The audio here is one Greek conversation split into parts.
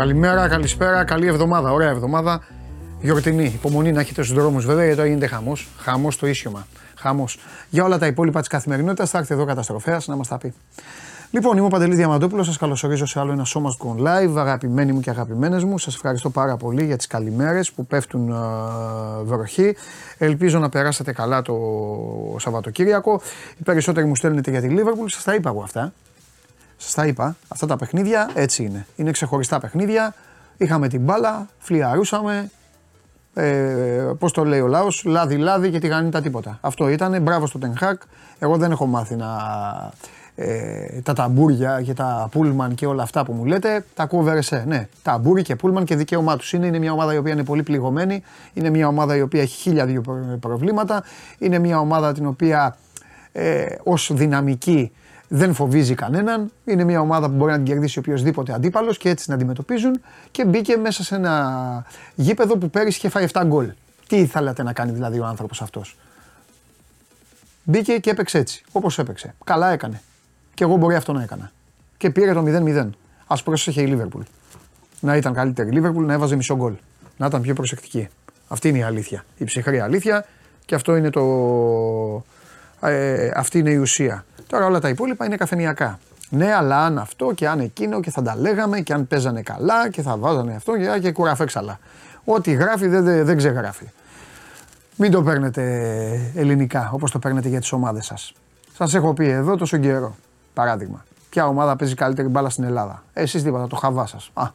Καλημέρα, καλησπέρα, καλή εβδομάδα. Ωραία εβδομάδα. Γιορτινή. Υπομονή να έχετε στους δρόμους βέβαια, γιατί τώρα γίνεται χαμός. Χαμός το ίσιομα. Χαμός. Για όλα τα υπόλοιπα της καθημερινότητας θα έρθει εδώ καταστροφέας να μας τα πει. Λοιπόν, είμαι ο Παντελής Διαμαντόπουλος. Σας καλωσορίζω σε άλλο ένα σώμα του live. Αγαπημένοι μου και αγαπημένες μου, σας ευχαριστώ πάρα πολύ για τις καλημέρες που πέφτουν uh, βροχή. Ελπίζω να περάσατε καλά το Σαββατοκύριακο. Οι περισσότεροι μου στέλνετε για τη Λίβερπουλ. Σας τα είπα εγώ αυτά. Σας τα είπα. Αυτά τα παιχνίδια έτσι είναι. Είναι ξεχωριστά παιχνίδια. Είχαμε την μπάλα, φλιαρούσαμε. Ε, Πώς το λέει ο λαός, λάδι-λάδι και τηγανίτα τίποτα. Αυτό ήταν. Μπράβο στο Τενχάκ. Εγώ δεν έχω μάθει να, ε, τα ταμπούρια και τα πούλμαν και όλα αυτά που μου λέτε, τα ακούω βερεσέ. Ναι, ταμπούρι και πούλμαν και δικαίωμά τους είναι. Είναι μια ομάδα η οποία είναι πολύ πληγωμένη. Είναι μια ομάδα η οποία έχει χίλια δύο προβλήματα. Είναι μια ομάδα την οποία ε, ως δυναμική δεν φοβίζει κανέναν. Είναι μια ομάδα που μπορεί να την κερδίσει οποιοδήποτε αντίπαλος και έτσι να αντιμετωπίζουν. Και μπήκε μέσα σε ένα γήπεδο που πέρυσι είχε φάει 7 γκολ. Τι θέλατε να κάνει δηλαδή ο άνθρωπος αυτός; Μπήκε και έπαιξε έτσι, όπως έπαιξε. Καλά έκανε. Και εγώ μπορεί αυτό να έκανα. Και πήρε το 0-0. Α πρόσεχε η Λίβερπουλ. Να ήταν καλύτερη η Λίβερπουλ, να έβαζε μισό γκολ. Να ήταν πιο προσεκτική. Αυτή είναι η αλήθεια. Η ψυχρή αλήθεια και αυτό είναι το. Ε, αυτή είναι η ουσία. Τώρα όλα τα υπόλοιπα είναι καφενιακά. Ναι, αλλά αν αυτό και αν εκείνο και θα τα λέγαμε και αν παίζανε καλά και θα βάζανε αυτό και, και κουραφέξαλα. Ό,τι γράφει δεν, δεν, δεν ξεγράφει. Μην το παίρνετε ελληνικά όπως το παίρνετε για τις ομάδες σας. Σας έχω πει εδώ τόσο καιρό. Παράδειγμα. Ποια ομάδα παίζει καλύτερη μπάλα στην Ελλάδα. Εσείς τίποτα, το χαβά σας. Α,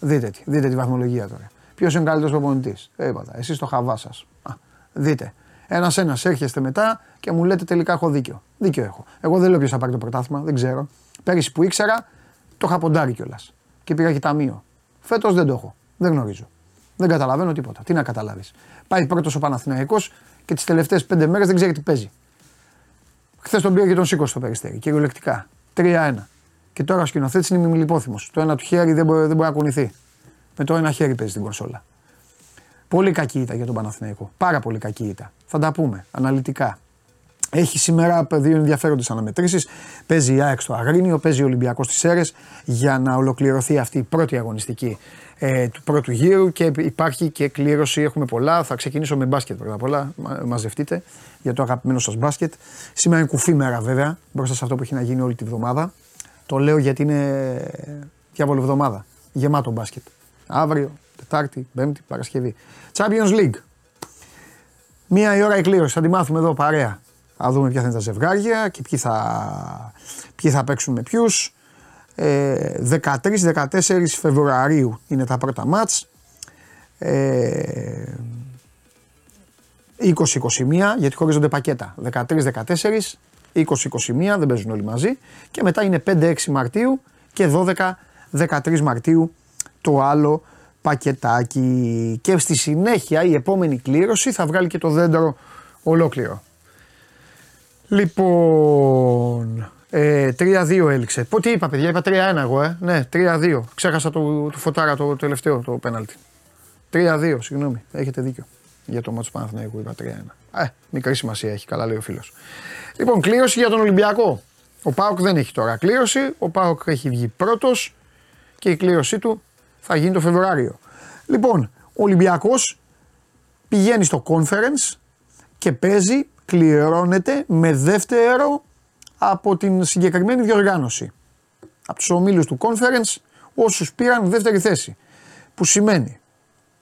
δείτε τη, δείτε τη βαθμολογία τώρα. Ποιος είναι καλύτερος προπονητής. Είπατε, εσείς το χαβά σας. Α, δείτε. Ένα-ένα έρχεστε μετά και μου λέτε τελικά έχω δίκιο. Δίκιο έχω. Εγώ δεν λέω ποιος θα πάρει το πρωτάθλημα, δεν ξέρω. Πέρυσι που ήξερα, το είχα ποντάρει κιόλας. Και πήγα και ταμείο. Φέτος δεν το έχω. Δεν γνωρίζω. Δεν καταλαβαίνω τίποτα. Τι να καταλάβεις. Πάει πρώτος ο Παναθηναϊκός και τις τελευταίες πέντε μέρες δεν ξέρει τι παίζει. Χθες τον πήρε και τον σήκωσε στο περιστέρι. Κυριολεκτικά. 3-1. Και τώρα ο σκηνοθέτης είναι μιμιλιπόθυμο. Το ένα του χέρι δεν μπορεί, δεν μπορεί να κουνηθεί. Με το ένα χέρι παίζει την κονσόλα. Πολύ κακή ήταν για τον Παναθηναϊκό. Πάρα πολύ κακή ήταν. Θα τα πούμε αναλυτικά. Έχει σήμερα δύο ενδιαφέροντες αναμετρήσεις. Παίζει η ΑΕΚ στο Αγρίνιο, παίζει ο Ολυμπιακός στις Σέρες για να ολοκληρωθεί αυτή η πρώτη αγωνιστική ε, του πρώτου γύρου και υπάρχει και κλήρωση. Έχουμε πολλά. Θα ξεκινήσω με μπάσκετ πρώτα απ' όλα. μαζευτείτε για το αγαπημένο σας μπάσκετ. Σήμερα είναι κουφή μέρα βέβαια μπροστά σε αυτό που έχει να γίνει όλη τη βδομάδα. Το λέω γιατί είναι διάβολο εβδομάδα. Γεμάτο μπάσκετ. Αύριο, Τετάρτη, Πέμπτη, Παρασκευή. Champions League. Μία η ώρα η κλήρωση. Θα τη μάθουμε εδώ παρέα. Θα δούμε ποια θα είναι τα ζευγάρια και ποιοι θα, ποιοι θα παίξουν με ποιους. 13-14 Φεβρουαρίου είναι τα πρώτα μάτς. 20-21 γιατί χωρίζονται πακέτα. 13-14, 20-21 δεν παίζουν όλοι μαζί. Και μετά είναι 5-6 Μαρτίου και 12-13 Μαρτίου το άλλο πακετάκι. Και στη συνέχεια η επόμενη κλήρωση θα βγάλει και το δέντρο ολόκληρο. Λοιπόν, ε, 3-2 έληξε. Πότε είπα, παιδιά, είπα 3-1 εγώ, ε. Ναι, 3-2. Ξέχασα το, το φωτάρα το τελευταίο το πέναλτι. 3-2, συγγνώμη. Έχετε δίκιο. Για το μάτσο Παναθηναϊκού είπα 3-1. Ε, μικρή σημασία έχει, καλά λέει ο φίλος. Λοιπόν, κλήρωση για τον Ολυμπιακό. Ο Πάοκ δεν έχει τώρα κλήρωση. Ο Πάοκ έχει βγει πρώτος και η κλήρωσή του θα γίνει το Φεβρουάριο. Λοιπόν, ο Ολυμπιακός πηγαίνει στο conference και παίζει, κληρώνεται με δεύτερο από την συγκεκριμένη διοργάνωση. Από τους ομίλους του conference όσους πήραν δεύτερη θέση. Που σημαίνει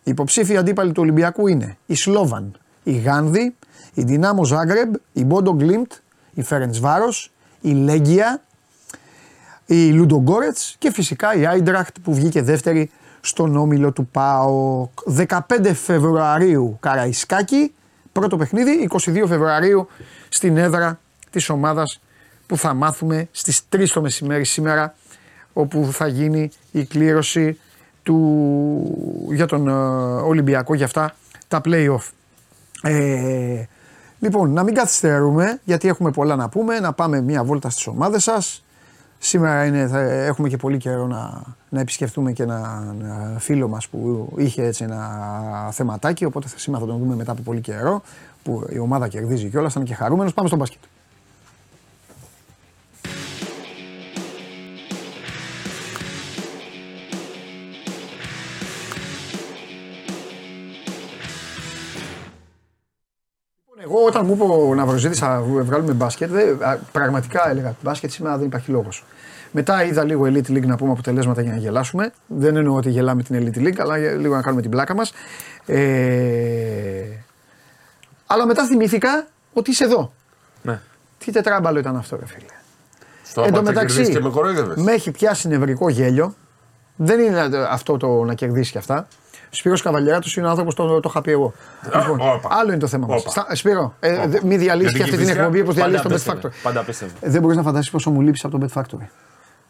οι υποψήφοι αντίπαλοι του Ολυμπιακού είναι η Σλόβαν, η Γάνδη, η Δυνάμο Ζάγκρεμπ, η Μπόντο Γκλίμπτ, η Φέρεντς Βάρος, η Λέγκια, η Λουντογκόρετς και φυσικά η Άιντραχτ που βγήκε δεύτερη στον όμιλο του ΠΑΟΚ. 15 Φεβρουαρίου Καραϊσκάκη, πρώτο παιχνίδι, 22 Φεβρουαρίου στην έδρα της ομάδας που θα μάθουμε στις 3 το μεσημέρι σήμερα όπου θα γίνει η κλήρωση του, για τον ε, Ολυμπιακό για αυτά τα play-off. Ε, λοιπόν, να μην καθυστερούμε γιατί έχουμε πολλά να πούμε, να πάμε μια βόλτα στις ομάδες σας. Σήμερα είναι, θα, έχουμε και πολύ καιρό να, να επισκεφτούμε και ένα, φίλο μας που είχε έτσι ένα θεματάκι, οπότε σήμερα θα τον δούμε μετά από πολύ καιρό που η ομάδα κερδίζει κιόλας, ήταν και χαρούμενος. Πάμε στο μπάσκετ. Όταν μου είπε ο Ναυροζήτη θα βγάλουμε μπάσκετ, δε, α, πραγματικά έλεγα μπάσκετ σήμερα δεν υπάρχει λόγος. Μετά είδα λίγο Elite League να πούμε αποτελέσματα για να γελάσουμε. Δεν εννοώ ότι γελάμε την Elite League, αλλά για- λίγο να κάνουμε την πλάκα μας. Ε, αλλά μετά θυμήθηκα ότι είσαι εδώ. Ναι. Τι τετράμπαλο ήταν αυτό, ρε φίλε. Στο Εν τω άμα μεταξύ, μεταξύ. και με κοροϊδεύες. με έχει πιάσει νευρικό γέλιο. Δεν είναι αυτό το να κερδίσεις και αυτά. Σπύρος Καβαλιαράτος είναι ο άνθρωπος, το, το είχα πει εγώ. Λοιπόν, όπα. άλλο είναι το θέμα μας. Όπα. Σπύρο, ε, δε- μη διαλύσεις Για και την αυτή την Κηφισιά, εκπομπή όπω διαλύσει το Bet πίστευε. Factory. Πάντα πίστευε. Ε, Δεν μπορείς να φανταστείς πόσο μου λείψει από το Bet Factory.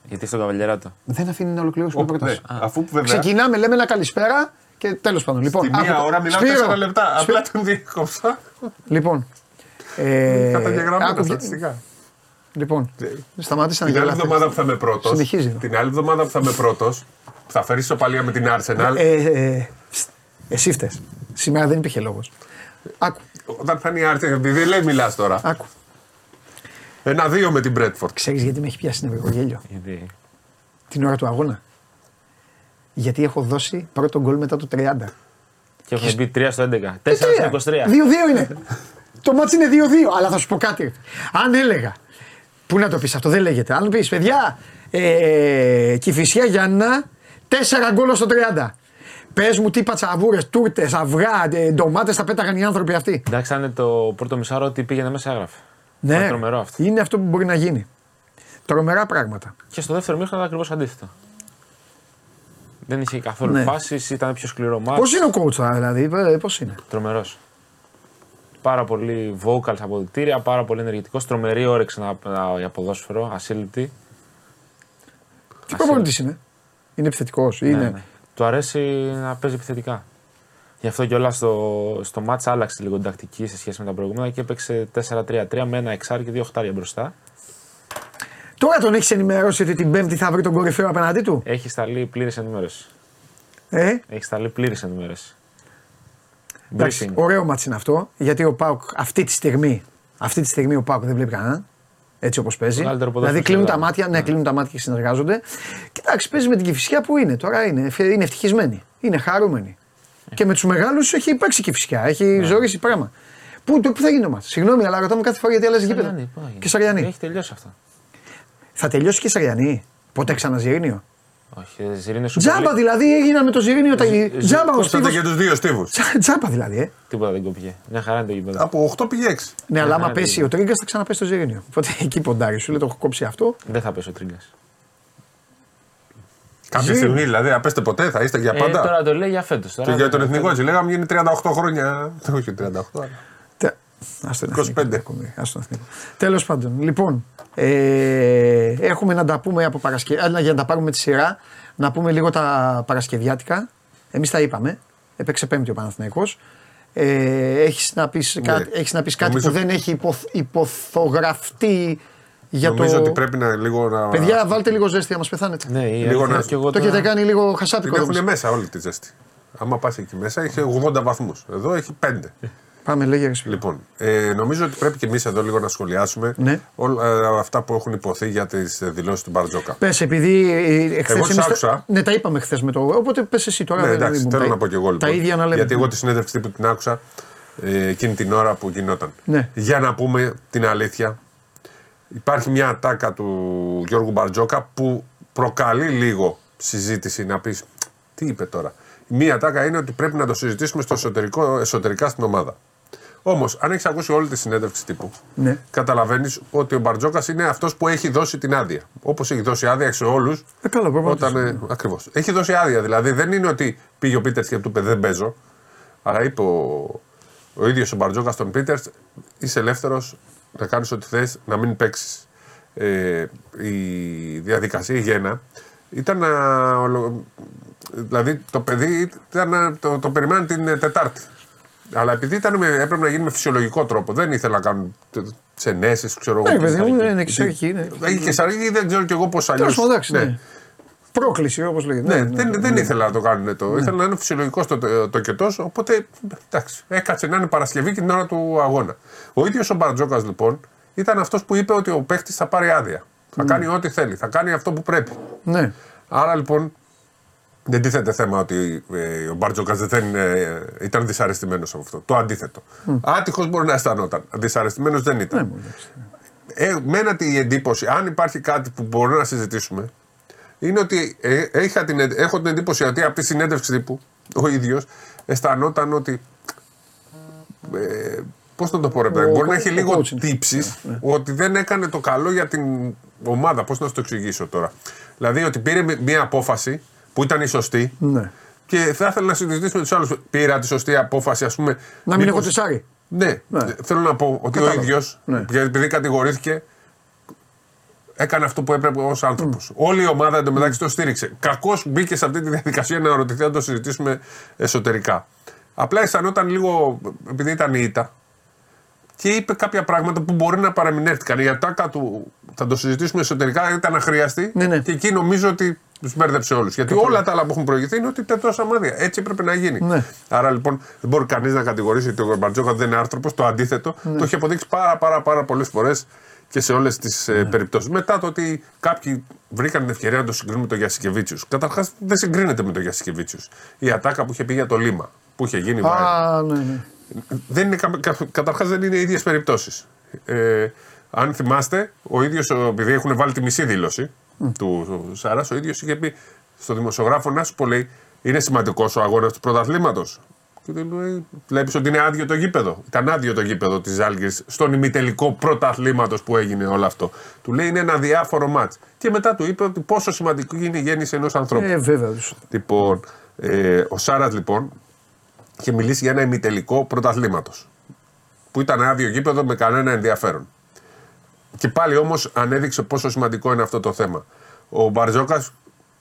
Γιατί στον καβαλιαράτο; Δεν αφήνει να ολοκληρώσουμε Ω, την ναι. πρόταση. Αφού βέβαια. Ξεκινάμε, λέμε ένα καλησπέρα και τέλος πάντων. Λοιπόν, Τη μία άκου- ώρα μιλάμε Σπύρο, τέσσερα λεπτά. Σπύρο, Απλά τον διέκοψα. Λοιπόν. Ε, Καταγεγραμμένα άκου- στατιστικά. Λοιπόν, σταμάτησα να Την άλλη γελάτε. εβδομάδα που θα είμαι πρώτο. Συνεχίζει. Την άλλη εβδομάδα που θα είμαι πρώτος. Θα φέρεις ισοπαλία με την Arsenal. Ε, ε, ψ, εσύ φταίς. Σήμερα δεν υπήρχε λόγος. Άκου, Όταν θα είναι η Arsenal. Επειδή λέει μιλάς τώρα. άκου. Ένα-δύο με την Bradford. Ξέρεις γιατί με έχει πιάσει νευρικό γέλιο; Γιατί; την ώρα του αγώνα. Γιατί έχω δώσει πρώτο γκολ μετά το 30. Και έχουμε μπει 3 στο 11. 4 Ε, στο 23. 2-2 είναι. το μάτι είναι 2-2. Αλλά θα σου πω κάτι. Αν έλεγα. Πού να το πεις αυτό, δεν λέγεται. Αν πεις, παιδιά, ε, Κυφυσιά Γιάννα, 4 γκολ στο 30. Πες μου τι πατσαβούρες, τούρτες, αυγά, ε, ντομάτες θα πέταγαν οι άνθρωποι αυτοί. Εντάξει, αν είναι το πρώτο μισάρο ότι πήγαινε μέσα έγραφε. Ναι, Είναι τρομερό αυτό. είναι αυτό που μπορεί να γίνει. Τρομερά πράγματα. Και στο δεύτερο μήχρονο ήταν ακριβώς αντίθετο. Δεν είχε καθόλου Ναι. φάσεις, ήταν πιο σκληρό μάτι. Πώς είναι ο coach τώρα, δηλαδή, πώς είναι; Τρομερός. Πάρα πολύ vocal στα αποδητήρια, πάρα πολύ ενεργητικός, τρομερή όρεξη να, να, για ποδόσφαιρο, ασύλληπτη. Τι προπονητής είναι; Είναι επιθετικός. Είναι. Ναι, ναι. Του αρέσει να παίζει επιθετικά. Γι' αυτό κιόλας στο, στο μάτς άλλαξε λίγο την τακτική σε σχέση με τα προηγούμενα και έπαιξε 4-3-3 με ένα εξάρι και δύο οχτάρια μπροστά. Τώρα τον έχεις ενημερώσει ότι την Πέμπτη θα βρει τον κορυφαίο απέναντί του; Έχει σταλεί πλήρης ενημέρωση. Ε, Έχει σταλεί πλήρης ενημέρωση. εντάξει, Briefing. ωραίο ματς είναι αυτό. Γιατί ο ΠΑΟΚ αυτή τη στιγμή, αυτή τη στιγμή ο ΠΑΟΚ δεν βλέπει κανέναν. Έτσι όπως παίζει. Το καλύτερο ποδόσφαιρο Δηλαδή κλείνουν στην τα Ελλάδα. μάτια, ναι, κλείνουν τα μάτια και συνεργάζονται. Κοιτάξτε, παίζει με την Κηφισιά που είναι. Τώρα είναι, είναι ευτυχισμένη. Είναι χαρούμενη. Και με τους μεγάλους έχει παίξει Κηφισιά. Έχει Ναι. ζορίσει πράγμα. Πού, το, πού θα γίνει το μάτι. Συγγνώμη, αλλά ρωτάμε κάθε φορά γιατί αλλάζει γήπεδο. Σαριανή, πού έγινε. Και Σαριανή. Έχει τελειώσει αυτό. Θα τελειώσει και Σαριανή. Ποτέ ξανά Ζηρίνιο. Όχι, Ζηρίνε σου Τζάμπα δηλαδή έγιναν με το Ζηρίνιο τα. Ζη- Τζάμπα ο Κόψατε Στίβος. και τους δύο στίβους. Τζα- Τζάμπα δηλαδή, ε. Τίποτα δεν κόπηκε. Μια χαρά είναι το γήπεδο. Από 8 πήγε 6. Ναι, αλλά άμα ναι, πέσει ναι. ο Τρίγκας θα ξαναπέσει το Ζηρίνιο. Οπότε εκεί ποντάρει, σου λέει το έχω κόψει αυτό. Δεν θα πέσει ο Τρίγκας. Κάποια Ζει. στιγμή δηλαδή, απέστε ποτέ, θα είστε για Ε, πάντα. τώρα το λέει για φέτος. Και για τον εθνικό έτσι, λέγαμε γίνει 38 χρόνια. Όχι 38, αλλά. Τε- Ας τον 25. εθνικό, ακόμη, ας τον εθνικό. Τέλος πάντων, λοιπόν, ε, έχουμε να τα πούμε από Παρασκευή, για να τα πάρουμε τη σειρά, να πούμε λίγο τα Παρασκευιάτικα. Εμείς τα είπαμε, έπαιξε πέμπτη ο Παναθηναϊκός. Ε, έχεις, να πεις, κάτι, έχεις να πεις κάτι Νομίζω- που δεν έχει υποθ, υποθογραφτεί για Νομίζω το... ότι πρέπει να λίγο να. Παιδιά, βάλτε λίγο ζέστη, να μας πεθάνετε. Ναι, η Λίγο αλήθεια να- και εγώ Το τώρα- έχετε κάνει λίγο Την χασάπικο. έχουν όμως. μέσα όλη τη ζέστη. Άμα πας εκεί μέσα έχει 80 βαθμούς. Εδώ έχει 5. Πάμε, λέγε ρε Σπύρο. Λοιπόν, ε, νομίζω ότι πρέπει και εμείς εδώ λίγο να σχολιάσουμε Ναι. όλα ε, αυτά που έχουν υποθεί για τις δηλώσεις του Μπαρτζόκα. Πες, επειδή ε, χθες Εγώ τις εμείς τα- άκουσα. Ναι, τα είπαμε χθες με το. Οπότε πες εσύ τώρα. Ναι, δεν- εντάξει, μην θέλω πούμε. να πω κι εγώ λοιπόν. Τα ίδια να λέμε. Γιατί εγώ τη συνέντευξη τύπου την άκουσα ε, εκείνη την ώρα που γινόταν. Ναι. Για να πούμε την αλήθεια, υπάρχει μια ατάκα του Γιώργου Μπαρτζόκα που προκαλεί λίγο συζήτηση να πεις τι είπε τώρα. Μία ατάκα είναι ότι πρέπει να το συζητήσουμε στο εσωτερικό, εσωτερικά στην ομάδα. Όμως, αν έχεις ακούσει όλη τη συνέντευξη τύπου, Ναι. καταλαβαίνεις ότι ο Μπαρτζόκας είναι αυτός που έχει δώσει την άδεια. Όπως έχει δώσει άδεια σε όλους. Ε, καλά, προφανώς. Όταν, ε, Ακριβώς. Έχει δώσει άδεια. Δηλαδή δεν είναι ότι πήγε ο Πίτερς και του είπε δεν παίζω. Αλλά είπε ο, ο ίδιος ο Μπαρτζόκας στον Πίτερς, είσαι ελεύθερος να κάνεις ό,τι θες, να μην παίξεις. Ε, η διαδικασία η γέννα ήταν να. ολο- Δηλαδή το παιδί ήταν να, το, το περιμέναν την ε, Τετάρτη. Αλλά επειδή ήταν με, έπρεπε να γίνει με φυσιολογικό τρόπο, δεν ήθελα να κάνουν τι ενέσει, ξέρω εγώ. Ναι, τι παιδί μου, σαρκή. είναι και σαρκή, ναι. Έχει και σαρκή, δεν ξέρω κι εγώ πώς αλλιώς. Τέλο πάντων, εντάξει. Ναι. Πρόκληση, όπως λέγεται. Ναι, δεν, δεν ήθελα να το κάνουν το. Ήθελα να είναι φυσιολογικό το, το, το κετό. Οπότε εντάξει, έκατσε να είναι Παρασκευή και την ώρα του αγώνα. Ο ίδιος ο Μπαρτζόκας λοιπόν ήταν αυτός που είπε ότι ο παίχτης θα πάρει άδεια. Θα κάνει ό,τι θέλει. Θα κάνει αυτό που πρέπει. ναι. Άρα λοιπόν Δεν τίθεται θέμα ότι ε, ο Μπαρτζόκα δεν ε, ήταν δυσαρεστημένος από αυτό. Το αντίθετο. Mm. Άτυχος μπορεί να αισθανόταν. Δυσαρεστημένος δεν ήταν. Ναι, μου εντάξει. Ε, μένα την εντύπωση, αν υπάρχει κάτι που μπορούμε να συζητήσουμε, είναι ότι ε, είχα την, εν- έχω την εντύπωση ότι από τη συνέντευξη τύπου ο ίδιος αισθανόταν ότι. Ε, Πώς να το πω, ρε παιδί, Ο μπορεί να κο- έχει ο λίγο coaching. τύψεις ότι δεν έκανε το καλό για την ομάδα. Πώς να σου το εξηγήσω τώρα. Δηλαδή ότι πήρε μ- μια απόφαση που ήταν η σωστή Ναι. και θα ήθελα να συζητήσω με τους άλλους. Πήρα τη σωστή απόφαση, ας πούμε. Να μην μήπως- έχω τεσάρι. ναι, Ναι. θέλω να πω ότι Κατάλαβα. ο ίδιος, Ναι. επειδή κατηγορήθηκε, έκανε αυτό που έπρεπε ως άνθρωπος. Όλη η ομάδα εντωμεταξύ το στήριξε. Κακώς μπήκε σε αυτή τη διαδικασία να ρωτηθεί να το συζητήσουμε εσωτερικά. Απλά αισθανόταν λίγο, επειδή ήταν η ήττα, και είπε κάποια πράγματα που μπορεί να παραμεινεύτηκαν. Η ατάκα του, θα το συζητήσουμε εσωτερικά, ήταν αχρίαστη. Ναι, ναι. Και εκεί νομίζω ότι τους μπέρδεψε όλους. Γιατί όλα τα άλλα που έχουν προηγηθεί είναι ότι τετρώσα μάδια. Έτσι έπρεπε να γίνει. Ναι. Άρα λοιπόν δεν μπορεί κανείς να κατηγορήσει ότι ο Μπαρτζόκα δεν είναι άρθρωπο. Το αντίθετο Ναι. το έχει αποδείξει πάρα, πάρα, πάρα πολλές φορές και σε όλες τις Ναι. ε, περιπτώσεις. Μετά το ότι κάποιοι βρήκαν την ευκαιρία να το συγκρίνουν με τον Γιασικεβίτσιου. Καταρχάς δεν συγκρίνεται με τον Γιασικεβίτσιου. Η ατάκα που είχε πει για το Λίμα, που είχε γίνει viral. Α, ναι, ναι. Δεν είναι, κα- κα- καταρχάς δεν είναι οι ίδιες περιπτώσεις. Ε, αν θυμάστε, ο ίδιος, ο- επειδή έχουν βάλει τη μισή δήλωση του Σάρας, ο ίδιος είχε πει στο δημοσιογράφο να σου πω, λέει, είναι σημαντικός ο αγώνας του πρωταθλήματος. Και του λέει, βλέπεις ότι είναι άδειο το γήπεδο. Ήταν άδειο το γήπεδο της Άλγης στον ημιτελικό πρωταθλήματος που έγινε όλο αυτό. Του λέει είναι ένα διάφορο μάτς. Και μετά του είπε ότι πόσο σημαντικό είναι η γέννηση ενός ανθρώπου. Ε, βέβαια. τους- Λοιπόν, ε, ο Σάρας λοιπόν είχε μιλήσει για ένα ημιτελικό πρωταθλήματος. Που ήταν άδειο γήπεδο με κανένα ενδιαφέρον. Και πάλι όμως ανέδειξε πόσο σημαντικό είναι αυτό το θέμα. Ο Μπαρζόκα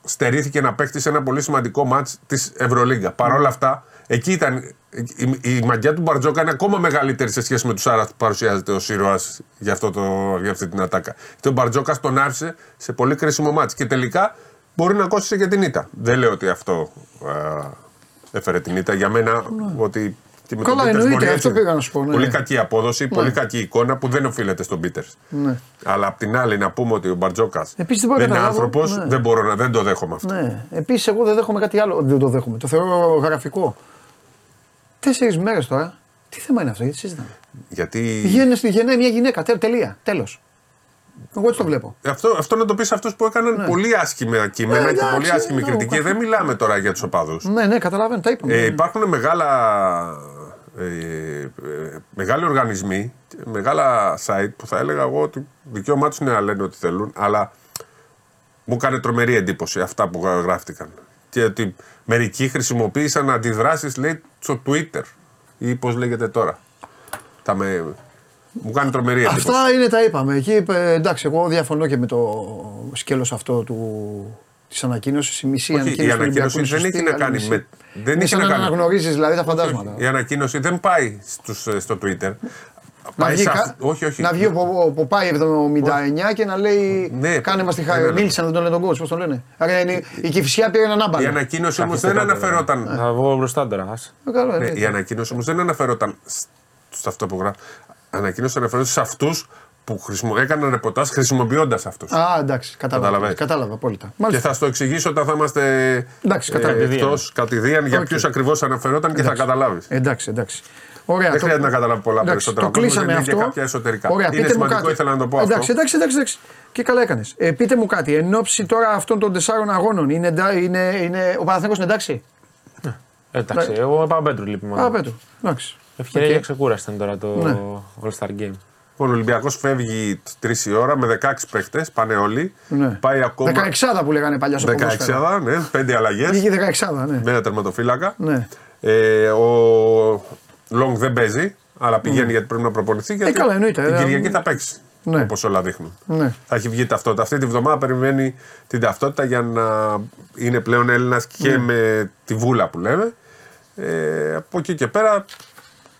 στερήθηκε να παίξει σε ένα πολύ σημαντικό μάτς της Ευρωλίγκα. Παρ' όλα αυτά, εκεί ήταν. Η, η μαγιά του Μπαρτζόκα είναι ακόμα μεγαλύτερη σε σχέση με τους Σάρα που παρουσιάζεται ως ήρωας για, αυτό το- για αυτή την ατάκα. Γιατί ο Μπαρτζόκας τον άφησε σε πολύ κρίσιμο μάτς. Και τελικά μπορεί να κόστησε και την ήττα. Δεν λέω ότι αυτό α, έφερε την ήττα. Για μένα ότι. Και με Καλά, τον Peters εννοείται, μπορεί αυτό έτσι. πήγα να σου πω, ναι. Πολύ κακή απόδοση, πολύ κακή εικόνα που δεν οφείλεται στον Πίτερ. Ναι. Αλλά απ' την άλλη να πούμε ότι ο Μπαρτζόκας Επίσης, δεν μπορώ δεν να είναι καταλάβω, άνθρωπος, ναι. δεν μπορώ να δεν το δέχομαι αυτό. Ναι. Επίσης, εγώ δεν δέχομαι κάτι άλλο. Δεν το δέχομαι. Το θεωρώ γραφικό. Τέσσερις μέρες τώρα. Τι θέμα είναι αυτό, γιατί συζητάμε; Γιατί Γεννάει στη γεννάει μια γυναίκα. Τε- Τελεία. Τέλος. Εγώ έτσι το βλέπω. αυτό, αυτό να το πεις σε αυτούς που έκαναν πολύ άσχημα κείμενα Ναι, και εντάξει, πολύ άσχημη ναι, κριτική. ο Δεν μιλάμε τώρα για τους οπαδούς. Ναι, ναι, καταλαβαίνω, τα είπαμε. Ε, υπάρχουν μεγάλα, ε, ε, μεγάλοι οργανισμοί, μεγάλα site που θα έλεγα εγώ ότι δικαίωμά τους είναι να λένε ό,τι θέλουν, αλλά μου έκανε τρομερή εντύπωση αυτά που γράφτηκαν. Και ότι μερικοί χρησιμοποίησαν αντιδράσεις, λέει, στο Twitter ή πώς λέγεται τώρα. Τα με... Μου κάνει τρομερή εντύπωση. Αυτά είναι τα είπαμε. Εκεί είπε, εντάξει, εγώ διαφωνώ και με το σκέλος αυτό του. Της ανακοίνωσης, η μισή Όχι, ανακοίνωση. η του Ολυμπιακού ανακοίνωση είναι δεν σωστή, έχει να άλλη κάνει μισή. με- δεν είναι έχει σαν να να κάνει- αναγνωρίζεις δηλαδή τα φαντάσματα. Η ανακοίνωση δεν πάει στους, ε, στο Twitter. Να Πάει βγει, σε κα- αυτ- όχι, όχι. να βγει ο, ο, ο Ποπάη 79 και να λέει. Ναι, κάνε μας τη ναι, χάρη. ναι. Μίλησαν, δεν τον λένε τον κόσμο, πώς τον λένε. Άρα είναι, η Κυφσιά πήρε έναν Η άμπαλο. ανακοίνωση όμως Καθίστε δεν κάτω, αναφερόταν. ρε. Θα βγω μπροστά τώρα. άσε. Ε, Καλό, Ναι, ε, η ανακοίνωση όμως δεν αναφερόταν σ- σε αυτό που γράφει. Ανακοίνωση αναφερόταν σε αυτούς που χρησιμο... έκαναν ρεπορτάζ χρησιμοποιώντας αυτούς. Α, εντάξει, κατάλαβα. Καταλαβαίνεις. Κατάλαβα απόλυτα. Και Μάλιστα. θα στο εξηγήσω όταν θα είμαστε Εντάξει, κατάλαβα. εκτός κατ' ιδίαν για Οκ. ποιους ακριβώς αναφερόταν και θα Εντάξει. καταλάβεις. Εντάξει, εντάξει. Ωραία, Δεν το- χρειάζεται να καταλάβει πολλά εντάξει, περισσότερα. Το ο κόσμος, κλείσαμε δεν είναι αυτό. και κάποια εσωτερικά. Ωραία, είναι πείτε μου σημαντικό, κάτι. ήθελα να το πω εντάξει, αυτό. εντάξει, εντάξει, εντάξει. Και καλά έκανες. Ε, πείτε μου κάτι. Εν όψει τώρα αυτών των τεσσάρων αγώνων, είναι, εντά- είναι, είναι, ο Παναθηναϊκός είναι εντάξει; Εντάξει, εγώ πάω Πέτρου λοιπόν. Α, Πέτρο. Εντάξει. Ευκαιρία Οκ. για ξεκούραστη είναι τώρα το Ναι. All Star Game. Λοιπόν, ο Ολυμπιακός φεύγει 3 η ώρα με 16 παίχτες, πάνε όλοι. Ναι. Πάει ακόμα. 16 που λέγανε παλιά στο 16 ποδόσφαιρο. ναι, 5 αλλαγές. Βγήκε 16 ναι. Με ένα τερματοφύλακα. ναι. Ε, ο Λόγκ δεν παίζει, αλλά πηγαίνει γιατί πρέπει να προπονηθεί. Γιατί καλά, εννοείται. Την Ε, Κυριακή θα παίξει. ναι. Όπως όλα δείχνουν. Ναι. Θα έχει βγει ταυτότητα. Αυτή τη βδομάδα περιμένει την ταυτότητα για να είναι πλέον Έλληνας και Ναι. με τη βούλα που λέμε. Ε, από εκεί και πέρα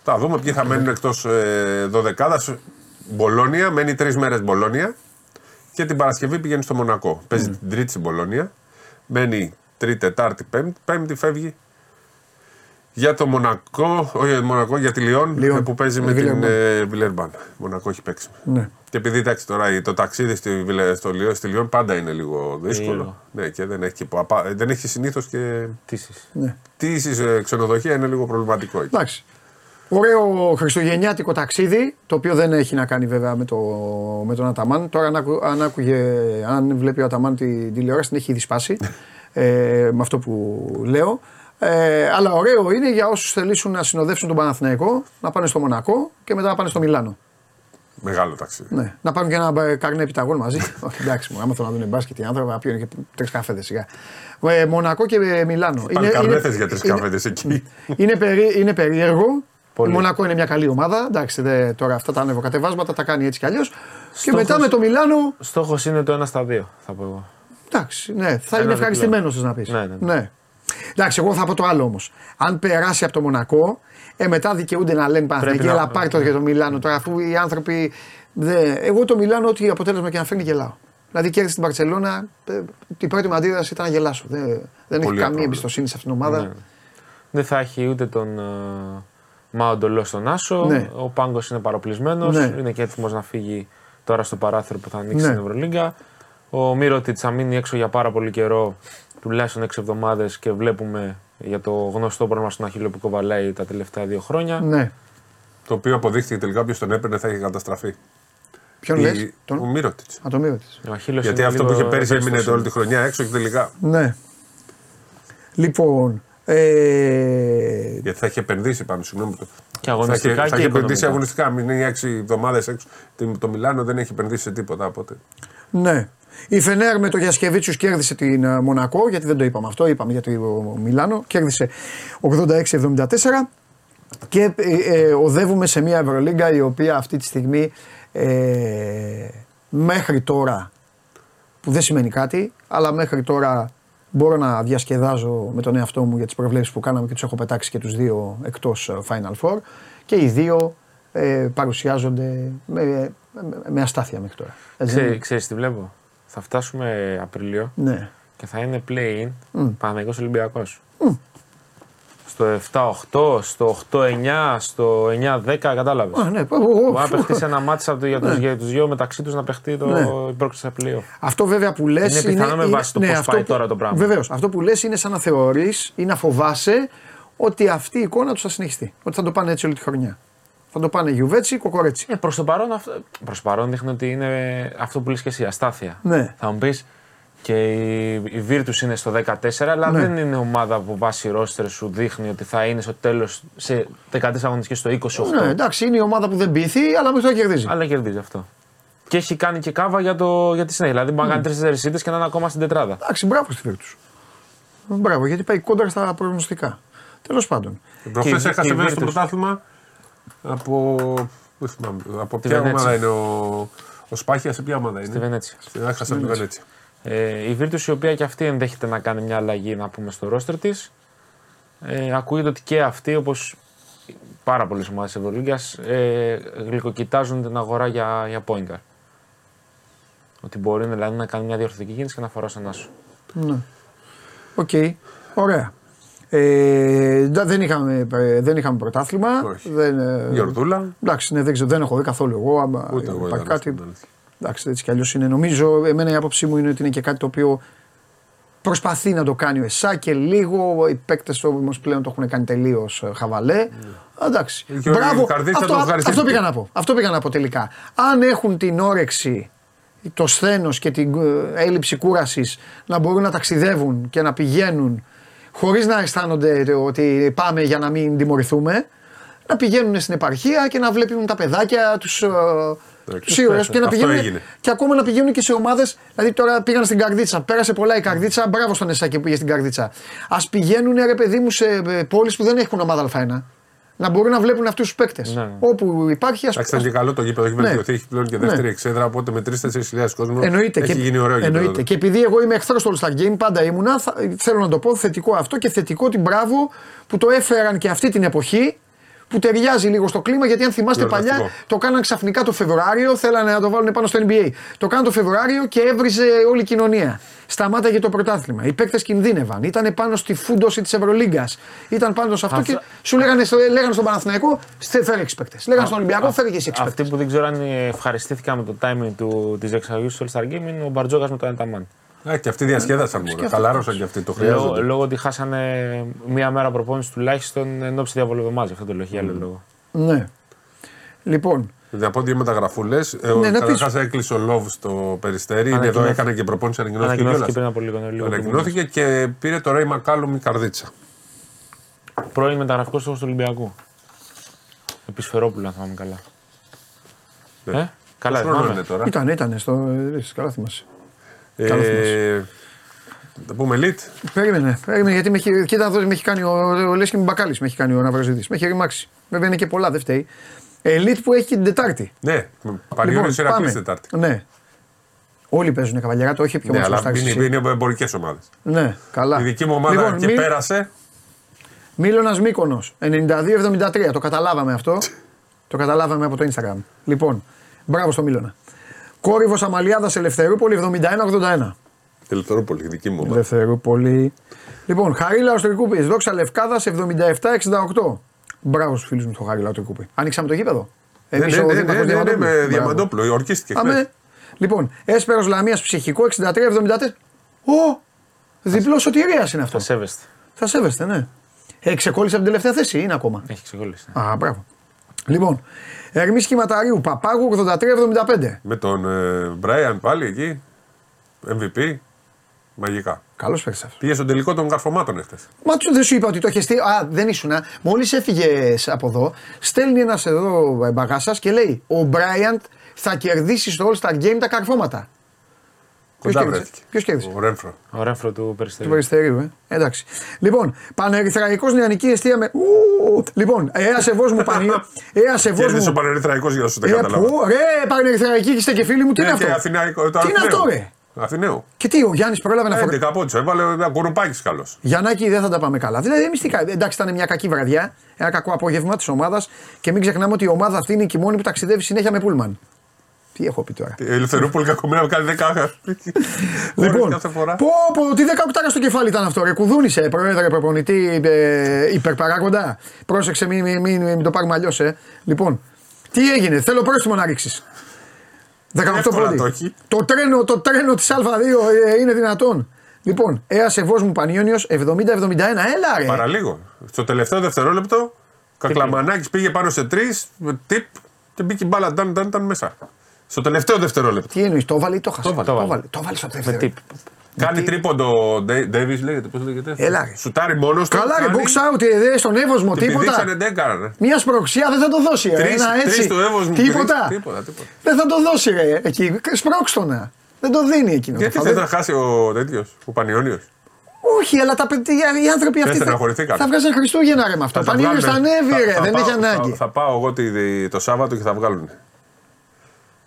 θα δούμε ποιοι θα μένουν εκτός ε, 12. Μπολόνια, μένει τρεις μέρες Μπολόνια. Και την Παρασκευή πηγαίνει στο Μονακό. Παίζει Ναι. την Τρίτη στην Μπολόνια. Μένει Τρίτη, Τετάρτη, Πέμπτη. Πέμπτη φεύγει Για το Μονακό, όχι για το Μονακό, για τη Λιόν Λιόν. που παίζει Ε, με την Βιλερμπάν. ε, Βιλερμπάν. Μονακό έχει παίξει. Ναι. Και επειδή εντάξει τώρα το ταξίδι στη, Βιλε- στο Λιόν, στη Λιόν πάντα είναι λίγο δύσκολο. Λίγο. Ναι, και δεν έχει, και παπα- δεν έχει συνήθως και. Τήσεις. ναι. Τι είσαι ξενοδοχεία είναι λίγο προβληματικό εκεί. Εντάξει. Ωραίο χριστουγεννιάτικο ταξίδι, το οποίο δεν έχει να κάνει βέβαια με, το, με τον Αταμάν. Τώρα, αν, άκου- αν, άκουγε, αν βλέπει ο Αταμάν την τηλεόραση, την έχει ήδη σπάσει ε, με αυτό που λέω. Ε, αλλά ωραίο είναι για όσους θελήσουν να συνοδεύσουν τον Παναθηναϊκό, να πάνε στο Μονακό και μετά να πάνε στο Μιλάνο. Μεγάλο ταξίδι. Ναι. Να πάρουν και ένα ε, καρνέ επιταγών μαζί. Όχι, εντάξει, μου, άμα θέλουν να δουν μπάσκετ οι άνθρωποι, να πιούν και τρεις καφέδες σιγά. Ε, Μονακό και ε, Μιλάνο. Πάνε καρνέθες για τρεις καφέδες εκεί. είναι, περί, είναι περίεργο. Πολύ. Η Μονακό είναι μια καλή ομάδα. Εντάξει, δε, τώρα αυτά τα ανεβοκατεβάσματα τα κάνει έτσι κι αλλιώς. Και Στόχος- μετά με το Μιλάνο. Στόχος είναι το 1 στα 2, θα πω εγώ. Εντάξει, ναι, θα Ένα είναι ευχαριστημένος να πεις. Ναι, ναι, ναι. Εντάξει, εγώ θα πω το άλλο όμως. Αν περάσει από το Μονακό, ε, μετά δικαιούνται να λένε Παναθηναϊκή, να- έλα πάρ' το για το Μιλάνο. Τώρα, αφού οι άνθρωποι. Δε... Εγώ το Μιλάνο, ό,τι αποτέλεσμα και να φέρνει, γελάω. Δηλαδή, κέρδισε την Παρσελώνα, ε, η πρώτη μου αντίδραση ήταν να γελάσω. Δεν, δεν έχει Πολύ καμία απλό. εμπιστοσύνη σε αυτήν την ομάδα. Ναι. Δεν θα έχει ούτε τον uh, Μάοντολό στον Άσο. Ναι. Ο Πάγκος είναι παροπλισμένος. Ναι. Είναι και έτοιμος να φύγει τώρα στο παράθυρο που θα ανοίξει Ναι. στην Ευρωλίγκα. Ο Μύρωτιτ θα μείνει έξω για πάρα πολύ καιρό, τουλάχιστον 6 εβδομάδες και βλέπουμε για το γνωστό πρόβλημα στον Αχίλιο που κοβαλάει τα τελευταία δύο χρόνια. Ναι. Το οποίο αποδείχθηκε τελικά ποιο τον έπαιρνε θα είχε καταστραφεί. Ποιον Η- λες, Ο τον. Μύρωτιτ. Α, το μείω της. Ο Αχίλιος Γιατί είναι αυτό που λίγο είχε πέρυσι έμεινε ευαίσθητος. όλη τη χρονιά έξω και τελικά. Ναι. Λοιπόν. Ε, Γιατί θα είχε επενδύσει πάνω, συγγνώμη. το- Και αγωνιστικά θα είχε, θα και είχε επενδύσει οικονομικά. αγωνιστικά. Μην είναι 6 εβδομάδες έξω. Το- Το Μιλάνο δεν έχει επενδύσει σε τίποτα οπότε. Ναι. Η Φενέρ με το Γιασκεβίτσιου κέρδισε την ε, Μονακό, γιατί δεν το είπαμε αυτό, είπαμε για το Μιλάνο. Κέρδισε 86-74 και ε, ε, οδεύουμε σε μια Ευρωλίγκα η οποία αυτή τη στιγμή ε, μέχρι τώρα, που δεν σημαίνει κάτι, αλλά μέχρι τώρα μπορώ να διασκεδάζω με τον εαυτό μου για τις προβλέψεις που κάναμε και τους έχω πετάξει και τους δύο εκτός ε, Final Four και οι δύο ε, παρουσιάζονται με, με, με αστάθεια μέχρι τώρα. Έτσι δεν Ξέρει, είναι; ξέρεις τι βλέπω; Θα φτάσουμε Απρίλιο Ναι. και θα είναι play-in Μμ. Παναγικός Ολυμπιακός. Στο 7-8, στο 8-9, στο 9-10, κατάλαβες. Α, ναι. εγώ- Μπορεί να παιχτεί ένα μάτι για τους, για τους δύο μεταξύ τους να παιχτεί το Ναι. η πρόκληση στα play-off. Αυτό βέβαια που λες. Είναι πιθανό με βάση το πώς πάει τώρα το πράγμα. Βεβαίως. Αυτό που λες είναι σαν να θεωρείς ή να φοβάσαι ότι αυτή η εικόνα τους θα συνεχιστεί. Ότι θα το πάνε έτσι όλη τη χρονιά. Θα το πάνε Γιουβέτσι, Κοκορέτσι. Ε, προς το παρόν, αυτό, προς το παρόν δείχνει ότι είναι αυτό που λες και εσύ, αστάθεια. Ναι. Θα μου πεις και η, η Virtus είναι στο 14, αλλά Ναι. δεν είναι ομάδα που βάσει ρόστερ σου δείχνει ότι θα είναι στο τέλος σε 14 αγωνιστικές στο 28. Ναι, εντάξει, είναι η ομάδα που δεν πείθει, αλλά μέχρι τώρα κερδίζει. Αλλά κερδίζει αυτό. Και έχει κάνει και κάβα για, το, για τη συνέχεια. Δηλαδή μπορεί να κάνει τρει-τέσσερι ήττες και να είναι ακόμα στην τετράδα. Εντάξει, μπράβο στη Βίρτου. Μπράβο, γιατί πάει κόντρα στα προγνωστικά. Τέλος πάντων. Προχθές η- έχασε η μέσα στο Virtus. πρωτάθλημα από. Δεν θυμάμαι. Από Τη ποια Βενέτσια. ομάδα είναι ο. Ο Σπαχίγια σε ποια ομάδα Στη είναι. Βενέτσια. Έχασε από τη Βενέτσια. Ε, η Virtus η οποία και αυτή ενδέχεται να κάνει μια αλλαγή να πούμε στο ρόστερ της. Ε, ακούγεται ότι και αυτή όπως πάρα πολλές ομάδες Ευρωλίγκας ε, γλυκοκοιτάζουν την αγορά για, για point guard. Ότι μπορεί δηλαδή να κάνει μια διορθωτική κίνηση και να αγοράσει ένα άσο. Ναι. Οκ. Ωραία. Ε, ντα- δεν, είχαμε, ε, δεν είχαμε πρωτάθλημα. Όχι. Δεν, ε, Γιορτούλα. Εντάξει, ναι, δεν, ξέρω, δεν έχω δει καθόλου εγώ. Άμα Ούτε εγώ υπάρχει είδα, κάτι. στην αλήθεια. Εντάξει, έτσι κι αλλιώς είναι. Νομίζω, εμένα η άποψή μου είναι ότι είναι και κάτι το οποίο προσπαθεί να το κάνει ο ΕΣΑ και λίγο οι παίκτες όμω πλέον το έχουν κάνει τελείως χαβαλέ. Εντάξει. Και ο Καρδίτσα Αυτό, το ευχαριστήθηκε. αυτό πήγα να πω. Αυτό πήγα να πω τελικά. Αν έχουν την όρεξη, το σθένος και την ε, έλλειψη κούρασης να μπορούν να ταξιδεύουν και να πηγαίνουν χωρίς να αισθάνονται ότι πάμε για να μην τιμωρηθούμε, να πηγαίνουν στην επαρχία και να βλέπουν τα παιδάκια, τους, ε, τους ήρωες και να Αυτό πηγαίνουν έγινε. και ακόμα να πηγαίνουν και σε ομάδες. Δηλαδή τώρα πήγαν στην Καρδίτσα. Πέρασε πολλά η Καρδίτσα. Μπράβο στον Εσάκη που πήγε στην Καρδίτσα. Α πηγαίνουν ρε παιδί μου σε πόλεις που δεν έχουν ομάδα Α1. Να μπορούν να βλέπουν αυτούς τους παίκτες. Ναι. Όπου υπάρχει ας Εντάξει, ήταν και καλό το γήπεδο. Έχει Ναι. βελτιωθεί. Έχει πλέον και δεύτερη Ναι. εξέδρα. Οπότε με 3-4 χιλιάδες κόσμο Εννοείται. έχει και, γίνει ωραίο γήπεδο. εννοείται. Και επειδή εγώ είμαι εχθρός του All Star Game, πάντα ήμουνα, θα, θέλω να το πω θετικό αυτό και θετικό την μπράβο που το έφεραν και αυτή την εποχή που ταιριάζει λίγο στο κλίμα γιατί αν θυμάστε Γιορταστικό. παλιά το κάναν ξαφνικά το Φεβρουάριο, θέλανε να το βάλουν πάνω στο NBA. Το κάναν το Φεβρουάριο και έβριζε όλη η κοινωνία. Σταμάταγε το πρωτάθλημα. Οι παίκτες κινδύνευαν. Ήταν πάνω στη φούντοση της Ευρωλίγκας. Ήταν πάνω σε αυτό Αυτό- και σου λέγανε, στο- λέγανε στον Παναθηναϊκό, «Στε- φέρε 6 παίκτε. Λέγανε στον Ολυμπιακό, φέρε και εσύ 6 Αυτοί παίκτε. που δεν ξέρω αν ευχαριστήθηκαν με το timing του, της εξαγωγής του All Star Game είναι ο Μπαρτζόκας με το Ανταμάν. Ε, και αυτοί διασκέδασαν μόνο. Χαλάρωσαν και αυτοί. Το Λόγω, χρειάζονται. λόγω ότι χάσανε μία μέρα προπόνηση τουλάχιστον εν ώψη διαβολοδομάζ. Αυτό το λέω για άλλο λόγο. Ναι. Λοιπόν, Να πω δύο μεταγραφούλες. Ναι, να Καταρχάς έκλεισε ο Λόβ στο περιστέρι. Είναι εδώ, Ανακοινώθηκε. έκανε και προπόνηση. Ανακοινώθηκε, Ανακοινώθηκε κιόλας. πριν από λίγο. λίγο Ανακοινώθηκε και πήρε το Ρέι Μακάλουμ η καρδίτσα. Πρώην μεταγραφικός στόχο του Ολυμπιακού. Επισφαιρόπουλο, αν θυμάμαι καλά. Ναι. Ε, καλά, Πόσο χρόνο θυμάμαι. είναι τώρα; ήταν, ήταν στο. ε, Καλά θυμάσαι. Καλό Ε, θα πούμε Λίτ. Περίμενε, περίμενε γιατί με έχει, κοίτα εδώ με έχει κάνει ο, ο Λέσχη Μπακάλη, με έχει κάνει ο Ναυροζητή. Με έχει ρημάξει. Βέβαια είναι και πολλά, δεν φταίει. Ελίτ που έχει και την Τετάρτη. Ναι, Πανιόνιο Λοιπόν, Ηρακλή Τετάρτη. Ναι. Όλοι παίζουν καβαλιά, το όχι πιο Ναι, μόνο αλλά είναι, είναι εμπορικές ομάδες. Ναι, καλά. Η δική μου ομάδα λοιπόν, και Μι- πέρασε. Μίλωνας Μύκονος, 92-73. Το καταλάβαμε αυτό. το καταλάβαμε από το Instagram. Λοιπόν, μπράβο στο Μίλωνα. Κόρυβος Αμαλιάδας Ελευθερούπολη 71-81. Ελευθερούπολη, η δική μου ομάδα. Ελευθερούπολη. Λοιπόν, Χαρίλα Οστρικούπη, Δόξα Λευκάδας 77-68. Μπράβος στου φίλους μου στο Χαρίλα Οστρικούπη. Ανοίξαμε το γήπεδο. Ναι, Εμείς ναι, ο ναι, Δήμαρχος ναι, ναι, ναι, Διαμαντόπουλου. με Μπράβο. Διαμαντόπουλο, ορκίστηκε Αμέ. χθες. Λοιπόν, Έσπερος Λαμίας ψυχικό 63-74. Ω! Διπλός σωτηρίας είναι αυτό. Θα σέβεστε. Θα σέβεστε, ναι. Ε, ξεκόλλησε από την τελευταία θέση, είναι ακόμα; Έχει ξεκολλήσει. Α, μπράβο. Λοιπόν, Ερμή Κυματαρίου, Παπάγου 83-75. Με τον Μπράιαν πάλι εκεί. MVP. Μαγικά. Καλός παίκτης αυτός. Πήγε στον τελικό των καρφωμάτων εχθές. Μα του δεν σου είπα ότι το είχε στείλει. Α, δεν ήσουν. Μόλις έφυγες από εδώ, στέλνει ένας εδώ μπαγάσα και λέει: Ο Μπράιαντ θα κερδίσει στο All Star Game τα καρφώματα. Ποιος Κοντά κέρδισε; βρέθηκε. Ποιος κέρδισε; Ο Ρέμφρο. Ο Ρέμφρο του Του Περιστερίου. Περιστερίου, ε. Εντάξει. Λοιπόν, Πανερυθραϊκό νεανική αιστεία με. Ου, λοιπόν, εά σεβό μου πανίο. Εά σεβό Κέρδισε ο μου. Πανερυθραϊκός για να σου τα Ε, καταλάβω. πού, ρε, Πανερυθραϊκή είστε και φίλοι μου, τι είναι Ε, και αυτό; Αθηναϊκό, το Τι είναι Αθηναίο. αυτό, ρε; Αθηναίο. Και τι, ο Γιάννης πρόλαβε να φορέσει. 11 πόντους. Έβαλε ένα κουρουπάκι καλός. Γιαννάκη δεν θα τα πάμε καλά. Δηλαδή, εμείς τι κάνουμε. Εντάξει, ήταν μια κακή βραδιά, ένα κακό απόγευμα της ομάδας και μην ξεχνάμε ότι η ομάδα αυτή είναι και η μόνη που ταξιδεύει συνέχεια με πούλμαν. Τι έχω πει τώρα; Η Ελευθερούπολη κακομένα κάνει 10 Λοιπόν, κάθε φορά. πω, πω, τι δεκαοκτάρα στο κεφάλι ήταν αυτό. Ρε, κουδούνισε, πρόεδρε, προπονητή, ε, υπερπαράγοντα. Πρόσεξε, μην, μην, μην, μην το πάρουμε αλλιώς, ε. Λοιπόν, τι έγινε, θέλω πρόστιμο να ρίξεις. 18 Εύκολα πόντι. το έχει. Το τρένο, το τρένο της Α2 ε, είναι δυνατόν. Λοιπόν, Έα Σεβό μου Πανιόνιος 70-71. Έλα ρε. Παραλίγο. Στο τελευταίο δευτερόλεπτο, Κακλαμανάκης πήγε πάνω σε τρεις, τυπ και μπήκε η μπάλα. Ήταν, ήταν, ήταν μέσα. Στο τελευταίο δευτερόλεπτο. Τι εννοείς, το βάλει ή το χάσες; Το βάλε, το το βάλε. Το βάλε στο Με δεύτερο. τύπ. Κάνει τρίποντο ο Ντέιβι, λέγεται. Πώς λέγεται; Έλα, ρε. Σουτάρει μόνος του. Καλά, ρε, box out, ε, δε, στον Εύωσμο, Την τίποτα. δείξανε δεν έκαναν. Μια σπροξία δεν θα το δώσει, ρε. Τρεις- Ένα έτσι. τρεις του Εύωσμου, τίποτα. τρεις, τίποτα, τίποτα. Δεν θα το δώσει, ρε. Εκεί. Σπρώξτονα. Δεν το δίνει εκείνο. Γιατί Θα θε δεν- να χάσει ο τέτοιος, ο Πανιόνιος; Όχι, αλλά τα παιδιά, οι άνθρωποι αυτοί. Θα, στεναχωρηθήκανε. θα βγάζαν Χριστούγεννα, ρε με αυτό. Πανίγιο θα ανέβει, ρε. Δεν έχει ανάγκη. Θα, θα πάω εγώ τη- το Σάββατο και θα βγάλουν.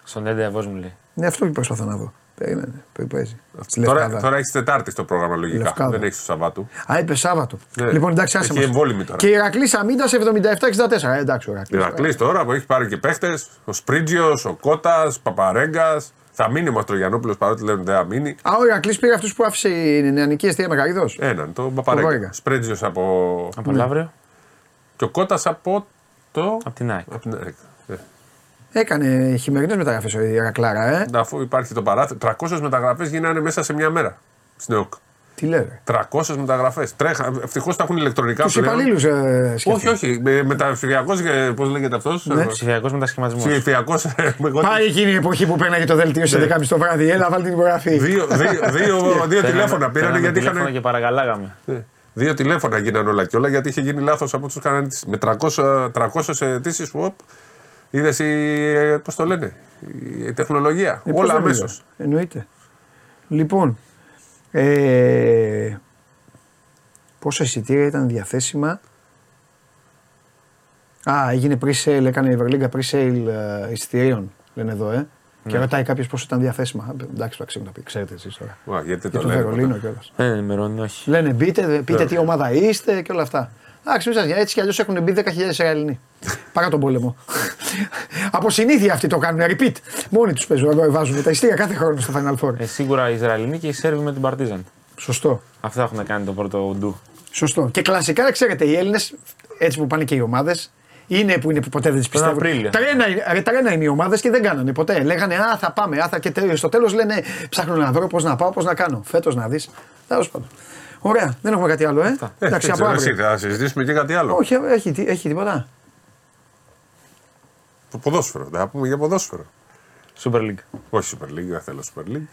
Στον Έντε Αβός μου λέει. Ναι, αυτό και προσπαθώ να δω. Περίμενε. Που παίζει. Στη Τώρα, Λευκάδα. τώρα έχεις Τετάρτη στο πρόγραμμα λογικά. Λευκάδα. Δεν έχεις το Σαββάτου. Α, είπε Σάββατο. Ναι. Λοιπόν, εντάξει, άσε Εκεί μας. εμβόλυμη τώρα. Και η Ηρακλής Αμίντα 77-64. Ε, εντάξει, ο Ηρακλής. Ηρακλής τώρα που έχει πάρει και παίχτες. Ο Σπρίτζιος, ο Κότα, Παπαρέγκας. Θα μείνει ο Μαστρογιανόπουλος παρότι λένε δεν θα μείνει. Α, ο Ηρακλής πήρε αυτούς που άφησε η νεανική αιστεία Μεγαρίδος. Έναν, τον Παπαρέγκα. Παπαρέγκα. Σπρίτζιος από. Από Ναι. Λαύριο, και ο Κότα από το. από την ΑΕΚ. Από την ΑΕΚ. Ε, Έκανε χειμερινές μεταγραφές ο Ηρακλάρα, ε. Αφού υπάρχει το παράθυρο. 300 μεταγραφές γίνανε μέσα σε μια μέρα. Στην ΕΟΚ. Τι λέει, ρε. 300 μεταγραφές. Τρέχα. Ευτυχώς τα έχουν ηλεκτρονικά Τους πλέον. υπαλλήλους ε, Όχι, όχι. Με, μεταψηφιακό, πώς λέγεται αυτός; Ναι. Ψηφιακός μετασχηματισμός. Ψηφιακός. Πάει εκείνη η εποχή που παίρναγε το δελτίο σε 11.30 το βράδυ. Έλα, βάλει την υπογραφή. Δύο, δύο, δύο, δύο τηλέφωνα πήρανε γιατί τηλέφωνα είχαν. και παρακαλάγαμε. Ναι. Δύο τηλέφωνα γίνανε όλα και όλα γιατί είχε γίνει λάθος από τους κανέναν. Με 300, 300 αιτήσεις, οπ, είδες η. Πώς το λένε, η τεχνολογία. Ε, πώς όλα δεν αμέσω. είδα. Εννοείται. Λοιπόν, ε, πόσα εισιτήρια ήταν διαθέσιμα; Α, έγινε pre-sale, έκανε η Ευρωλίγκα pre-sale ε, εισιτηρίων, λένε εδώ, ε. Και ρωτάει κάποιος πόσο ήταν διαθέσιμα. Α, Εντάξει, το ξέρουν τα πει, ξέρετε εσείς τώρα. Γιατί Και το το λένε. Βερολίνο ποτέ. κιόλας. Δεν ενημερώνει, όχι. Λένε μπείτε, πείτε τι ομάδα είστε και όλα αυτά. Εντάξει, μην σας νοιάζει, έτσι κι αλλιώς έχουν μπει 10.000 Ισραηλινοί. Παρά τον πόλεμο. Από συνήθεια αυτοί το κάνουν. Repeat. Μόνοι τους παίζουν, βάζουν τα ιστήρια κάθε χρόνο στο Final Four. Ε, σίγουρα οι Ισραηλινοί και οι Σέρβοι με την Παρτίζαν. Σωστό. Αυτά έχουν κάνει το πρώτο ντου. Σωστό. Και κλασικά, ξέρετε, οι Έλληνες, έτσι που πάνε και οι ομάδες, είναι που είναι που ποτέ δεν τις πιστεύουν. Απρίλιο. Τρένα, ρε, τρένα είναι οι ομάδες και δεν κάνανε ποτέ. Λέγανε Α, θα πάμε. Α, θα... Και τέλος, στο τέλος λένε Ψάχνω να βρω πώς να πάω, πώς να κάνω. Φέτος να δεις. Τέλος πάντων. Ωραία, δεν έχουμε κάτι άλλο, ε. Εντάξει, από Έτσι, αύριο. θα συζητήσουμε και κάτι άλλο. Όχι, έχει, τι- έχει τίποτα. Το ποδόσφαιρο. Θα πούμε για ποδόσφαιρο. Super League. Όχι Super League, δεν θέλω Super League.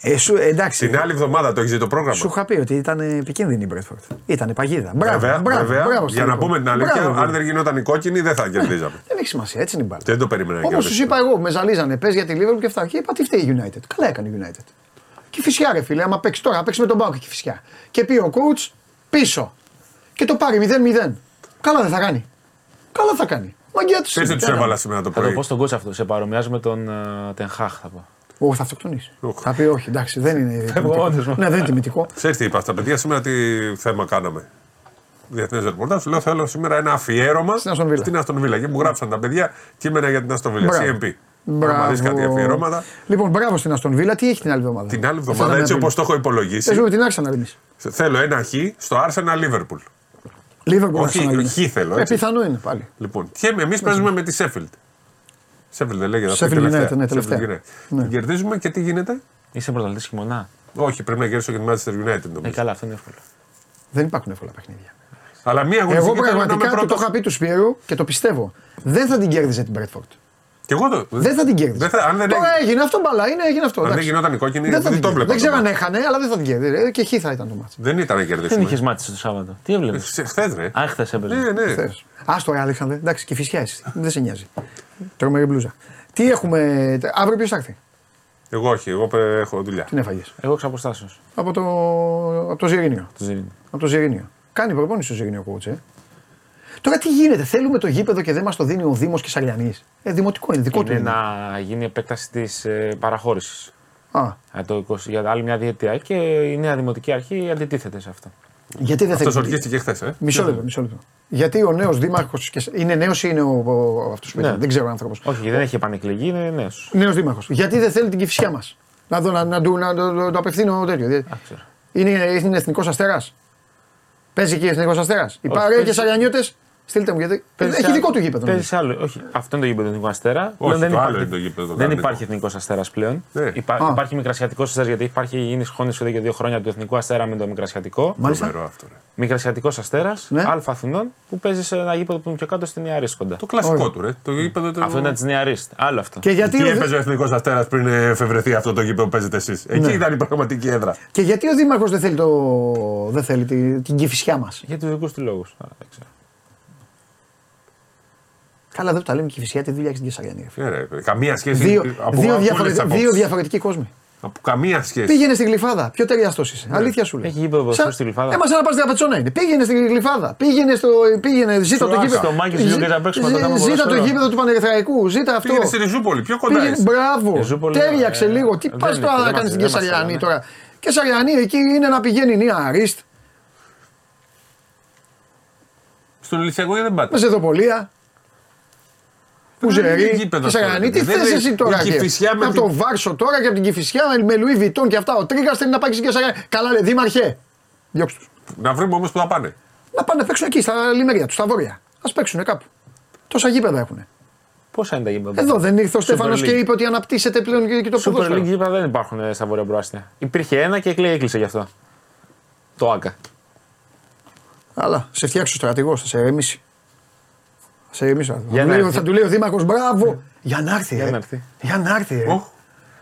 Ε, σου, εντάξει. Την άλλη εβδομάδα το έχεις δει το πρόγραμμα. Σου είχα πει ότι ήταν επικίνδυνη η Μπρέτφορντ. Ήταν παγίδα. Μπράβο, Βέβαια, μπράβο, βέβαια. μπράβο στον για να Νίκο. πούμε την αλήθεια, Μπράβο, αν δεν γινόταν η κόκκινη, δεν θα κερδίζαμε. Δεν έχει σημασία, έτσι είναι η μπάλα. δεν το περίμενα Όπως κιόλας. τους είπα εγώ, με ζαλίζανε, πες για τη Liverpool και αυτά. Και είπα τι φταίει η United. Καλά έκανε η United. Και φυσικά ρε φίλε, άμα παίξει τώρα, παίξει με τον Μπάουκ και φυσικά. Και πει ο coach πίσω. Και το πάρει 0-0. Καλά δεν θα κάνει. Καλά θα κάνει. Μαγκιά του. Ξέρεις τι τους έβαλα σήμερα το Θα το πρωί; πω στον coach αυτό. Σε παρομοιάζει με τον uh, Τενχάχ θα πω. Όχι, θα αυτοκτονήσει. Οχ. Θα πει όχι, εντάξει, δεν είναι. τιμητικό. μόνος μου. Ναι, δεν είναι τιμητικό. Ξέρεις τι είπα στα παιδιά σήμερα, τι θέμα κάναμε. Διεθνές ρεπορτάζ. Λέω θέλω σήμερα ένα αφιέρωμα Στην Αστον Βίλα. στην Αστον Βίλα. Και μου γράψαν τα παιδιά κείμενα για την Αστον Βίλα. Μπράβο. CMP. Αν δει κάτι αφιερώματα. Λοιπόν, μπράβο στην Αστον Βίλα. Τι έχει την άλλη εβδομάδα; Την άλλη εβδομάδα, έτσι όπως το έχω υπολογίσει, Παίζουμε την άξανα εμείς. θέλω ένα χ στο Arsenal Liverpool. Liverpool Όχι, Arsenal είναι. χ θέλω, Ε, έτσι. πιθανό είναι πάλι. Λοιπόν, και εμείς παίζουμε με τη Sheffield. Sheffield δεν λέγεται αυτή η Sheffield τελευταία. United, ναι, Sheffield τελευταία. United. Ναι. Την κερδίζουμε και τι γίνεται; Είσαι πρωταθλητής χειμωνά. Όχι, πρέπει να κερδίσω και τη Manchester United Ε, νομίζω. καλά, αυτό είναι εύκολο. Δεν υπάρχουν εύκολα παιχνίδια. Αλλά μία Εγώ αγωνιστική θέλω να είμαι πραγματικά του το πρώτος. είχα πει του Σπύρου και το πιστεύω. Δεν θα την κέρδιζε την Μπρέτφορντ. Και εγώ το. Δεν θα την κέρδιζε. Δεν θα- αν δεν Τώρα έγινε- έγινε αυτό μπαλά, είναι, έγινε αυτό. Αν δεν εντάξει. γινόταν η κόκκινη, δεν, θα δεν την το κέρδιζε. βλέπα. Δεν ξέρω το αν μάτς. έχανε, αλλά δεν θα την κέρδιζε. Ε, Και χ θα ήταν το μάτσο. Δεν ήταν να Δεν κερδίσουμε. είχες μάτι το Σάββατο. Τι έβλεπες; Χθες ρε. Α, χθες έπαιζε. Ναι, ναι. Θες. Άστο ρε Αλέξανδρε, εντάξει και φυσικά εσύ. Δεν σε νοιάζει. Τρομερή μπλούζα. Τι έχουμε. Αύριο ποιος θα έρθει; Εγώ όχι, εγώ παι- έχω δουλειά. Την έφαγε. Εγώ εξ αποστάσεως. Από το, από το Ζιρίνιο. Το Ζήνη. Από το Ζιρίνιο. Κάνει προπόνηση στο Ζιρίνιο coach, ε. Τώρα τι γίνεται, θέλουμε το γήπεδο και δεν μας το δίνει ο Δήμος και Σαριανή. Ε, δημοτικό είναι, δικό του Είναι είναι. να γίνει επέκταση της ε, παραχώρησης. Α, το 20, για άλλη μια διετία και η νέα δημοτική αρχή αντιτίθεται σε αυτό. γιατί δεν Αυτός θέλει. ορκίστηκε χθες. Ε; Μισό λεπτό, μισό λεπτό. Γιατί ο νέος δήμαρχος. Είναι νέος ή είναι ο, ο, αυτός που Ναι. ήταν, δεν ξέρω ο άνθρωπος. Όχι, δεν έχει επανεκλεγεί, είναι νέος. Νέος δήμαρχος. Γιατί δεν θέλει την κυφσιά μας; Να, δω, να, να, του- να, το- το- το απευθύνω τέτοιο. Δηλαδή, ξέρω. Είναι, είναι εθνικός αστέρας. Παίζει εκεί εθνικός αστέρας. Υπάρχουν και παίζει- σαριανιώτε. Στείλτε μου γιατί. Έχει δικό του γήπεδο. Παίζεις νομίζω. σε άλλο. Όχι, αυτό είναι το γήπεδο του Εθνικού Αστέρα. Όχι, Πλέον το άλλο είναι το γήπεδο του δεν κανονικό. υπάρχει Εθνικός Αστέρας πλέον. Ναι. Υπά, Α. υπάρχει Μικρασιατικός Αστέρας γιατί υπάρχει γίνει χώνηση εδώ και δύο χρόνια του Εθνικού Αστέρα με το Μικρασιατικό. Μάλιστα. Τρομερό αυτό. Ρε. Μικρασιατικός Αστέρας, Ναι. Α Αθηνών, που παίζει σε ένα γήπεδο που είναι πιο κάτω στην Ιαρίστ κοντά. Το κλασικό Ωραία. του, ρε. Το γήπεδο του. Αυτό ήταν της Ιαρίστ. Άλλο αυτό. Και γιατί, Τι ο, έπαιζε ο Εθνικός Αστέρας πριν εφευρεθεί αυτό το γήπεδο που παίζετε εσείς; Εκεί Ναι. ήταν η πραγματική έδρα. και γιατί ο Δήμαρχος δεν θέλει, το, δεν θέλει την, την κυφισιά μας; Για τους δικούς του λόγους. Καλά, δεν το τα λέμε κυφισιά, τι δουλειά έχεις την Κεσαριανή. ρε φίλε. Ε, ρε, Καμία σχέση. Δύο, από- δύο, από όλες τις διαφορετικοί, απόψεις. δύο διαφορετικοί κόσμοι. Από καμία σχέση. Πήγαινε στην Γλυφάδα. Πιο ταιριαστός είσαι. Αλήθεια σου λέει. Έχει γήπεδο ποδοσφαίρου στη Γλυφάδα. Ε, μα να πα στην Απετσόνα είναι. Πήγαινε στην Γλυφάδα. Πήγαινε στο. Πήγαινε, ζήτα το Άκα. γήπεδο. Στο Μάκης Λιούγκας να παίξουμε το Ζή- θέμα Ζήτα το ποδόσφαιρο. γήπεδο του Πανερθραϊκού. Ζήτα αυτό. Πήγαινε στη Ριζούπολη, πιο κοντά Πήγαινε, είσαι; μπράβο. Ριζούπολη, Τέριαξε ε, λίγο. Τι δεν πας είναι, τώρα δεν να κάνεις μας- την δεν μας Κεσαριανή λένε. τώρα. Κεσαριανή εκεί είναι να πηγαίνει η Αρίστ. Στον Ηλυσιακό δεν πάτε. Μες Ζεδοπολία. Πουζερή, γήπεδος Κεσαριανή. τώρα, Τι δεν θε είναι- εσύ τώρα. η και- Κηφισιά με Από την- το Βάρσο τώρα και από την Κυφυσιά με Λουί Βιτών και αυτά. Ο Τρίγκας θέλει να πάει στην Κεσαριανή. Καλά, λέει Δήμαρχε. Διώξτε τους. Να βρούμε όμως που θα πάνε. Να πάνε να παίξουν εκεί, στα λιμέρια τους, στα βόρεια. Α παίξουν κάπου. Τόσα γήπεδα έχουν. Πόσα είναι τα γήπεδα; Εδώ δεν ήρθε ο Super Στέφανος και League. είπε ότι αναπτύσσεται πλέον και και το Super League ποδόσφαιρο. γήπεδα δεν υπάρχουν ε, στα βορειοπροάστια. Υπήρχε ένα και έκλειγε, έκλεισε γι' αυτό. Το ΑΚΑ. Αλλά σε φτιάξει ο στρατηγό, θα σε ερεμήσει. Θα σε ερεμήσει. Θα, Για του να λέει- έρθει. θα του λέει ο Δήμαρχος, μπράβο. Για να έρθει. Για ρε. να έρθει. Για να έρθει. ρε. Οχ,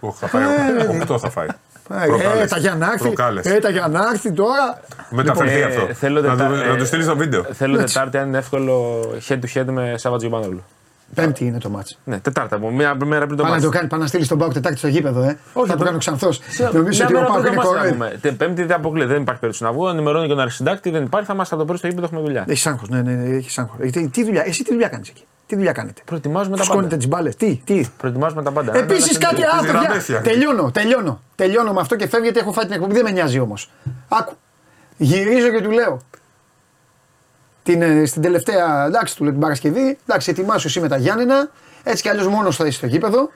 οχ, θα φάει. Ε, Οκτώ θα φάει. Ε, Προκάλεσε. Έτα για να έρθει. Προκάλεσε. Έτα για να έρθει τώρα. Μεταφερθεί Λοιπόν, ε, αυτό. θέλω να, δετα- του, ε, να του στείλει το βίντεο. Θέλω Τετάρτη αν είναι εύκολο head to head με Σάββατο Γιωμάνολου. Πέμπτη είναι το μάτσο. Ναι, Τετάρτα μου, μία μέρα πριν το Πάνε να μάτσο. το κάνει, πάνε να στείλει τον Πάουκ Τετάρτη στο γήπεδο, ε. Όχι, θα το το- κάνω ξανθός. Σε- Νομίζω μια ότι ο μέρα Πάουκ πριν είναι το μάτσο να κορόιδο. πούμε. Τε- Πέμπτη δεν αποκλείεται, δεν υπάρχει περίπτωση να βγω. Ενημερώνει και τον αρχισυντάκτη, δεν υπάρχει, θα μας θα το πρωί στο γήπεδο, έχουμε δουλειά. Έχει άγχος, ναι, ναι, ναι, έχει άγχος. Ε, Τι, τι δουλειά, εσύ τι δουλειά κάνεις εκεί; Τι δουλειά κάνετε; Προετοιμάζουμε τα Σκόνετε πάντα. τις μπάλες. Τι, τι; Προετοιμάζουμε τα πάντα. Επίσης Ένα- κάτι ένα- άλλο. τις παιδιά. γραμμές φτιάχνει. Τελειώνω, τελειώνω. Τελειώνω με αυτό και φεύγει γιατί έχω φάει την εκπομπή. Δεν με νοιάζει όμως. Άκου. Γυρίζω και του λέω. Την, ε, στην τελευταία, εντάξει, του λέει την Παρασκευή, εντάξει, ετοιμάσου εσύ με τα Γιάννενα, έτσι κι αλλιώς μόνος θα είσαι στο γήπεδο.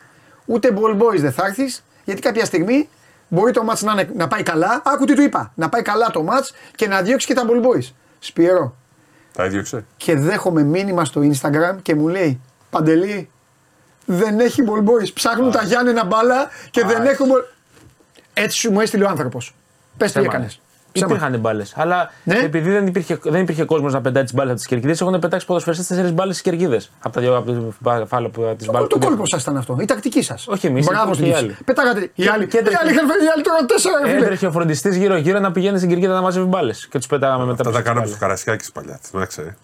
Ούτε ball boys δεν θα έρθεις, γιατί κάποια στιγμή μπορεί το μάτς να, είναι- να πάει καλά. Άκου τι του είπα. Να πάει καλά το μάτς και να διώξει και τα ball boys. Σπιερό. Τα έδιωξε. Και δέχομαι μήνυμα στο Instagram και μου λέει Παντελή, δεν έχει ball boys. Ψάχνουν τα Γιάννενα μπάλα και δεν έχουν ball. Έτσι σου μου έστειλε ο άνθρωπος. Πες τι Ψέμα. έκανες. Υπήρχαν μπάλες. Αλλά Ναι. επειδή δεν υπήρχε, δεν υπήρχε κόσμος να πετάει τις μπάλες από τις κερκίδες, έχουν πετάξει ποδοσφαιριστές τέσσερις μπάλες στις κερκίδες. Από τα δύο από τις μπάλες. Το κόλπο σας ήταν αυτό. Η τακτική σας. Όχι εμείς, Μπράβο οι στην άλλοι. Πετάγατε. Οι άλλοι. και Οι έτρεχε- άλλοι είχαν φέρει οι άλλοι τώρα τέσσερα. ρε φίλε. Έτρεχε ο φροντιστής γύρω-γύρω να πηγαίνει στην κερκίδα να μαζεύει μπάλες. Και τους πετάγαμε μετά. Αυτά τα πίσω κάναμε στις στο μπάλες. Καρασιάκη παλιά. Να ξέρει.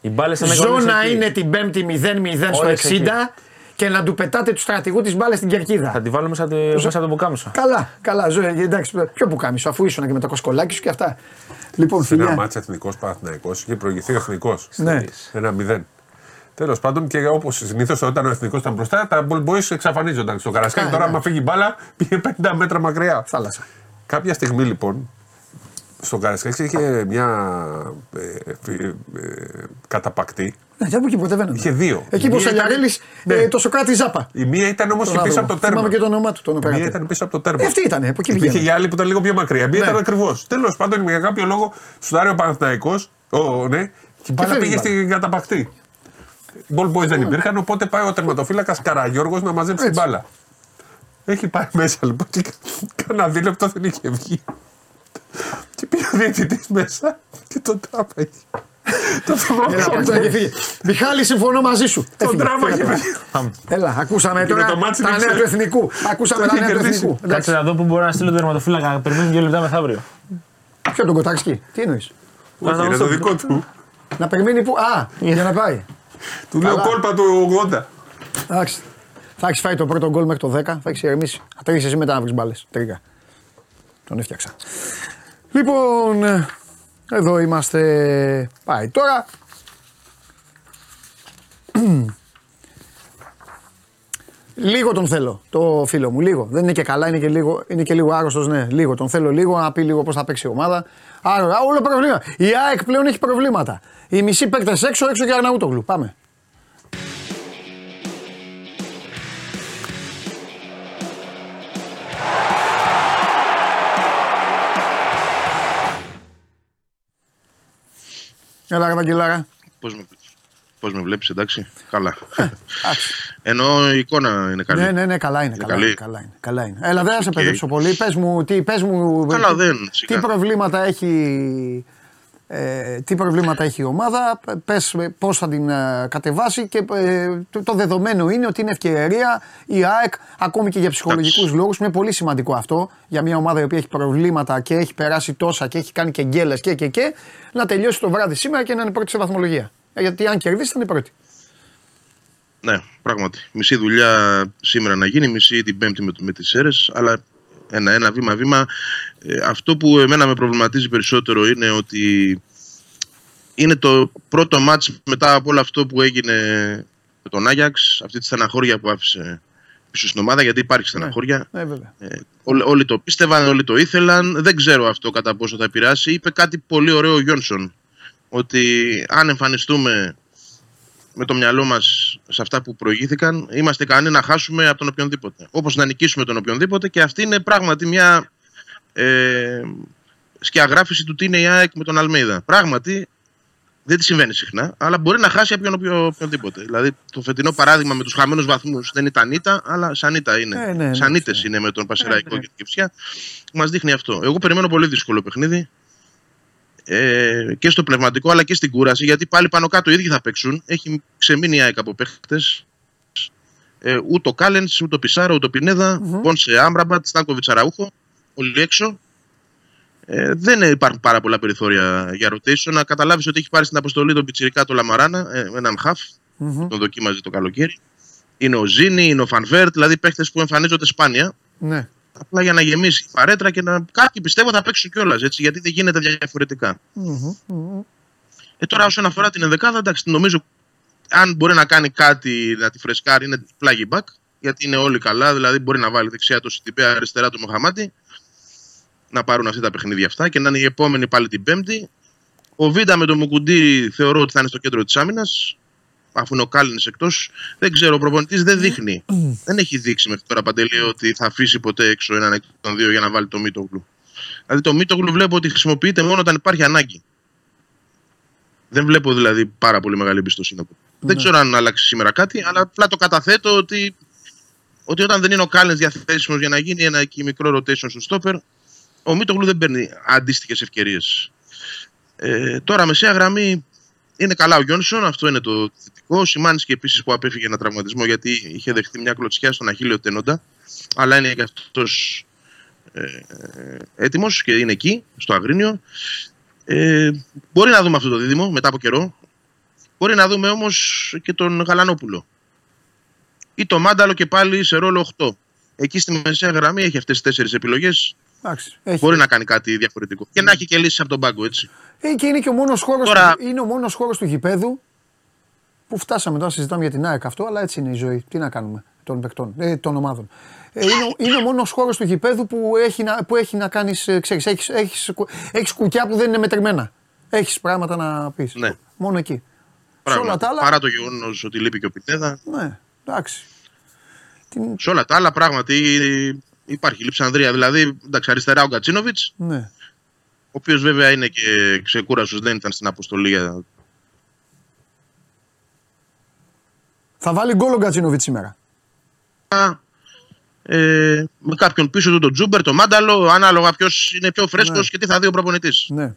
Οι μπάλες ήταν Ζώνα είναι την 5η 0-0 στο Όλες 60 εκεί. Και να του πετάτε τους στρατηγού τη μπάλα στην κερκίδα. Θα τη βάλουμε μέσα, τη- μέσα από το πουκάμισο. Καλά, καλά, ζω, εντάξει, πιο που κάμισο, αφού ήσουν και με το κοσκολάκι σου και αυτά. Λοιπόν, Σε ένα φιλιά. μάτσα εθνικός Παναθυναϊκό είχε προηγηθεί ο εθνικός. Ναι. Ένα μηδέν. Τέλος πάντων και όπως συνήθως όταν ο εθνικός ήταν μπροστά, τα ball boys εξαφανίζονταν. Στο Καρασκάκι Α, τώρα, ναι. άμα φύγει η μπάλα, πήγε 50 μέτρα μακριά. Θάλασσα. Κάποια στιγμή λοιπόν, στο Καρασκάκι είχε μια ε, φι- ε, καταπακτή. Ναι, και από εκεί πρωτεύαιναν. Είχε δύο. Εκεί Η που ο μία ήταν- Σαλιαρέλης Ναι. το Σοκράτη Ζάπα. Η μία ήταν όμως Τον και πίσω άνθρωπο. από το τέρμα. Θυμάμαι και το όνομά του, τον Η μία οπεράτη. ήταν πίσω από το τέρμα. Ε, αυτή ήτανε, από εκεί Υπήρχε βγαίνει. η άλλη που ήταν λίγο πιο μακριά. Η μία Ναι. ήταν ακριβώς. Τέλος πάντων, για κάποιο λόγο, σου ο Παναθυναϊκό. Ναι, και η μπάλα φεύγει η πήγε μπάλα. στην καταπακτή. Ball boys δεν υπήρχαν, οπότε πάει ο τερματοφύλακας Καραγιώργος να μαζέψει την Έτσι. μπάλα. Έχει πάει μέσα λοιπόν και κάνα δίλεπτο δεν είχε βγει. Και πήγε ο διαιτητής μέσα και τον τράπαγε. Τον Έλα, τράβαγε. πας και φύγε. Μιχάλη, συμφωνώ μαζί σου. Τον Έφυγε, τράβαγε. φύγε. Έλα, ακούσαμε Και με τώρα το μάτσι τα δεν νέα ξέρω. του εθνικού. Ακούσαμε Το τα είχε νέα του κερδίσει. εθνικού. Εντάξει. Κάτσε να δω που μπορεί να στείλω το τερματοφύλακα. Περιμένει δύο λεπτά μεθαύριο. Ποιο τον κοτάξκι, τι εννοείς; Όχι, είναι το δικό του. Να περιμένει που. Α, για να πάει. Του λέω Καλά. κόλπα του 80. Εντάξει. Θα έχεις φάει το πρώτο γκολ μέχρι το 10, θα έχεις ηρεμήσει. Θα τρέχει εσύ μετά να βρεις μπάλες. Τρίγα. Τον έφτιαξα. Λοιπόν, ε, εδώ είμαστε. Πάει τώρα. Λίγο τον θέλω, το φίλο μου. Λίγο. Δεν είναι και καλά, είναι και λίγο, είναι και λίγο άρρωστος. Ναι, λίγο. Τον θέλω λίγο να πει λίγο πώς θα παίξει η ομάδα. Άρα, όλο προβλήματα. Η ΑΕΚ πλέον έχει προβλήματα. Οι μισοί παίκτες έξω, έξω και Αρναούτογλου. Πάμε. Έλα, Καταγγελάρα. Πώς με, πώς με βλέπεις, εντάξει. Καλά. εντάξει. Ενώ η εικόνα είναι καλή. Ναι, ναι, ναι, καλά είναι. Είναι Καλά, καλή. είναι, καλά, είναι, καλά είναι. Έλα, δεν θα σε Οκ. παιδέψω πολύ. Πες μου, τι, πες μου, Καλά, τι, δεν, τι σιγά. προβλήματα έχει ε, τι προβλήματα έχει η ομάδα, πες ε, πώς θα την ε, κατεβάσει και ε, το, το δεδομένο είναι ότι είναι ευκαιρία η ΑΕΚ ακόμη και για ψυχολογικούς λόγους, είναι πολύ σημαντικό αυτό για μια ομάδα η οποία έχει προβλήματα και έχει περάσει τόσα και έχει κάνει και γκέλες και και και να τελειώσει το βράδυ σήμερα και να είναι πρώτη σε βαθμολογία. Ε, γιατί αν κερδίσει θα είναι πρώτη. Ναι, πράγματι. Μισή δουλειά σήμερα να γίνει, μισή την Πέμπτη με, με τις αίρες. Αλλά ένα-ένα βήμα-βήμα. Ε, αυτό που εμένα με προβληματίζει περισσότερο είναι ότι είναι το πρώτο μάτς μετά από όλο αυτό που έγινε με τον Άγιαξ, αυτή τη στεναχώρια που άφησε πίσω στην ομάδα, γιατί υπάρχει στεναχώρια. Ε, βέβαια. Ε, όλοι, όλοι το πίστευαν, όλοι το ήθελαν. Δεν ξέρω αυτό κατά πόσο θα επηρεάσει. Είπε κάτι πολύ ωραίο ο Γιόνσον. Ότι αν εμφανιστούμε με το μυαλό μας σε αυτά που προηγήθηκαν, είμαστε ικανοί να χάσουμε από τον οποιονδήποτε. Όπως να νικήσουμε τον οποιονδήποτε. Και αυτή είναι πράγματι μια ε, σκιαγράφηση του τι είναι η ΑΕΚ με τον Αλμίδα. Πράγματι δεν τη συμβαίνει συχνά, αλλά μπορεί να χάσει από ποιον οποιονδήποτε. Δηλαδή το φετινό παράδειγμα με τους χαμένους βαθμούς δεν ήταν ήττα, αλλά σαν ήττα είναι. Ε, ναι, ναι, σαν ήττες ναι. είναι με τον Πασεραϊκό Ε, ναι. και την Κυψιά. Μας δείχνει αυτό. Εγώ περιμένω πολύ δύσκολο παιχνίδι. Ε, και στο πνευματικό αλλά και στην κούραση, γιατί πάλι πάνω κάτω οι ίδιοι θα παίξουν. Έχει ξεμείνει η ΑΕΚ από παίχτες. Ε, ούτε ο Κάλενς, ούτε ο Πισάρο, ούτε ο πινεδα Πόνσε Άμπραμπατ, Στάνκοβιτς Αραούχο. Όλοι έξω. Ε, δεν υπάρχουν πάρα πολλά περιθώρια για rotation. Να καταλάβεις ότι έχει πάρει στην αποστολή τον Πιτσυρικά το Λαμαράνα, ε, έναν χαφ. Τον δοκίμαζε το καλοκαίρι. Είναι ο Ζήνη, είναι ο Φανβέρτ, δηλαδή παίχτες που εμφανίζονται σπάνια. Ναι. Απλά για να γεμίσει η παρέτρα και να. Κάποιοι πιστεύω θα παίξουν κιόλας έτσι, γιατί δεν γίνεται διαφορετικά. Ε, τώρα, όσον αφορά την ενδεκάδα, εντάξει, νομίζω αν μπορεί να κάνει κάτι να τη φρεσκάρει είναι πλάγι back, γιατί είναι όλοι καλά. Δηλαδή, μπορεί να βάλει δεξιά το Σιτιπέ, αριστερά το Μοχαμάτι, να πάρουν αυτά τα παιχνίδια αυτά και να είναι η επόμενη πάλι την Πέμπτη. Ο Βίντα με τον Μουκουντή θεωρώ ότι θα είναι στο κέντρο της άμυνας. Αφού είναι ο Κάλινε εκτός. Δεν ξέρω, ο προπονητής δεν δείχνει. δεν έχει δείξει μέχρι τώρα παντελή ότι θα αφήσει ποτέ έξω έναν εκ των δύο για να βάλει το Μίτογλου. Δηλαδή το Μίτογλου βλέπω ότι χρησιμοποιείται μόνο όταν υπάρχει ανάγκη. Δεν βλέπω δηλαδή πάρα πολύ μεγάλη εμπιστοσύνη. από του. Δεν ξέρω αν αλλάξει σήμερα κάτι, αλλά απλά το καταθέτω ότι, ότι όταν δεν είναι ο Κάλεν διαθέσιμος για να γίνει ένα εκεί μικρό rotation στο στόπερ, ο Μίτογλου δεν παίρνει αντίστοιχες ευκαιρίες. Ε, τώρα μεσαία γραμμή είναι καλά ο Γιόνσον, αυτό είναι το θετικό. Σιμάνσκι επίσης που απέφυγε ένα τραυματισμό γιατί είχε δεχτεί μια κλωτσιά στον Αχίλιο Τένοντα. Αλλά είναι και αυτός ε, έτοιμος και είναι εκεί, στο Αγρίνιο. Ε, μπορεί να δούμε αυτό το δίδυμο μετά από καιρό. Μπορεί να δούμε όμως και τον Γαλανόπουλο. Ή το Μάνταλο και πάλι σε ρόλο 8. Εκεί στη μεσαία γραμμή έχει αυτές τις τέσσερις επιλογές. Εντάξει, έχει. Μπορεί να κάνει κάτι διαφορετικό. Και να έχει και λύσεις από τον πάγκο, έτσι. Ε, και είναι και ο μόνος χώρος Τώρα- είναι ο μόνος χώρος του γηπέδου που φτάσαμε τώρα, συζητάμε για την ΑΕΚ αυτό, αλλά έτσι είναι η ζωή. Τι να κάνουμε των παικτών, ε, των ομάδων. Ε, είναι, ο- είναι ο μόνος χώρος του γηπέδου που έχει να, που έχει να κάνεις. Ξέρεις, έχεις, έχεις, κου- έχεις κουκιά που δεν είναι μετρημένα. Έχεις πράγματα να πεις. Ναι. Μόνο εκεί. Σε Πράγματι. όλα τα άλλα. Παρά το γεγονός ότι λείπει και ο Πιτέδα. Ναι, εντάξει. Την, Σε όλα τα άλλα πράγματι υπάρχει λειψανδρία. Δηλαδή, εντάξει, αριστερά ο Γκατσίνοβιτς, ναι. ο οποίος βέβαια είναι και ξεκούραστος, δεν ήταν στην αποστολή. για- Θα βάλει γκολ ο Γκατσίνοβιτς σήμερα. Ε, με κάποιον πίσω του τον Τζούμπερ, τον Μάνταλο, ανάλογα ποιος είναι πιο φρέσκος Ναι. και τι θα δει ο προπονητής. Ναι.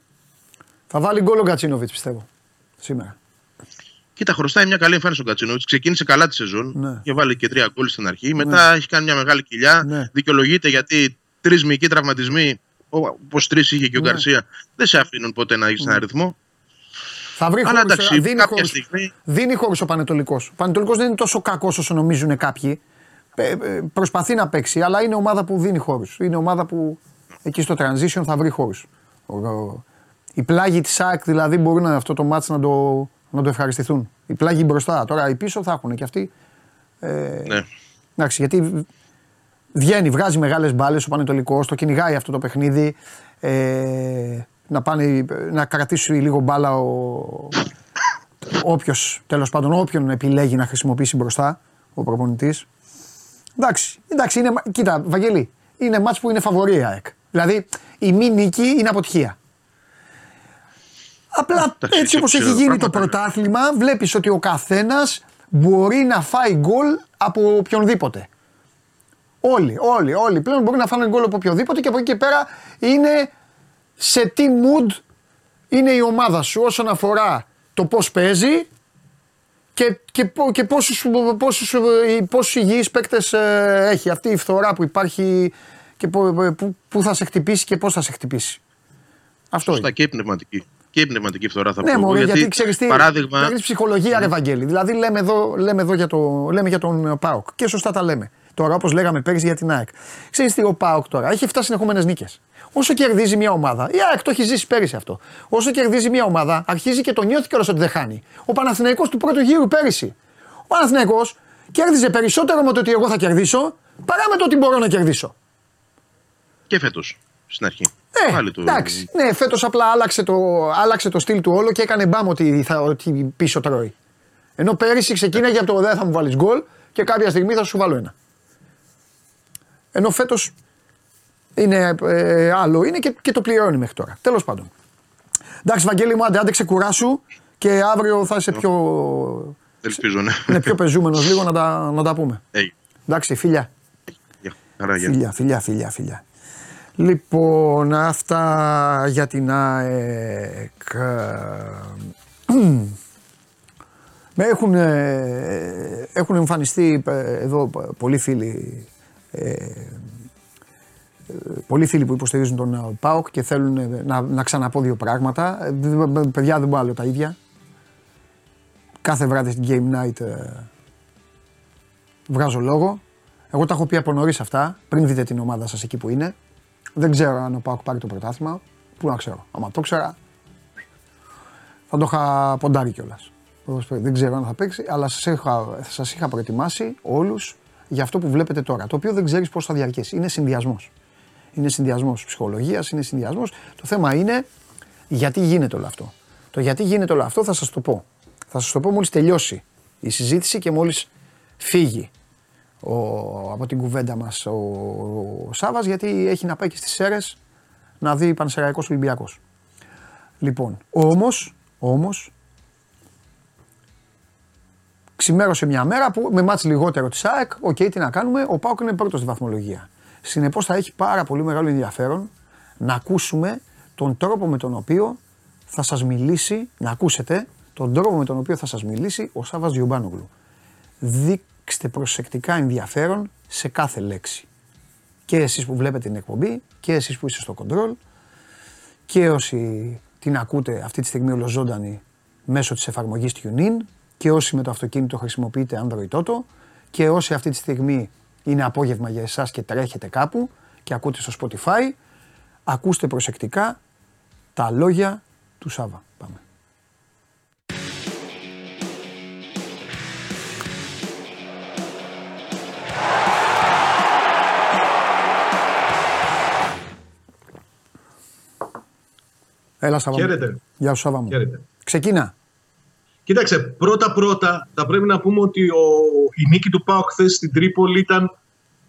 Θα βάλει γκολ ο Γκατσίνοβιτς πιστεύω. Σήμερα. Κοίτα, χρωστάει μια καλή εμφάνιση ο Γκατσίνοβιτς. Ξεκίνησε καλά τη σεζόν. Ναι. Είχε βάλει και τρία γκολ στην αρχή. Μετά έχει κάνει μια μεγάλη κοιλιά. Ναι. Δικαιολογείται γιατί τρεις μυϊκοί τραυματισμοί, όπως τρεις είχε και ο Ναι. Γκαρσία, δεν σε αφήνουν ποτέ να έχεις ένα αριθμό. Θα βρει Αλλά χώρους, εντάξει, δίνει κάποια χώρους. στιγμή. Δίνει χώρο ο Πανετολικός. Ο Πανετολικός δεν είναι τόσο κακός όσο νομίζουν κάποιοι. Ε, ε, προσπαθεί να παίξει, αλλά είναι ομάδα που δίνει χώρους. Είναι ομάδα που εκεί στο transition θα βρει χώρους. Οι πλάγοι της ΑΕΚ δηλαδή μπορούν να- αυτό το μάτς να το, να το ευχαριστηθούν. Οι πλάγοι μπροστά. Τώρα οι πίσω θα έχουν και αυτοί. Ε, Ναι. Εντάξει, γιατί βγαίνει, βγάζει μεγάλες μπάλες ο Πανετολικός, το κυνηγάει αυτό το παιχνίδι. Ε, να, πάνε, να κρατήσει λίγο μπάλα ο, όποιος, τέλος πάντων, όποιον επιλέγει να χρησιμοποιήσει μπροστά ο προπονητής. Εντάξει, εντάξει, είναι, κοίτα, Βαγγέλη, είναι μάτς που είναι φαβορή η ΑΕΚ. Δηλαδή η μη νίκη είναι αποτυχία. Απλά Εντάξει, έτσι όπως έχει έχει γίνει το πράγματα. πρωτάθλημα, βλέπεις ότι ο καθένας μπορεί να φάει γκολ από οποιονδήποτε. Όλοι, όλοι, όλοι πλέον μπορεί να φάνε γκολ από οποιοδήποτε και από εκεί και πέρα είναι σε τι mood είναι η ομάδα σου όσον αφορά το πώς παίζει και, και, πο- και πόσους, πόσους, ε, πόσους υγιείς παίκτες ε, έχει αυτή η φθορά που υπάρχει και που, που, που θα σε χτυπήσει και πώς θα σε χτυπήσει. Αυτό Σωστά είναι. και η πνευματική. Και η πνευματική φθορά θα Ναι, πω. εγώ, μωρέ, γιατί, ξέρεις τι, Παράδειγμα, έχεις ψυχολογία ρε Βαγγέλη. Δηλαδή λέμε εδώ, λέμε εδώ για, το, λέμε για τον ΠΑΟΚ και σωστά τα λέμε. Τώρα όπως λέγαμε πέρυσι για την ΑΕΚ. Ξέρεις τι ο ΠΑΟΚ τώρα έχει 7 συνεχόμενες νίκες. Όσο κερδίζει μια ομάδα, η ΑΕΚ το έχει ζήσει πέρυσι αυτό. Όσο κερδίζει μια ομάδα, αρχίζει και το νιώθει κιόλας ότι δεν χάνει. Ο Παναθηναϊκός του πρώτου γύρου πέρυσι. Ο Παναθηναϊκός κέρδιζε περισσότερο με το ότι εγώ θα κερδίσω παρά με το ότι μπορώ να κερδίσω. και φέτος στην αρχή. Ε, Πάλι το- εντάξει. Ναι, φέτος απλά άλλαξε το, άλλαξε το στυλ του όλο και έκανε μπαμ ότι, θα, ότι πίσω τρώει. Ενώ πέρυσι ξεκίναγε από το δεν θα μου βάλεις γκολ και κάποια στιγμή θα σου βάλω ένα. Ενώ φέτος είναι ε, άλλο, είναι και, και το πληρώνει μέχρι τώρα. Τέλος πάντων. Εντάξει, Βαγγέλη μου, άντε, άντε ξεκουράσου και αύριο θα είσαι πιο, Ελπίζω, ναι. είναι πιο πεζούμενος λίγο να τα, να τα πούμε. Hey, Εντάξει, φίλια. γεια. Χαρά, γεια. Φιλιά, φιλιά, φιλιά, φιλιά. Λοιπόν, αυτά για την ΑΕΚ. Με έχουν, ε, έχουν εμφανιστεί ε, εδώ πολλοί φίλοι, ε, ε, πολλοί φίλοι που υποστηρίζουν τον ε, ΠΑΟΚ και θέλουν ε, να, να ξαναπώ δύο πράγματα. Ε, δε- δε- παιδιά δεν μπορώ άλλο τα ίδια. Κάθε βράδυ στην Game Night ε, βγάζω λόγο. Εγώ τα έχω πει από νωρίς αυτά, πριν δείτε την ομάδα σας εκεί που είναι. Δεν ξέρω αν ο Πάοκ πάρει το πρωτάθλημα. Πού να ξέρω. Άμα το ξέρα, θα το είχα ποντάρει κιόλας. Δεν ξέρω αν θα παίξει, αλλά σας είχα, σας είχα προετοιμάσει όλους για αυτό που βλέπετε τώρα. Το οποίο δεν ξέρεις πώς θα διαρκέσει. Είναι συνδυασμός. Είναι συνδυασμός ψυχολογίας, είναι συνδυασμός. Το θέμα είναι γιατί γίνεται όλο αυτό. Το γιατί γίνεται όλο αυτό θα σας το πω. Θα σας το πω μόλις τελειώσει η συζήτηση και μόλις φύγει ο, από την κουβέντα μας ο, ο Σάβας, γιατί έχει να πάει και στις ΣΕΡΕ να δει Πανσεραϊκός Ολυμπιακός. Λοιπόν, όμως, όμως, ξημέρωσε μια μέρα που με ματς λιγότερο της ΑΕΚ, οκ, τι να κάνουμε, ο Πάοκ είναι πρώτος στη βαθμολογία. Συνεπώς θα έχει πάρα πολύ μεγάλο ενδιαφέρον να ακούσουμε τον τρόπο με τον οποίο θα σας μιλήσει, να ακούσετε τον τρόπο με τον οποίο θα σας μιλήσει ο Σάβας Διουμπάνογλου. Δείξτε προσεκτικά ενδιαφέρον σε κάθε λέξη. Και εσείς που βλέπετε την εκπομπή και εσείς που είστε στο κοντρόλ και όσοι την ακούτε αυτή τη στιγμή ολοζώντανη μέσω της εφαρμογής TuneIn και όσοι με το αυτοκίνητο χρησιμοποιείτε Android Auto και όσοι αυτή τη στιγμή είναι απόγευμα για εσάς και τρέχετε κάπου και ακούτε στο Spotify, ακούστε προσεκτικά τα λόγια του Σάβα. Πάμε. Έλα Σάβα. μου. Χαίρετε. Γεια σου Σάβα μου. Χαίρετε. Ξεκίνα. Κοίταξε, πρώτα-πρώτα θα πρέπει να πούμε ότι ο, η νίκη του ΠΑΟΚ χθες στην Τρίπολη ήταν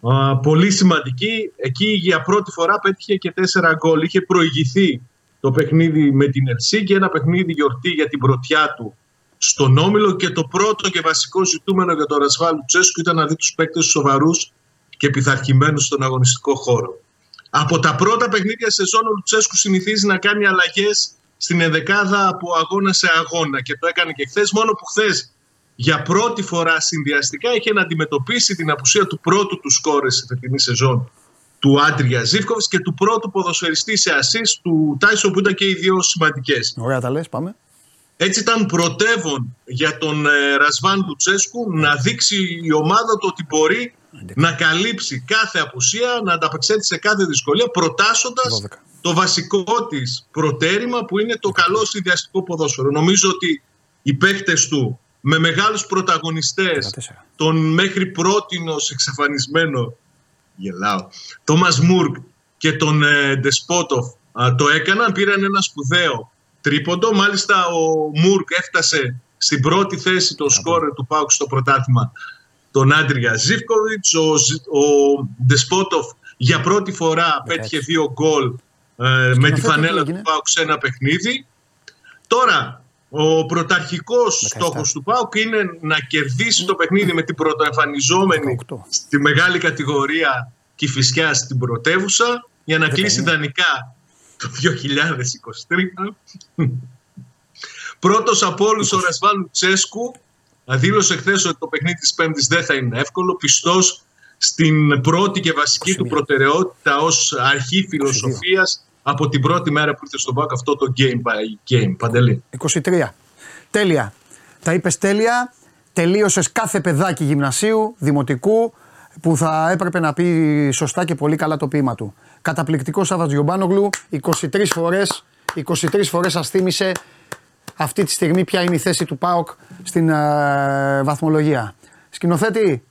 α, πολύ σημαντική. Εκεί για πρώτη φορά πέτυχε και τέσσερα γκολ. Είχε προηγηθεί το παιχνίδι με την Ερσή και ένα παιχνίδι γιορτή για την πρωτιά του στον Όμιλο και το πρώτο και βασικό ζητούμενο για τον Ρασβάλ Τσέσκου ήταν να δει τους παίκτες σοβαρούς και πειθαρχημένους στον αγωνιστικό χώρο. Από τα πρώτα παιχνίδια σεζόν ο Λουτσέσκου συνηθίζει να κάνει αλλαγές στην ενδεκάδα από αγώνα σε αγώνα και το έκανε και χθες. Μόνο που χθες για πρώτη φορά συνδυαστικά είχε να αντιμετωπίσει την απουσία του πρώτου του σκόρε στη φετινή σεζόν του Άντρια Ζήφκοβιτς και του πρώτου ποδοσφαιριστή σε ασή του Τάισο που ήταν και οι δύο σημαντικές. Ωραία τα λες, πάμε. Έτσι ήταν πρωτεύον για τον ε, Ρασβάν Λουτσέσκου να δείξει η ομάδα του ότι μπορεί να καλύψει κάθε απουσία, να ανταπεξέλθει σε κάθε δυσκολία, προτάσσοντας 12. Το βασικό της προτέρημα που είναι το καλό συνδυαστικό ποδόσφαιρο. Νομίζω ότι οι παίκτες του με μεγάλους πρωταγωνιστές, 14. τον μέχρι πρότινος εξαφανισμένο, γελάω, Τόμας Μουρκ και τον ε, Ντεσπότοφ α, το έκαναν, πήραν ένα σπουδαίο τρίποντο. Μάλιστα ο Μουρκ έφτασε στην πρώτη θέση το σκόρ του Πάουκ στο πρωτάθλημα τον Άντρια Ζίβκοβιτς. Ο, Ζ- ο Ντεσπότοφ για πρώτη φορά πέτυχε δύο γκολ ε, με τη Σκηνοθέτη, τι φανέλα έγινε; του Πάουκ σε ένα παιχνίδι. Τώρα, ο πρωταρχικός 17. στόχος του ΠΑΟΚ είναι να κερδίσει το παιχνίδι με την πρωτοεμφανιζόμενη 18. στη μεγάλη κατηγορία Κηφισιά στην πρωτεύουσα για να 19. κλείσει ιδανικά το 2023. Πρώτος από όλους ο Ρασβάλου Τσέσκου δήλωσε χθες ότι το παιχνίδι της Πέμπτης δεν θα είναι εύκολο, πιστός στην πρώτη και βασική του 21. προτεραιότητα ως αρχή φιλοσοφίας από την πρώτη μέρα που ήρθε στον ΠΑΟΚ αυτό το game by game. Παντελή. 23. Τέλεια. Τα είπες τέλεια. Τελείωσες κάθε παιδάκι γυμνασίου, δημοτικού, που θα έπρεπε να πει σωστά και πολύ καλά το ποίημα του. Καταπληκτικό Σάββατ Γιωμπάνογλου, 23 φορές, 23 φορές σας θύμισε αυτή τη στιγμή ποια είναι η θέση του ΠΑΟΚ στην ε, βαθμολογία. Σκηνοθέτη,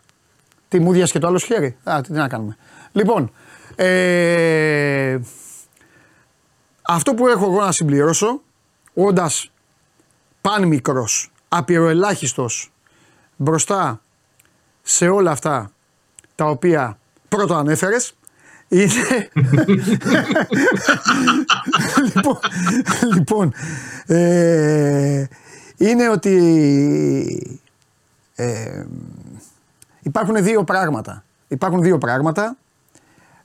τι μου διας και το άλλο χέρι. Α, τι να κάνουμε. Λοιπόν, ε, αυτό που έχω εγώ να συμπληρώσω, όντας παν μικρός, απειροελάχιστος μπροστά σε όλα αυτά τα οποία πρώτο ανέφερες, είναι... λοιπόν, λοιπόν ε, είναι ότι ε, υπάρχουν δύο πράγματα. Υπάρχουν δύο πράγματα.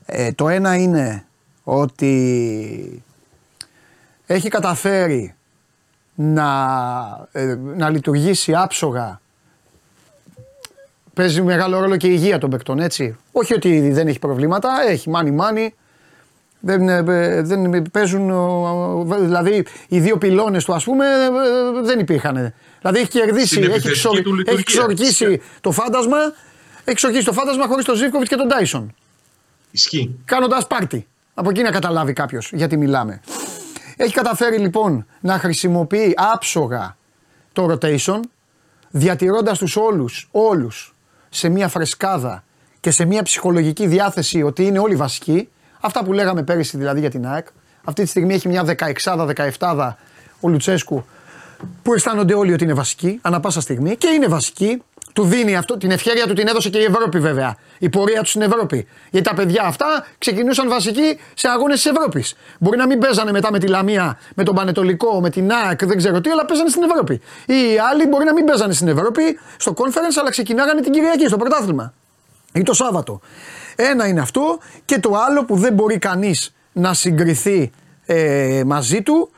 Ε, το ένα είναι ότι έχει καταφέρει να, ε, να λειτουργήσει άψογα. Παίζει μεγάλο ρόλο και η υγεία των παικτών, έτσι. Όχι ότι δεν έχει προβλήματα, έχει μάνι μάνι. Δεν, ε, δεν παίζουν, ο- ο- δηλαδή οι δύο πυλώνες του ας πούμε ε, ε, δεν υπήρχαν. Δηλαδή έχει κερδίσει, Στην έχει, επιθετική εξορ, του λειτουργία, έχει εξορκίσει φυσικά. το φάντασμα, έχεις εξορκίσει το φάντασμα χωρίς τον Ζήφκοβιτς και τον Τάισον Ισχύει. κάνοντας πάρτι. Από εκεί να καταλάβει κάποιος γιατί μιλάμε. Έχει καταφέρει λοιπόν να χρησιμοποιεί άψογα το rotation, διατηρώντας τους όλους, όλους σε μια φρεσκάδα και σε μια ψυχολογική διάθεση ότι είναι όλοι βασικοί. Αυτά που λέγαμε πέρυσι δηλαδή για την ΑΕΚ. Αυτή τη στιγμή έχει μια 16-17 ο Λουτσέσκου που αισθάνονται όλοι ότι είναι βασική ανά πάσα στιγμή και είναι βασική. Του δίνει αυτό, την ευχαίρεια του την έδωσε και η Ευρώπη βέβαια. Η πορεία τους στην Ευρώπη. Γιατί τα παιδιά αυτά ξεκινούσαν βασικοί σε αγώνες της Ευρώπης. Μπορεί να μην παίζανε μετά με τη Λαμία, με τον Πανετολικό, με την ΑΕΚ, δεν ξέρω τι, αλλά παίζανε στην Ευρώπη. Οι άλλοι μπορεί να μην παίζανε στην Ευρώπη, στο conference, αλλά ξεκινάγανε την Κυριακή, στο πρωτάθλημα. Ή το Σάββατο. Ένα είναι αυτό και το άλλο που δεν μπορεί κανείς να συγκριθεί ε, μαζί του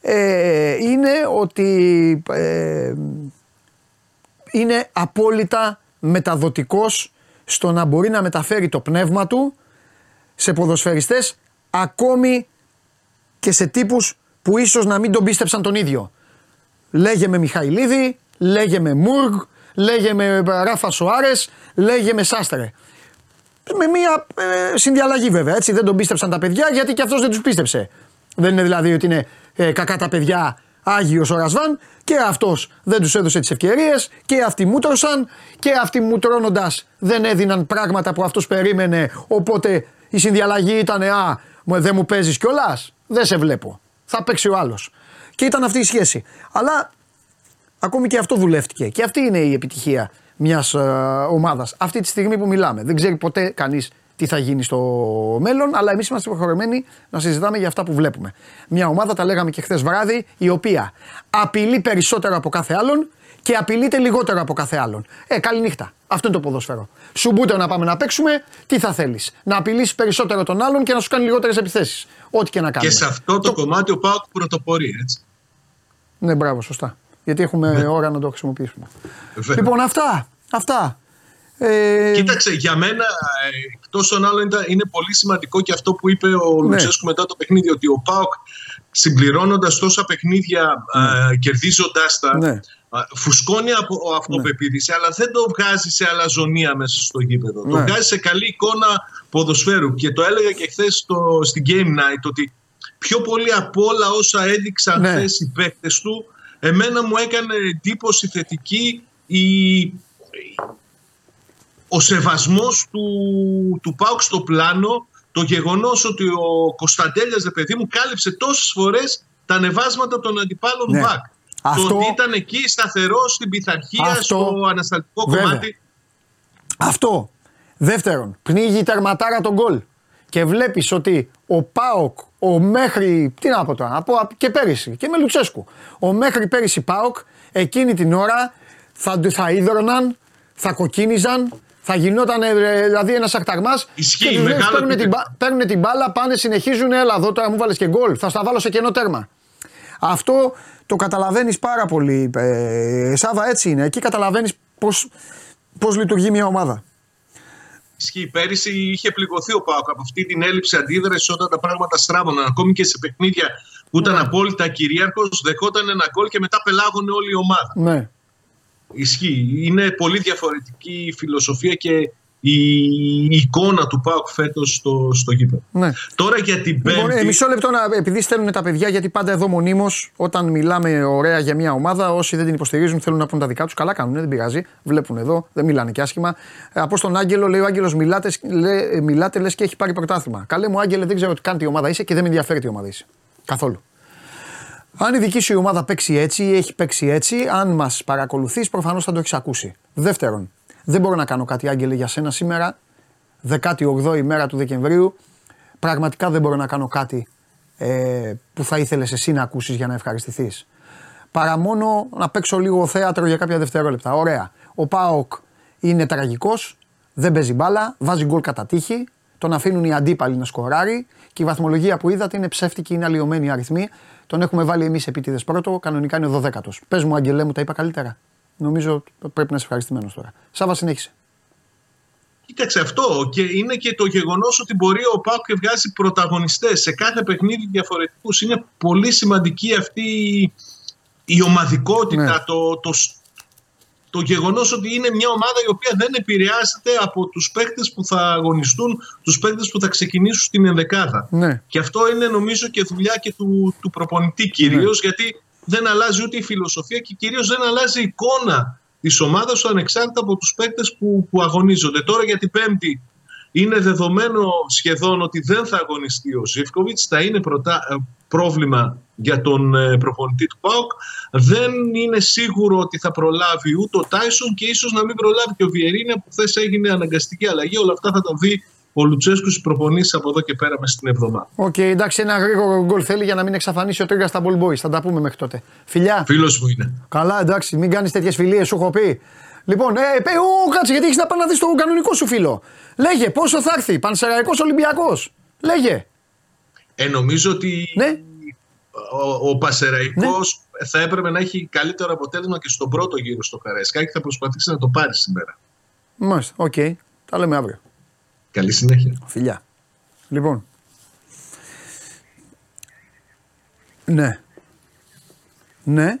ε, είναι ότι ε, είναι απόλυτα μεταδοτικός στο να μπορεί να μεταφέρει το πνεύμα του σε ποδοσφαιριστές ακόμη και σε τύπους που ίσως να μην τον πίστεψαν τον ίδιο. Λέγε με Μιχαηλίδη, λέγε με Μούργ, λέγε με Ράφα Σοάρες, λέγε με Σάστρε. Με μια ε, συνδιαλλαγή βέβαια, έτσι δεν τον πίστεψαν τα παιδιά γιατί και αυτός δεν τους πίστεψε. Δεν είναι δηλαδή ότι είναι ε, κακά τα παιδιά Άγιος ο Ρασβάν και αυτός δεν τους έδωσε τις ευκαιρίες και αυτοί μούτρωσαν και αυτοί μουτρώνοντας δεν έδιναν πράγματα που αυτός περίμενε οπότε η συνδιαλλαγή ήταν α δεν μου παίζεις κιόλας, δεν σε βλέπω, θα παίξει ο άλλος. Και ήταν αυτή η σχέση. Αλλά ακόμη και αυτό δουλεύτηκε και αυτή είναι η επιτυχία μιας ε, ομάδας αυτή τη στιγμή που μιλάμε. Δεν ξέρει ποτέ κανείς τι θα γίνει στο μέλλον, αλλά εμείς είμαστε υποχρεωμένοι να συζητάμε για αυτά που βλέπουμε. Μια ομάδα, τα λέγαμε και χθες βράδυ, η οποία απειλεί περισσότερο από κάθε άλλον και απειλείται λιγότερο από κάθε άλλον. Ε, καληνύχτα. Αυτό είναι το ποδόσφαιρο. Σου μπούτε να πάμε να παίξουμε, τι θα θέλεις. Να απειλήσεις περισσότερο τον άλλον και να σου κάνει λιγότερες επιθέσεις. Ό,τι και να κάνει. Και σε αυτό το, κομμάτι ο Πάοκ πρωτοπορεί, έτσι. Ναι, μπράβο, σωστά. Γιατί έχουμε ναι. ώρα να το χρησιμοποιήσουμε. Λοιπόν, αυτά. Αυτά. Ε... Κοίταξε, για μένα εκτός των άλλων είναι πολύ σημαντικό και αυτό που είπε ο ναι. Λουτσέσκου μετά το παιχνίδι, ότι ο Πάοκ συμπληρώνοντας τόσα παιχνίδια, ναι. ε, κερδίζοντάς τα, ναι. φουσκώνει από αυτοπεποίθηση, ναι. αλλά δεν το βγάζει σε αλαζονία μέσα στο γήπεδο. Το ναι. βγάζει σε καλή εικόνα ποδοσφαίρου. Και το έλεγα και χθες στην Game Night ότι πιο πολύ από όλα όσα έδειξαν ναι. χθες οι παίκτες του, εμένα μου έκανε εντύπωση θετική η ο σεβασμός του, του ΠΑΟΚ στο πλάνο, το γεγονός ότι ο Κωνσταντέλιας, δε παιδί μου, κάλυψε τόσες φορές τα ανεβάσματα των αντιπάλων ναι. ΠΑΚ. Αυτό... Το ότι ήταν εκεί σταθερό στην πειθαρχία, Αυτό... στο ανασταλτικό κομμάτι. Αυτό. Δεύτερον, πνίγει η τερματάρα τον γκολ. Και βλέπεις ότι ο ΠΑΟΚ, ο μέχρι, τι να πω τώρα, από, και πέρυσι και με Λουτσέσκου, ο μέχρι πέρυσι ΠΑΟΚ εκείνη την ώρα θα, θα ίδρωναν, θα κοκκίνιζαν, θα γινόταν ε, δηλαδή ένας ακταγμάς. Και τους παίρνουν, την, παίρνουν την μπάλα, πάνε, συνεχίζουν. Έλα εδώ τώρα μου βάλες και γκολ. Θα στα βάλω σε κενό τέρμα. Αυτό το καταλαβαίνεις πάρα πολύ. Ε, Σάβα, έτσι είναι. Εκεί καταλαβαίνεις πώς λειτουργεί μια ομάδα. Ισχύει. Πέρυσι είχε πληγωθεί ο Πάοκ από αυτή την έλλειψη αντίδρασης όταν τα πράγματα στράβωναν. Ακόμη και σε παιχνίδια που ήταν ναι. απόλυτα κυρίαρχος, δεχόταν ένα γκολ και μετά πελάγωνε όλη η ομάδα. Ναι. Ισχύει. Είναι πολύ διαφορετική η φιλοσοφία και η εικόνα του ΠΑΟΚ φέτος στο, στο γήπεδο. Ναι. Τώρα για την λοιπόν, Πέμπτη. Ε, μισό λεπτό, να, επειδή στέλνουν τα παιδιά, γιατί πάντα εδώ μονίμως, όταν μιλάμε ωραία για μια ομάδα, όσοι δεν την υποστηρίζουν θέλουν να πούν τα δικά τους. Καλά κάνουν, δεν πειράζει. Βλέπουν εδώ, δεν μιλάνε και άσχημα. Ε, από στον Άγγελο, λέει ο Άγγελος, μιλάτε, λέ, μιλάτε λες και έχει πάρει πρωτάθλημα. Καλέ μου, Άγγελε, δεν ξέρω τι κάνει η ομάδα είσαι και δεν με ενδιαφέρει τι ομάδα είσαι. Καθόλου. Αν η δική σου ομάδα παίξει έτσι ή έχει παίξει έτσι, αν μας παρακολουθείς, προφανώς θα το έχεις ακούσει. Δεύτερον, δεν μπορώ να κάνω κάτι, Άγγελε, για σένα σήμερα, 18η μέρα του Δεκεμβρίου. Πραγματικά δεν μπορώ να κάνω κάτι ε, που θα ήθελες εσύ να ακούσεις για να ευχαριστηθείς. Παρά μόνο να παίξω λίγο θέατρο για κάποια δευτερόλεπτα. Ωραία. Ο Πάοκ είναι τραγικός, δεν παίζει μπάλα, βάζει γκολ κατά τύχη, τον αφήνουν οι αντίπαλοι να σκοράρει και η βαθμολογία που είδατε είναι ψεύτικη, είναι αλλοιωμένη αριθμή. Τον έχουμε βάλει εμείς επίτηδε πρώτο, κανονικά είναι ο 12ο. Πες μου, Αγγελέ μου, τα είπα καλύτερα. Νομίζω πρέπει να είσαι ευχαριστημένος τώρα. Σάβα, συνέχισε. Κοίταξε αυτό και είναι και το γεγονός ότι μπορεί ο Πάουκ και βγάζει πρωταγωνιστές σε κάθε παιχνίδι διαφορετικούς. Είναι πολύ σημαντική αυτή η ομαδικότητα, ναι. το, το, το γεγονός ότι είναι μια ομάδα η οποία δεν επηρεάζεται από τους παίκτες που θα αγωνιστούν, τους παίκτες που θα ξεκινήσουν στην ενδεκάδα. Ναι. Και αυτό είναι νομίζω και δουλειά και του, του προπονητή κυρίως, ναι. γιατί δεν αλλάζει ούτε η φιλοσοφία και κυρίως δεν αλλάζει η εικόνα της ομάδας του ανεξάρτητα από τους παίκτες που, που αγωνίζονται. Τώρα για την Πέμπτη είναι δεδομένο σχεδόν ότι δεν θα αγωνιστεί ο Ζήφκοβιτς, θα είναι πρωτά, ε, πρόβλημα για τον ε, προπονητή του ΠΑΟΚ. Δεν είναι σίγουρο ότι θα προλάβει ούτε ο Τάισον και ίσως να μην προλάβει και ο Βιεϊρίνια που χθες έγινε αναγκαστική αλλαγή. Όλα αυτά θα τα δει ο Λουτσέσκου στις προπονήσεις από εδώ και πέρα με στην εβδομάδα. OK, okay, εντάξει, ένα γρήγορο γκολ θέλει για να μην εξαφανίσει ο Τρίγκα στα Ball Boys. Θα τα πούμε μέχρι τότε. Φιλιά. Φίλος μου είναι. Καλά, εντάξει, μην κάνεις τέτοιες φιλίες, σου έχω πει. Λοιπόν, ε, ε, ο, κάτσε, γιατί έχεις να πάει να δεις τον κανονικό σου φίλο. Λέγε, πόσο θα έρθει, Πανσεραϊκός Ολυμπιακός. Λέγε. Ε, νομίζω ότι ναι. ο, ο Πανσεραϊκός ναι. θα έπρεπε να έχει καλύτερο αποτέλεσμα και στον πρώτο γύρο στο Καραϊσκάκι. Θα προσπαθήσει να το πάρει σήμερα. Μάλιστα, OK. Okay. Τα λέμε αύριο. Καλή συνέχεια. Φιλιά. Λοιπόν. Ναι. Ναι.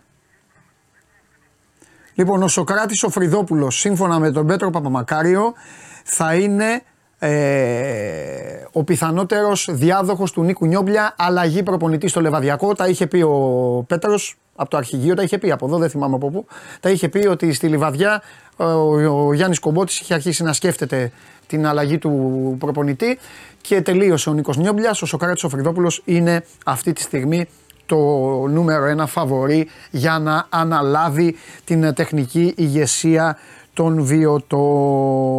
Λοιπόν, ο Σοκράτης ο Φρυδόπουλος, σύμφωνα με τον Πέτρο Παπαμακάριο, θα είναι ε, ο πιθανότερος διάδοχος του Νίκου Νιόμπλια, αλλαγή προπονητής στο Λεβαδιακό. Τα είχε πει ο Πέτρος από το αρχηγείο, τα είχε πει από εδώ, δεν θυμάμαι από πού. Τα είχε πει ότι στη Λιβαδιά ο, ο Γιάννης Κομπότης είχε αρχίσει να σκέφτεται την αλλαγή του προπονητή και τελείωσε ο Νίκος Νιόμπλιας. Ο Σοκράτης ο Φρυδόπουλος είναι αυτή τη στιγμή το νούμερο ένα φαβορή για να αναλάβει την τεχνική ηγεσία των βιωτών.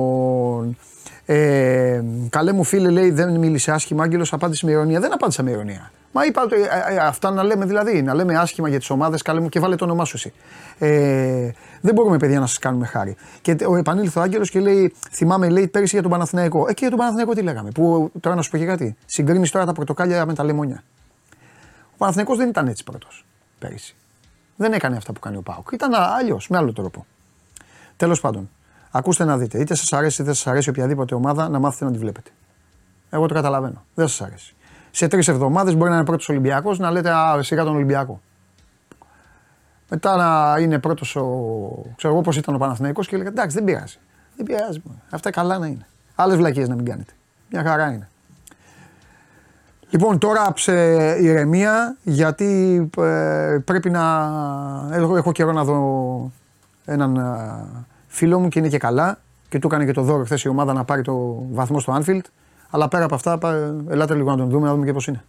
Ε, καλέ μου φίλε λέει δεν μίλησε άσχημα Άγγελος απάντησε με ειρωνία. Δεν απάντησα με ειρωνία. Μα είπα ε, ε, αυτά να λέμε δηλαδή, να λέμε άσχημα για τις ομάδες καλέ μου και βάλε το όνομά σου εσύ. Ε, δεν μπορούμε παιδιά να σας κάνουμε χάρη. Και ο επανήλθε ο Άγγελος και λέει, θυμάμαι λέει πέρυσι για τον Παναθηναϊκό. Ε και για τον Παναθηναϊκό τι λέγαμε. Που τώρα να σου πω και κάτι. Συγκρίνεις τώρα τα πορτοκάλια με τα λεμόνια. Ο Παναθηναϊκός δεν ήταν έτσι πρώτος πέρυσι. Δεν έκανε αυτά που κάνει ο Πάουκ. Ήταν αλλιώς, με άλλο τρόπο. Τέλος πάντων, ακούστε να δείτε. Είτε σας αρέσει είτε δεν σας αρέσει οποιαδήποτε ομάδα, να μάθετε να τη βλέπετε. Εγώ το καταλαβαίνω. Δεν σας αρέσει. Σε τρεις εβδομάδες μπορεί να είναι πρώτος Ολυμπιακός να λέτε Α, σιγά τον Ολυμπιακό. Μετά να είναι πρώτος ο. ξέρω εγώ πώς ήταν ο Παναθηναϊκός και λέγεται Εντάξει, δεν πειράζει. Δεν πειράζει. Αυτά καλά να είναι. Άλλες βλακίες να μην κάνετε. Μια χαρά είναι. Λοιπόν, τώρα ψε ηρεμία γιατί ε, πρέπει να. Έχω, έχω καιρό να δω έναν ε, φίλο μου και είναι και καλά και του έκανε και το δώρο χθες η ομάδα να πάρει το βαθμό στο Anfield. Αλλά πέρα από αυτά, ελάτε λίγο να τον δούμε, να δούμε και πώς είναι.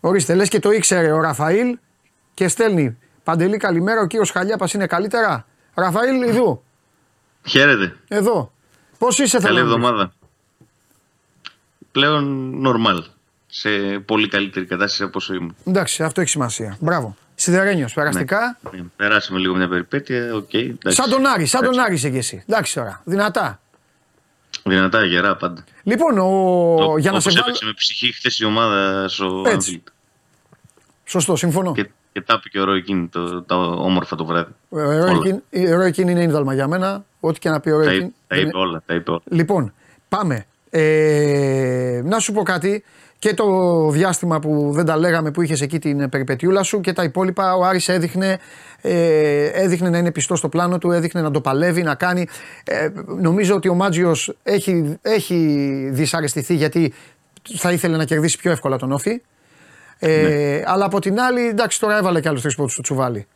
Ορίστε, λες και το ήξερε ο Ραφαήλ και στέλνει Παντελή, καλημέρα. Ο κύριος Χαλιάπας είναι καλύτερα; Ραφαήλ, εδώ. Χαίρετε. Εδώ. Πώς είσαι, Καλή εβδομάδα. Πλέον νορμάλ. Σε πολύ καλύτερη κατάσταση από όσο ήμουν. Εντάξει, αυτό έχει σημασία. Μπράβο. Σιδερένιο, περαστικά. Ναι, ναι, περάσαμε λίγο μια περιπέτεια. Okay, σαν τον Άρη, σαν τον Άρης είσαι και εσύ. Εντάξει τώρα. Δυνατά. Δυνατά, γερά πάντα. Λοιπόν, ο... για να σε βάλω. με ψυχή χθες η ομάδα στο Σωστό, συμφωνώ. Και και τα είπε και ο Ροϊκίν το, το, όμορφα το βράδυ. Ο Ροϊκίν είναι ίνδαλμα για μένα. Ό,τι και να πει ο Ροϊκίν. Τα, είπε όλα, τα είπε όλα. Λοιπόν, πάμε. Ε, να σου πω κάτι. Και το διάστημα που δεν τα λέγαμε που είχες εκεί την περιπετιούλα σου και τα υπόλοιπα, ο Άρης έδειχνε, ε, έδειχνε να είναι πιστό στο πλάνο του, έδειχνε να το παλεύει, να κάνει. Ε, νομίζω ότι ο Μάτζιος έχει, έχει δυσαρεστηθεί γιατί θα ήθελε να κερδίσει πιο εύκολα τον Όφη. Ε, ναι. Αλλά από την άλλη, εντάξει, τώρα έβαλε και άλλους τρεις πόντους στο τσουβάλι.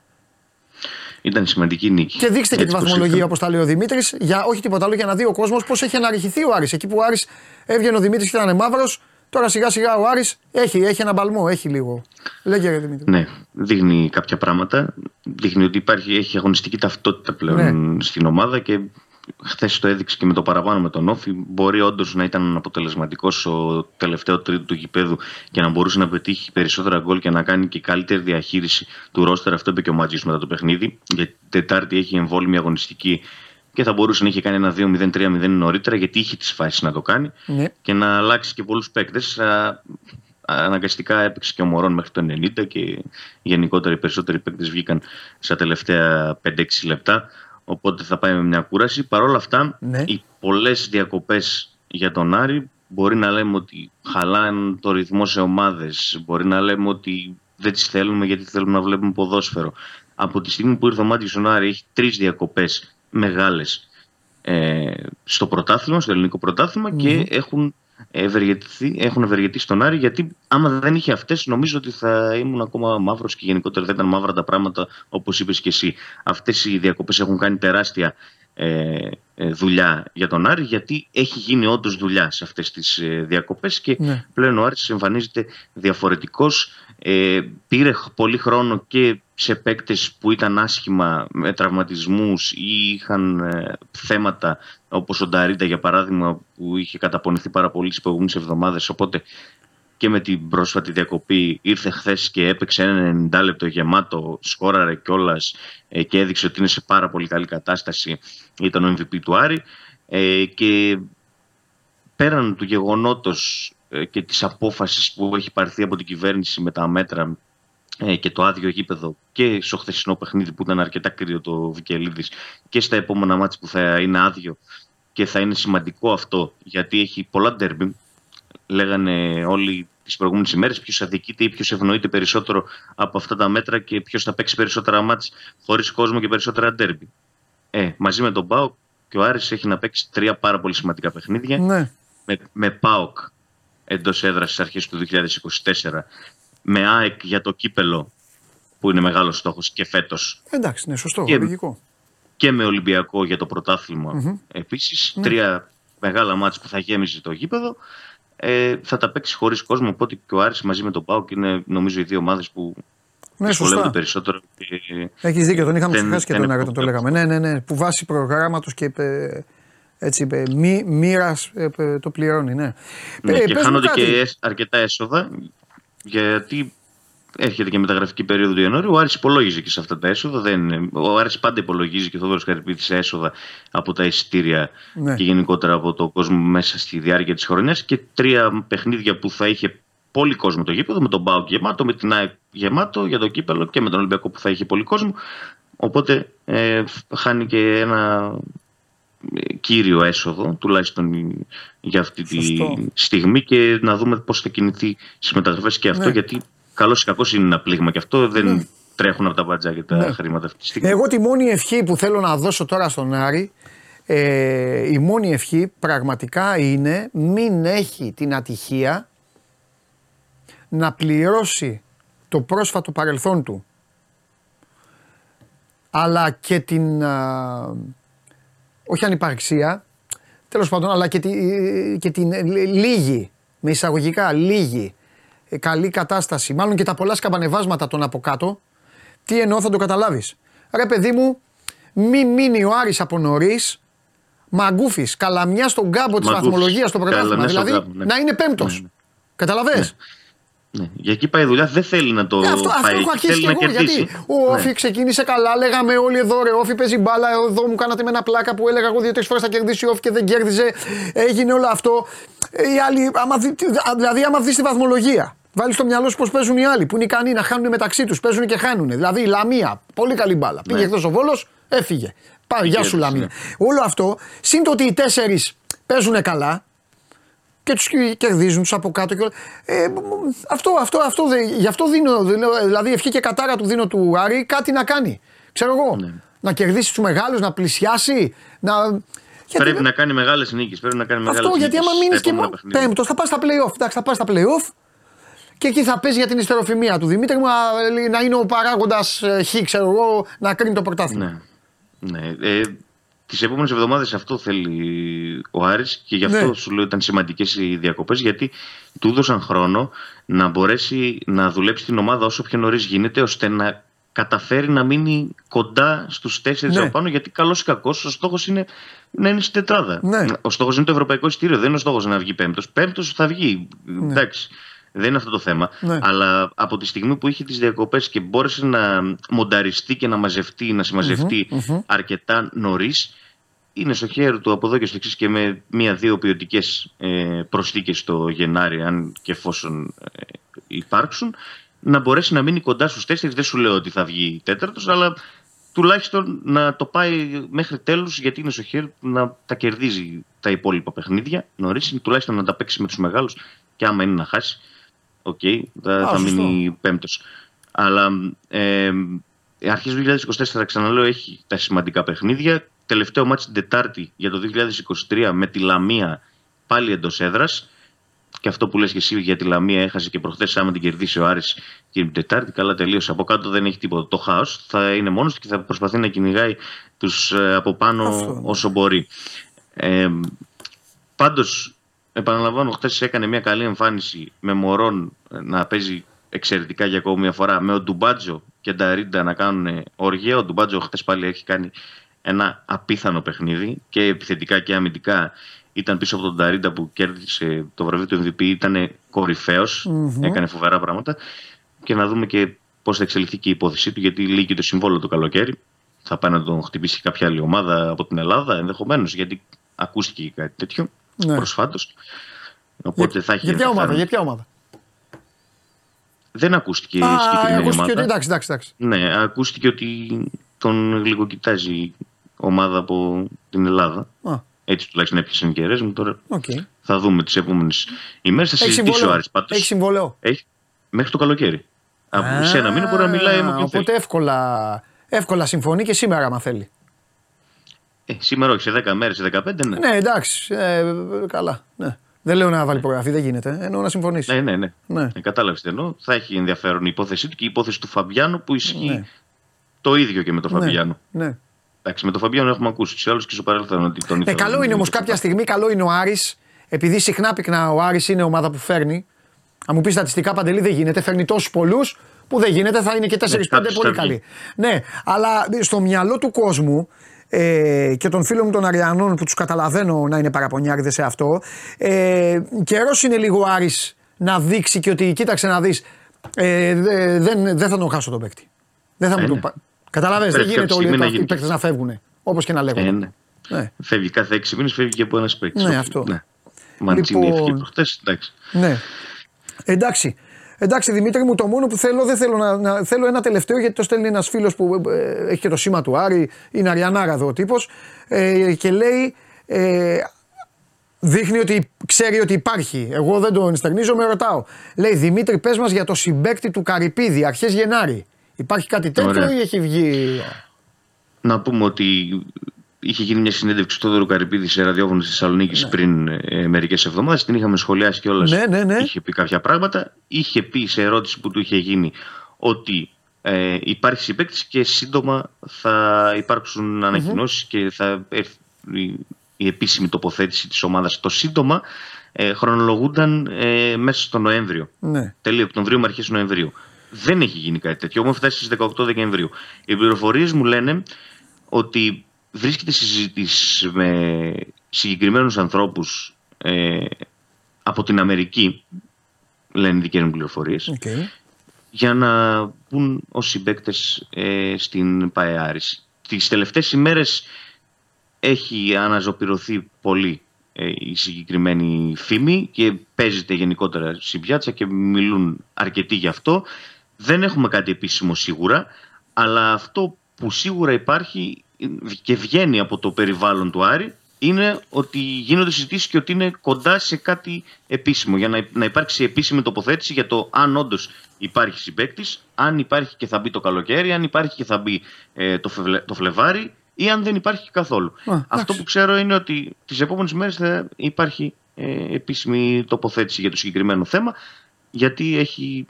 Ήταν σημαντική νίκη. Και δείξτε και τη βαθμολογία όπως τα λέει ο Δημήτρης, για όχι τίποτα άλλο, για να δει ο κόσμος πώς έχει αναρριχηθεί ο Άρης. Εκεί που ο Άρης έβγαινε ο Δημήτρης και ήταν μαύρος, τώρα σιγά σιγά ο Άρης έχει, έχει ένα μπαλμό, έχει λίγο. Λέγε Δημήτρης. Ναι, δείχνει κάποια πράγματα. Δείχνει ότι υπάρχει, έχει αγωνιστική ταυτότητα πλέον ναι. στην ομάδα και χθες το έδειξε και με το παραπάνω με τον Όφη. Μπορεί όντως να ήταν αποτελεσματικό ο τελευταίο τρίτο του γηπέδου και να μπορούσε να πετύχει περισσότερα γκολ και να κάνει και καλύτερη διαχείριση του ρόστερ. Αυτό είπε και ο Μάτζη μετά το παιχνίδι. Γιατί Τετάρτη έχει εμβόλυμη αγωνιστική και θα μπορούσε να είχε κάνει ένα 2-0-3-0 νωρίτερα γιατί είχε τις φάσεις να το κάνει ναι. και να αλλάξει και πολλούς παίκτες. Αναγκαστικά έπαιξε και ο Μωρόν μέχρι το 90 και γενικότερα οι περισσότεροι παίκτες βγήκαν στα τελευταία 5-6 λεπτά. Οπότε θα πάει με μια κούραση. Παρ' όλα αυτά, ναι. οι πολλές διακοπές για τον Άρη μπορεί να λέμε ότι χαλάνε το ρυθμό σε ομάδες. Μπορεί να λέμε ότι δεν τις θέλουμε γιατί θέλουμε να βλέπουμε ποδόσφαιρο. Από τη στιγμή που ήρθε ο Μάτιος Άρη, έχει τρεις διακοπές μεγάλες ε, στο πρωτάθλημα, στο ελληνικό και έχουν ευεργετηθεί, έχουν ευεργετήσει τον Άρη. Γιατί άμα δεν είχε αυτές, νομίζω ότι θα ήμουν ακόμα μαύρος και γενικότερα δεν ήταν μαύρα τα πράγματα όπως είπες και εσύ. Αυτές οι διακοπές έχουν κάνει τεράστια ε, ε, δουλειά για τον Άρη γιατί έχει γίνει όντως δουλειά σε αυτές τις ε, διακοπές και Ναι. πλέον ο Άρης εμφανίζεται διαφορετικός ε, πήρε πολύ χρόνο και σε παίκτες που ήταν άσχημα με τραυματισμούς ή είχαν ε, θέματα όπως ο Νταρίτα για παράδειγμα που είχε καταπονηθεί πάρα πολύ τις προηγούμενες εβδομάδες οπότε και με την πρόσφατη διακοπή ήρθε χθες και έπαιξε ένα 90 λεπτό γεμάτο, σκόραρε κιόλας και έδειξε ότι είναι σε πάρα πολύ καλή κατάσταση. Ήταν ο MVP του Άρη. Ε, και πέραν του γεγονότος ε, και της απόφασης που έχει πάρθει από την κυβέρνηση με τα μέτρα ε, και το άδειο γήπεδο και στο χθεσινό παιχνίδι που ήταν αρκετά κρύο το Βικελίδης και στα επόμενα μάτια που θα είναι άδειο και θα είναι σημαντικό αυτό γιατί έχει πολλά ντέρμπι λέγανε όλοι τις προηγούμενες ημέρες ποιος αδικείται ή ποιος ευνοείται περισσότερο από αυτά τα μέτρα και ποιος θα παίξει περισσότερα μάτς χωρίς κόσμο και περισσότερα ντέρμπι. Ε, μαζί με τον Πάοκ και ο Άρης έχει να παίξει τρία πάρα πολύ σημαντικά παιχνίδια. Ναι. Με, με Πάοκ εντός έδρας στις αρχές του 2024, με ΑΕΚ για το κύπελο που είναι μεγάλος στόχος και φέτος Εντάξει, ναι, σωστό, Και- λογικό. και με Ολυμπιακό για το πρωταθλημα επίσης. Τρία μεγάλα μάτς που θα γέμιζε το γήπεδο. Ε, θα τα παίξεις χωρίς κόσμο, οπότε και ο Άρης μαζί με τον ΠΑΟΚ είναι νομίζω οι δύο ομάδες που Ναι, δυσκολεύονται σωστά. περισσότερο. Και, Έχεις δίκιο, τον είχαμε δεν- ξεχάσει και δεν τον Άρη έχω όταν το λέγαμε. Ναι, ναι, ναι. Που βάσει προγράμματος και είπε, έτσι είπε, μη, μοίρας, ε, ε, το πληρώνει, ναι. ναι, Ε, και πες μου χάνονται κάτι. και έσ- αρκετά έσοδα γιατί έρχεται και μεταγραφική περίοδο του Ιανουαρίου. Ο Άρης υπολόγιζε και σε αυτά τα έσοδα. Δεν, είναι- ο Άρης πάντα υπολογίζει και ο Θόδωρος Καρυπίδης σε έσοδα από τα εισιτήρια Ναι. και γενικότερα από τον κόσμο μέσα στη διάρκεια της χρονιάς και τρία παιχνίδια που θα είχε πολύ κόσμο το γήπεδο, με τον Μπάουκ γεμάτο, με την ΑΕΚ γεμάτο για το κύπελο και με τον Ολυμπιακό που θα είχε πολύ κόσμο. Οπότε ε, χάνει και ένα ε, κύριο έσοδο, τουλάχιστον για αυτή τη Σωστό. στιγμή και να δούμε πώς θα κινηθεί στις μεταγραφές και αυτό Ναι. γιατί καλώς ή κακώς είναι ένα πλήγμα και αυτό δεν Ναι. τρέχουν από τα μπατζάκια τα Ναι. χρήματα αυτή τη στιγμή. Εγώ τη μόνη ευχή που θέλω να δώσω τώρα στον Άρη, ε, η μόνη ευχή πραγματικά είναι μην έχει την ατυχία να πληρώσει το πρόσφατο παρελθόν του αλλά και την α, όχι ανυπαρξία τέλος πάντων αλλά και, τη, και την ε, λίγη με εισαγωγικά λίγη ε, καλή κατάσταση μάλλον και τα πολλά σκαμπανεβάσματα των από κάτω τι εννοώ θα το καταλάβεις ρε παιδί μου μη μείνει ο Άρης από νωρίς Μαγκούφης, καλαμιά στον κάμπο της Μαγκούφης, βαθμολογίας στο πρωτάθλημα. καλαμιά στον Δηλαδή κάμπο, ναι. να είναι πέμπτος. Ναι, ναι. Καταλαβες; Ναι. Για εκεί πάει η δουλειά, δεν θέλει να το Ε, αυτό, αυτό πάει έχω εκεί, αρχίσει θέλει και να εγώ. κερδίσει. Γιατί ο Όφη Ναι. ξεκίνησε καλά, λέγαμε όλοι εδώ ρε. Όφη παίζει μπάλα. Εδώ μου κάνατε με ένα πλάκα που έλεγα εγώ δύο-τρεις φορές θα κερδίσει ο Όφη και δεν κέρδιζε. Έγινε όλο αυτό. Ε, Οι άλλοι, άμα δει, δηλαδή, άμα δεις τη βαθμολογία, βάλει στο μυαλό σου πώς παίζουν οι άλλοι που είναι ικανοί να χάνουν μεταξύ τους. Παίζουν και χάνουν. Δηλαδή η Λαμία, πολύ καλή μπάλα. Πήγε εκτό ο Βόλος, έφυγε. Πάει, γεια σου κέρδισε, Λαμία. Όλο αυτό, συν το ότι οι τέσσερις παίζουν καλά, και τους κερδίζουν τους από κάτω. Και... όλα. Ε, μ, μ, αυτό, αυτό, αυτό, δε- γι' αυτό δίνω, δίνω, δηλαδή ευχή και κατάρα του δίνω του Άρη κάτι να κάνει. Ξέρω εγώ. Ναι. Να κερδίσει τους μεγάλους, να πλησιάσει. Να... Γιατί- Πρέπει να κάνει μεγάλες νίκες. Πρέπει να κάνει μεγάλες αυτό γιατί άμα μείνεις και μόνο μόνο. Πέμπτος, θα πας στα playoff. Εντάξει, θα πας στα playoff και εκεί θα παίζει για την ιστεροφημία του Δημήτρη μου να, να είναι ο παράγοντας Χ, ξέρω εγώ, να κρίνει το πρωτάθλημα. Ναι. ναι. Ε, τις επόμενες εβδομάδες αυτό θέλει ο Άρης και γι' αυτό Ναι. σου λέω ήταν σημαντικές οι διακοπές γιατί του έδωσαν χρόνο να μπορέσει να δουλέψει την ομάδα όσο πιο νωρίς γίνεται ώστε να καταφέρει να μείνει κοντά στους τέσσερις Ναι. από πάνω. Γιατί καλός ή κακός, ο στόχος είναι να είναι στην τετράδα. Ναι. Ο στόχος είναι το ευρωπαϊκό ειστήριο, δεν είναι ο στόχος να βγει πέμπτος. Πέμπτος θα βγει. Εντάξει. Δεν είναι αυτό το θέμα. Ναι. Αλλά από τη στιγμή που είχε τις διακοπές και μπόρεσε να μονταριστεί και να μαζευτεί, να συμμαζευτεί αρκετά νωρίς, είναι στο χέρι του από εδώ και στο εξής και με μία-δύο ποιοτικές ε, προσθήκες το Γενάρη, αν και εφόσον ε, υπάρξουν, να μπορέσει να μείνει κοντά στους τέσσερις. Δεν σου λέω ότι θα βγει τέταρτος, αλλά τουλάχιστον να το πάει μέχρι τέλους, γιατί είναι στο χέρι του να τα κερδίζει τα υπόλοιπα παιχνίδια νωρίς, τουλάχιστον να τα παίξει με τους μεγάλους και άμα είναι να χάσει, οκ, θα, Α, θα σωστό. μείνει πέμπτος. Αλλά ε, αρχές του 2024, ξαναλέω, έχει τα σημαντικά παιχνίδια. Τελευταίο ματς την Τετάρτη για το 2023 με τη Λαμία πάλι εντός έδρας. και αυτό που λες και εσύ για τη Λαμία έχασε και προχθές άμα την κερδίσει ο Άρης και την Τετάρτη, καλά τελείωσε. Από κάτω δεν έχει τίποτα. Το χάος θα είναι μόνος του και θα προσπαθεί να κυνηγάει τους ε, από πάνω Αυτό, ναι. όσο μπορεί. Ε, πάντως, επαναλαμβάνω, χθες έκανε μια καλή εμφάνιση με Μωρόν να παίζει εξαιρετικά για ακόμη μια φορά, με ο Ντουμπάτζο και Νταρίντα να κάνουν οργία. Ο Ντουμπάτζο χθες πάλι έχει κάνει ένα απίθανο παιχνίδι και επιθετικά και αμυντικά ήταν πίσω από τον Νταρίντα που κέρδισε το βραβείο του MVP, ήταν κορυφαίος, έκανε φοβερά πράγματα και να δούμε και πώς θα εξελιχθεί και η υπόθεσή του γιατί λύγει το συμβόλαιο το καλοκαίρι. Θα πάει να τον χτυπήσει κάποια άλλη ομάδα από την Ελλάδα ενδεχομένως, γιατί ακούστηκε και κάτι τέτοιο Ναι. προσφάτως. Οπότε Για, θα έχει για ποια ομάδα, ενδιαφέρον. για ποια ομάδα; Δεν ακούστηκε η Α, συγκεκριμένη ακούστηκε ομάδα. ότι εντάξει, εντάξει, εντάξει. Ναι, ακούστηκε ότι τον γλυκοκοιτάζει ομάδα από την Ελλάδα. Α, Έτσι τουλάχιστον έπιασαν οι κεραίες μου. Τώρα οκ. θα δούμε τις επόμενες ημέρες. Θα Έχει συζητήσει ο συμβόλαιο; Άρης πάντως. Έχει συμβόλαιο; Έχει μέχρι το καλοκαίρι. Από σε ένα μήνα μπορεί να μιλάει με Α, ποιον θέλει. Οπότε εύκολα, εύκολα συμφωνεί και σήμερα, άμα θέλει. Ε, σήμερα όχι, σε 10 μέρες, σε 15 ναι. Ναι, εντάξει. Ε, καλά. Ναι. Δεν λέω να βάλει υπογραφή, δεν γίνεται. Εννοώ να συμφωνήσει. Ναι, ναι, ναι. Ναι. Ε, Κατάλαβες τι εννοώ. Θα έχει ενδιαφέρον η υπόθεσή του και η υπόθεση του Φαμπιάνου που ισχύει Ναι. το ίδιο και με τον Φαμπιάνου. Ναι. Εντάξει, με τον Φαμπιάνου έχουμε ακούσει του άλλους και στο παρελθόν ότι τον Ε, ήθελαν καλό να είναι όμως τον κάποια στιγμή, καλό είναι ο Άρης, επειδή συχνά πυκνά ο Άρης είναι ομάδα που φέρνει. Αν μου πεις στατιστικά παντελή δεν γίνεται, φέρνει τόσους πολλούς που δεν γίνεται, θα είναι και 4-5 κάποιος πολύ θα βγει. καλοί. Ναι, αλλά στο μυαλό του κόσμου ε, και των φίλων μου των Αριανών που τους καταλαβαίνω να είναι παραπονιάριδες σε αυτό, ε, καιρός είναι λίγο ο Άρης να δείξει και ότι κοίταξε να δεις, ε, δε- δεν, δεν θα τον χάσω τον παίκτη. Δεν θα μου Ε, τον. ναι. πα- Καταλαβαίνεις, δεν Πρέπει γίνεται κάποια όλοι στιγμή να αυτοί οι γίνει. παίκτες να φεύγουν. Όπως και να λέγονται. Ε, ναι. Ναι. Φεύγει κάθε 6 μήνες, φεύγει και από ένας παίκτης. Ναι, αυτό. Ναι. Μαντσίνη Λοιπόν- έφυγε προχτές. Εντάξει. Ναι. Εντάξει. Εντάξει, Δημήτρη μου, το μόνο που θέλω, δεν θέλω να, να- θέλω ένα τελευταίο γιατί το στέλνει ένας φίλος που ε, έχει και το σήμα του Άρη, είναι Αριανάρα εδώ ο τύπος, ε, και λέει. Ε, δείχνει ότι ξέρει ότι υπάρχει. Εγώ δεν το ενστερνίζω, με ρωτάω. Λέει Δημήτρη, πες μας για το συμπέκτη του Καρυπίδη, αρχές Γενάρη. Υπάρχει κάτι τέτοιο Ωραία. ή έχει βγει; Να πούμε ότι είχε γίνει μια συνέντευξη του Τόδωρου Καρυπίδη σε ραδιόφωνο τη Θεσσαλονίκη πριν ε, μερικές εβδομάδες. Την είχαμε σχολιάσει κιόλας. Ναι, ναι, ναι. Είχε πει κάποια πράγματα. Είχε πει σε ερώτηση που του είχε γίνει ότι ε, υπάρχει συμπέκτη και σύντομα θα υπάρξουν ανακοινώσεις και θα έρθει η, η επίσημη τοποθέτηση της ομάδας. Το σύντομα ε, χρονολογούνταν ε, μέσα στο Νοέμβριο. Ναι. Τέλη Οκτωβρίου με αρχές Νοεμβρίου. Δεν έχει γίνει κάτι τέτοιο. Έχουμε φτάσει στις 18 Δεκεμβρίου. Οι πληροφορίες μου λένε ότι βρίσκεται συζήτηση με συγκεκριμένους ανθρώπους ε, από την Αμερική, λένε οι δικές μου πληροφορίες, Οκ. για να μπουν ως συμπαίκτες ε, στην ΠΑΕ Άρης. Τις τελευταίες ημέρες έχει αναζωπηρωθεί πολύ ε, η συγκεκριμένη φήμη και παίζεται γενικότερα στην πιάτσα και μιλούν αρκετοί γι' αυτό. Δεν έχουμε κάτι επίσημο σίγουρα, αλλά αυτό που σίγουρα υπάρχει και βγαίνει από το περιβάλλον του Άρη είναι ότι γίνονται συζητήσεις και ότι είναι κοντά σε κάτι επίσημο. Για να, να υπάρξει επίσημη τοποθέτηση για το αν όντως υπάρχει συμπέκτη, αν υπάρχει και θα μπει το καλοκαίρι, αν υπάρχει και θα μπει ε, το, Φευλε- το Φλεβάρι ή αν δεν υπάρχει καθόλου. εντάξει. Αυτό που ξέρω είναι ότι τις επόμενες μέρες θα υπάρχει ε, επίσημη τοποθέτηση για το συγκεκριμένο θέμα. Γιατί έχει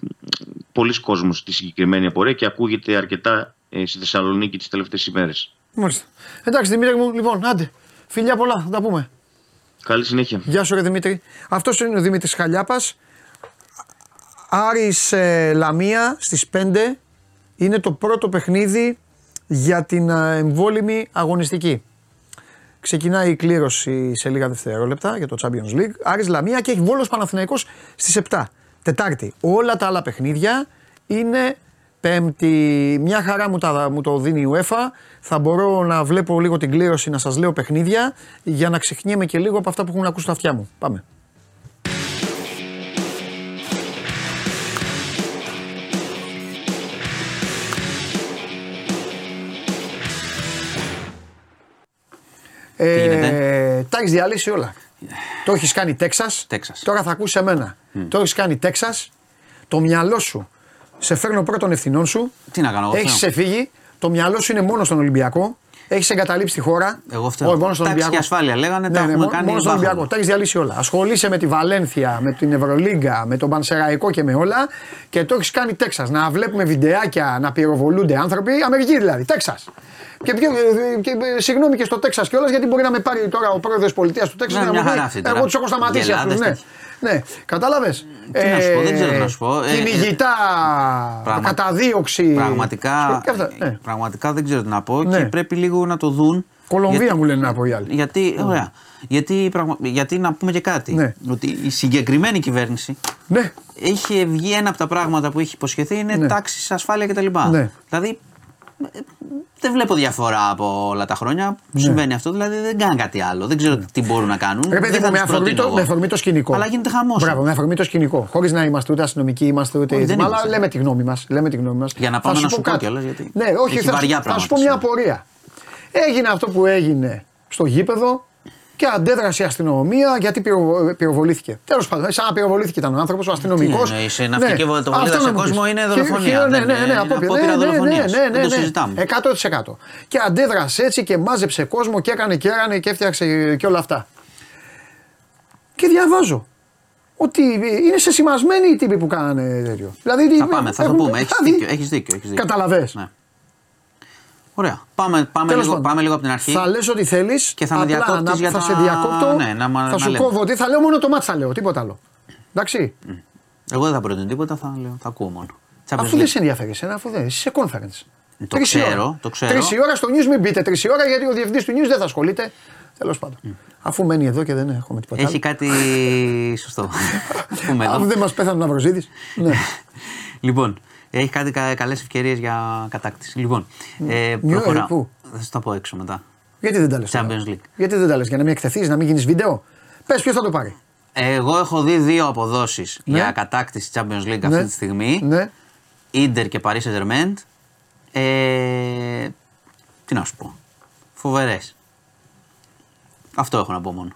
πολλοί κόσμος στη συγκεκριμένη απορία και ακούγεται αρκετά ε, στη Θεσσαλονίκη τις τελευταίες ημέρες. Μάλιστα. Εντάξει, Δημήτρη μου, λοιπόν, άντε. Φιλιά πολλά, θα τα πούμε. Καλή συνέχεια. Γεια σου, ρε Δημήτρη. Αυτός είναι ο Δημήτρης Χαλιάπας. Άρης ε, Λαμία στις 5 είναι το πρώτο παιχνίδι για την ε, εμβόλυμη αγωνιστική. Ξεκινάει η κλήρωση σε λίγα δευτερόλεπτα για το Champions League. Άρης Λαμία και έχει Βόλος Παναθηναϊκός στις 7. Τετάρτη. Όλα τα άλλα παιχνίδια είναι Πέμπτη. Μια χαρά μου, τα, μου το δίνει η UEFA. Θα μπορώ να βλέπω λίγο την κλήρωση, να σας λέω παιχνίδια για να ξεχνιέμαι και λίγο από αυτά που έχουν ακούσει στα αυτιά μου. Πάμε. Ε, τα έχεις διαλύσει όλα. Το έχεις κάνει Τέξας. Τέξας. Τώρα θα ακούσει εμένα. Το έχεις κάνει Τέξας. Το μυαλό σου σε φέρνω πρώτων ευθυνών σου. Τι να κάνω, εγώ Έχεις θέλω. ξεφύγει. Το μυαλό σου είναι μόνο στον Ολυμπιακό. Έχεις εγκαταλείψει τη χώρα. Εγώ φταίω. Όχι, μόνο στον Τάξη Ολυμπιακό. και ασφάλεια λέγανε, τα ναι, ναι, έχουμε μόνο- κάνει Μόνο στον μπάχαλο. Ολυμπιακό. Τα έχεις διαλύσει όλα. Ασχολείσαι με τη Βαλένθια, με την Ευρωλίγκα, με τον Πανσεραϊκό και με όλα και το έχεις κάνει Τέξας. Να βλέπουμε βιντεάκια να πυροβολούνται άνθρωποι. Αμερική δηλαδή, Τέξας. Και, πιο, και, ε, συγγνώμη και στο Τέξας κιόλας, γιατί μπορεί να με πάρει τώρα ο πρόεδρος της πολιτείας του Τέξας Ναι, να μια μου πει, χαρά αυτή τώρα. Εγώ τους έχω σταματήσει Γελάδες αυτούς. Ναι. Τέτοιοι. ναι. Κατάλαβες. Τι να σου πω, δεν ξέρω τι να σου πω. Ε, Κυνηγητά, Πραγμα- καταδίωξη. Πραγματικά, Και αυτά, ναι. πραγματικά δεν ξέρω τι να πω Ναι. και πρέπει λίγο να το δουν. Κολομβία γιατί- μου λένε να πω οι άλλοι. Γιατί, ωραία. Γιατί, πραγμα- γιατί να πούμε και κάτι. Ναι. Ότι η συγκεκριμένη κυβέρνηση Ναι, έχει βγει ένα από τα πράγματα που έχει υποσχεθεί είναι Ναι. τάξη, ασφάλεια κτλ. Ναι. Δηλαδή ε, δεν βλέπω διαφορά από όλα τα χρόνια που συμβαίνει αυτό. Δηλαδή δεν κάνουν κάτι άλλο. Δεν ξέρω τι μπορούν να κάνουν. Ναι. Ρε παιδί δεν μου, θα με τους αφορμή, προτείνω το, εγώ. με αφορμή το σκηνικό. Αλλά γίνεται χαμός. Μπράβο, με αφορμή το σκηνικό. Χωρίς να είμαστε ούτε αστυνομικοί, είμαστε ούτε Όχι, έτσι. δεν Αλλά είμαστε. λέμε τη γνώμη μας. Λέμε τη γνώμη μας. Για να πάμε Θα να σου πω πω κάτι. κιόλας, γιατί Ναι, όχι, έχει θα, βαριά σου- θα σου πράγματα πω μια σήμερα. απορία. Έγινε αυτό που έγινε στο γήπεδο και αντέδρασε η αστυνομία γιατί πυρο, πυροβολήθηκε. Τέλος πάντων, σαν να πυροβολήθηκε ήταν ο άνθρωπος, ο αστυνομικός. Τι εννοείς, η ναυτική βολτοβολίδα σε κόσμος είναι δολοφονία, Ναι, δεν ναι, είναι- ναι, είναι απόπειρα. απόπειρα Ναι, ναι, δολοφονίας. ναι, ναι, Δεν το ναι, συζητάμε. 100%. Και αντέδρασε έτσι και μάζεψε κόσμο και έκανε και έρανε και έφτιαξε και όλα αυτά. Και διαβάζω ότι είναι σε σημασμένοι οι τύποι που κάνανε τέτοιο. Δηλαδή, Θα πάμε, θα το έχουν- πούμε. Έχεις δηλαδή, δίκιο. Έχεις δίκιο, έχεις δίκιο. Καταλαβες. Ναι. Ωραία. Πάμε, πάμε, Τέλος λίγο, πάντων, πάμε λίγο από την αρχή. Θα λες ό,τι θέλεις. Και θα με διακόπτεις να, για θα τα- σε διακόπτω. ναι, να μα- θα να σου λέμε. κόβω τι θα λέω, μόνο το μάτι θα λέω, τίποτα άλλο. Εντάξει. Εγώ δεν θα προτείνω τίποτα, θα, λέω, θα ακούω μόνο. Champions Αφού δεν League. σε ενδιαφέρει εσένα, αφού δεν. Είσαι σε conference. Το Τρεις η ξέρω, ώρα. το ξέρω. Τρεις η ώρα στο news, μην μπείτε τρεις η ώρα γιατί ο διευθυντής του news δεν θα ασχολείται. Τέλος πάντων. Αφού μένει εδώ και δεν έχουμε τίποτα. Έχει άλλο. κάτι σωστό. Πούμε εδώ. Αφού δεν μας πέθανε ο Ναυροζήτη. ναι. Λοιπόν, έχεις κάτι κα, καλές ευκαιρίες για κατάκτηση. Λοιπόν, ε, Νιου- προχωράω. πού; Θα σου τα πω έξω μετά. Γιατί δεν τα λες. Champions League. Γιατί δεν τα λες, για να μην εκθεθεί, να μην γίνεις βίντεο; Πες ποιος θα το πάρει. Εγώ έχω δει δύο αποδόσεις Ναι. για κατάκτηση Champions League Ναι. αυτή τη στιγμή. Ναι. Ίντερ και Paris Saint-Germain. Ε, τι να σου πω. Φοβερές. Αυτό έχω να πω μόνο.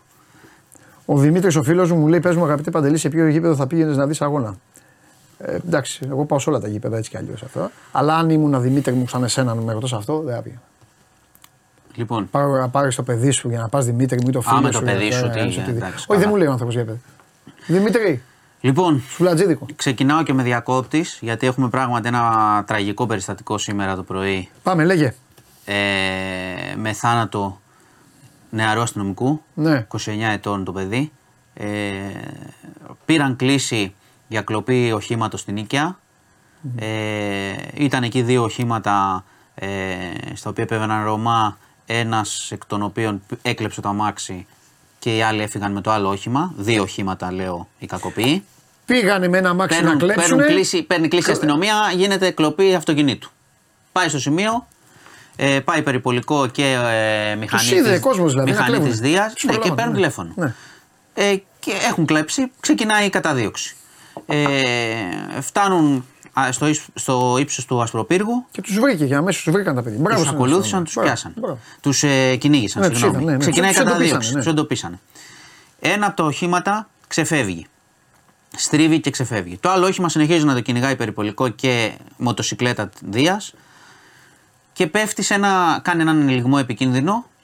Ο Δημήτρης, ο φίλος μου, μου λέει: Πες μου, αγαπητέ Παντελή, σε ποιο γήπεδο θα πήγαινες να δεις αγώνα; Ε, εντάξει, εγώ πάω σε όλα τα γήπεδα έτσι κι αλλιώς αυτό. Αλλά αν ήμουν Δημήτρη μου σαν εσένα με ρωτώ αυτό, δεν θα πήγαινα. Λοιπόν, Πάρω να πάρεις το παιδί σου για να πας Δημήτρη μου ή το φίλο με σου. το για παιδί να σου, κάνεις τι, οτιδήποτε. εντάξει, Όχι, δεν καλά. μου λέει ο άνθρωπος για παιδί. Δημήτρη, λοιπόν σουλατζίδικο. ξεκινάω και με διακόπτης γιατί έχουμε πράγματι ένα τραγικό περιστατικό σήμερα το πρωί Πάμε, λέγε. ε, με θάνατο νεαρού αστυνομικού, Ναι. 29 ετών το παιδί. Ε, πήραν κλίση για κλοπή οχήματος στην Νίκαια. Ε, ήταν εκεί δύο οχήματα ε, στα οποία επέβαιναν Ρωμά, ένας εκ των οποίων έκλεψε το αμάξι και οι άλλοι έφυγαν με το άλλο όχημα. Δύο οχήματα λέω οι κακοποιοί. Πήγανε με ένα μάξι να Παίρνουν, κλέψουν. παίρνουν κλίση, παίρνει κλίση η αστυνομία, γίνεται κλοπή αυτοκινήτου. Πάει στο σημείο, ε, πάει περιπολικό και ε, μηχανή Τους είδε της, κόσμος δηλαδή, να μηχανή κλέβουν. της Δίας Τους ναι, και προλάβανε, παίρνουν ναι. τηλέφωνο. Ναι. Ε, και έχουν κλέψει, ξεκινάει η καταδίωξη. Ε, φτάνουν α, στο, ύψ- στο ύψος του Ασπροπύργου, Και τους βρήκε και αμέσως τους βρήκαν τα παιδιά. Μπράβο τους στην ακολούθησαν, αστυνομία. τους Μπράβο, πιάσαν. μπράβο. Τους ε, κυνήγησαν, Ναι, τους συγγνώμη. είδαν, ναι, ναι. Ξεκινάει η Τους εντοπίσανε, καταδίωξη, ναι. τους εντοπίσανε. Ένα από τα οχήματα ξεφεύγει. Στρίβει και ξεφεύγει. Το άλλο όχημα συνεχίζει να το κυνηγάει περιπολικό και μοτοσυκλέτα Δίας και πέφτει σε ένα, κάνει έναν ελιγμό επικίνδυνο ο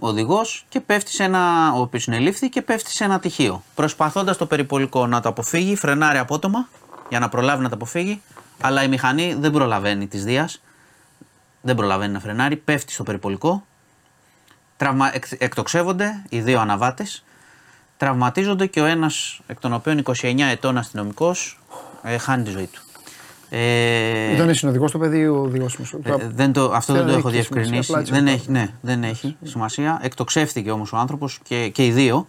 οδηγός και πέφτει σε ένα. ο οποίος συνελήφθη και πέφτει σε ένα τυχείο. Προσπαθώντας το περιπολικό να το αποφύγει, φρενάρει απότομα για να προλάβει να το αποφύγει, αλλά η μηχανή δεν προλαβαίνει της Δίας. Δεν προλαβαίνει να φρενάρει, πέφτει στο περιπολικό. Τραυμα... εκ- Εκτοξεύονται οι δύο αναβάτες. Τραυματίζονται και ο ένας εκ των οποίων 29 ετών αστυνομικός ε, χάνει τη ζωή του. Ε, Ήταν συνοδικό το παιδί ο οδηγό μου. ε, δεν το, αυτό δεν το έχει έχω σημασία, διευκρινίσει. απλά έτσι Δεν αυτό. έχει, ναι, δεν έχει σημασία. Εκτοξεύτηκε όμως ο άνθρωπος και, και οι δύο.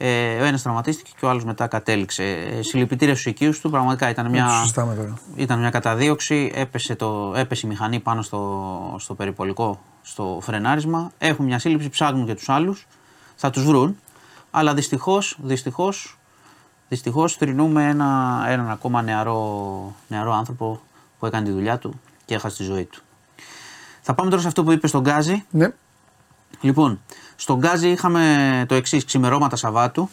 Ε, ο ένας τραυματίστηκε και ο άλλος μετά κατέληξε. Ε, συλληπιτήρια στους οικείους του. Πραγματικά ήταν Το μια, συζητάμε τώρα. ήταν μια καταδίωξη. Έπεσε, το, έπεσε η μηχανή πάνω στο, στο περιπολικό, στο φρενάρισμα. Έχουν μια σύλληψη, ψάχνουν και τους άλλους. Θα τους βρουν. Αλλά δυστυχώς, δυστυχώς, δυστυχώς θρηνούμε ένα, έναν ακόμα νεαρό, νεαρό άνθρωπο που έκανε τη δουλειά του και έχασε τη ζωή του. Θα πάμε τώρα σε αυτό που είπε στο Γκάζι. Ναι. Λοιπόν, στο Γκάζι είχαμε το εξής ξημερώματα Σαββάτου.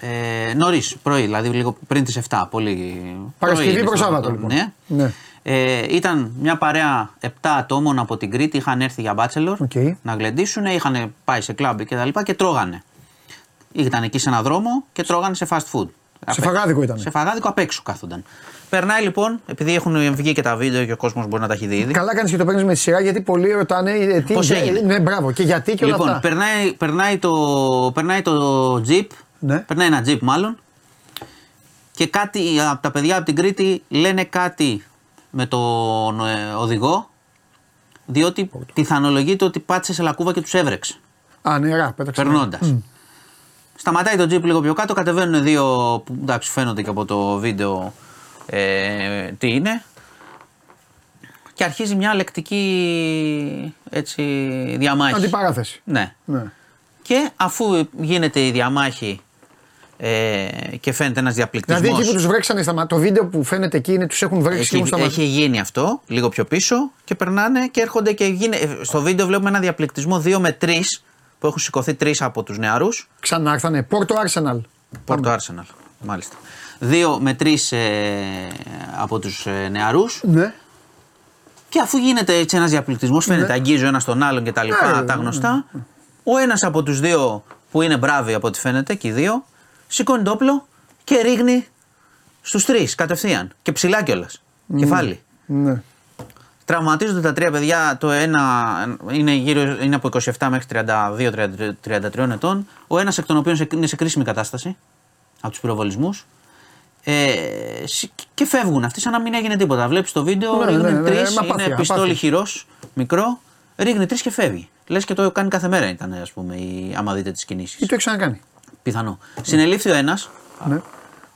Ε, Νωρίς, πρωί, δηλαδή λίγο πριν τις 7. Πολύ. Παρασκευή πρωί είναι προς αυτό. Σάββατο, λοιπόν. Ναι. Ναι. Ε, ήταν μια παρέα 7 ατόμων από την Κρήτη, είχαν έρθει για bachelor OK. να γλεντήσουν, είχαν πάει σε κλαμπ και τα λοιπά και τρώγανε. Ήταν εκεί σε ένα δρόμο και τρώγανε σε fast food. Απ' φαγάδικο ήτανε. Σε φαγάδικο απ' έξω κάθονταν. Περνάει λοιπόν, επειδή έχουν βγει και τα βίντεο και ο κόσμος μπορεί να τα έχει δει ήδη. Καλά κάνεις και το παίρνεις με τη σειρά γιατί πολλοί ρωτάνε ε, τι. Πώς έγινε; Ναι, μπράβο. Και γιατί και όλα Λοιπόν, αυτά. περνάει, περνάει, το, περνάει το jeep, Ναι. περνάει ένα jeep μάλλον και κάτι από τα παιδιά από την Κρήτη λένε κάτι με τον ε, οδηγό διότι πιθανολογείται ότι πάτησε σε λακκούβα και τους έβρεξε Α, νερά, πέταξε. περνώντας. Σταματάει το jeep λίγο πιο κάτω, κατεβαίνουν δύο που εντάξει φαίνονται και από το βίντεο ε, τι είναι και αρχίζει μια λεκτική έτσι, διαμάχη. Αντιπαράθεση. Ναι. Ναι. Και αφού γίνεται η διαμάχη ε, και φαίνεται ένας διαπληκτισμό. Δηλαδή εκεί που τους βρέξανε στα μάτια, το βίντεο που φαίνεται εκεί είναι τους έχουν βρέξει Έχει, λίγο στα μάτια. έχει γίνει αυτό λίγο πιο πίσω και περνάνε και έρχονται και γίνει, ε, στο βίντεο βλέπουμε ένα διαπληκτισμό 2 με 3 που έχουν σηκωθεί τρεις από τους νεαρούς. Ξανάρθανε. Πόρτο Arsenal. Πόρτο Arsenal, μάλιστα. Δύο με τρεις ε, από τους ε, νεαρούς. Ναι. Και αφού γίνεται έτσι ένας διαπληκτισμός, φαίνεται Ναι. αγγίζει ο ένα τον άλλον και τα λοιπά, Ναι, τα ναι, γνωστά. Ο ένας από τους δύο που είναι μπράβοι από ό,τι φαίνεται και οι δύο, σηκώνει το όπλο και ρίχνει στους τρεις κατευθείαν. Και ψηλά κιόλας. Κεφάλι. ναι. Τραυματίζονται τα τρία παιδιά. Το ένα είναι, γύρω, είναι από 27 μέχρι 32-33 ετών. Ο ένας εκ των οποίων σε- είναι σε κρίσιμη κατάσταση από τους πυροβολισμούς. Ε, σ- και φεύγουν αυτοί σαν να μην έγινε τίποτα. Βλέπεις το βίντεο, Ναι, ρίχνει ναι, ναι, τρεις, με απάθεια, είναι πιστόλι απάθεια. χειρός, μικρό, ρίχνει τρεις και φεύγει. Λες και το κάνει κάθε μέρα ήταν, ας πούμε, η, άμα δείτε τις κινήσεις. Ή το έχει ξανακάνει. Πιθανό. Συνελήφθη ο ένας, Ναι.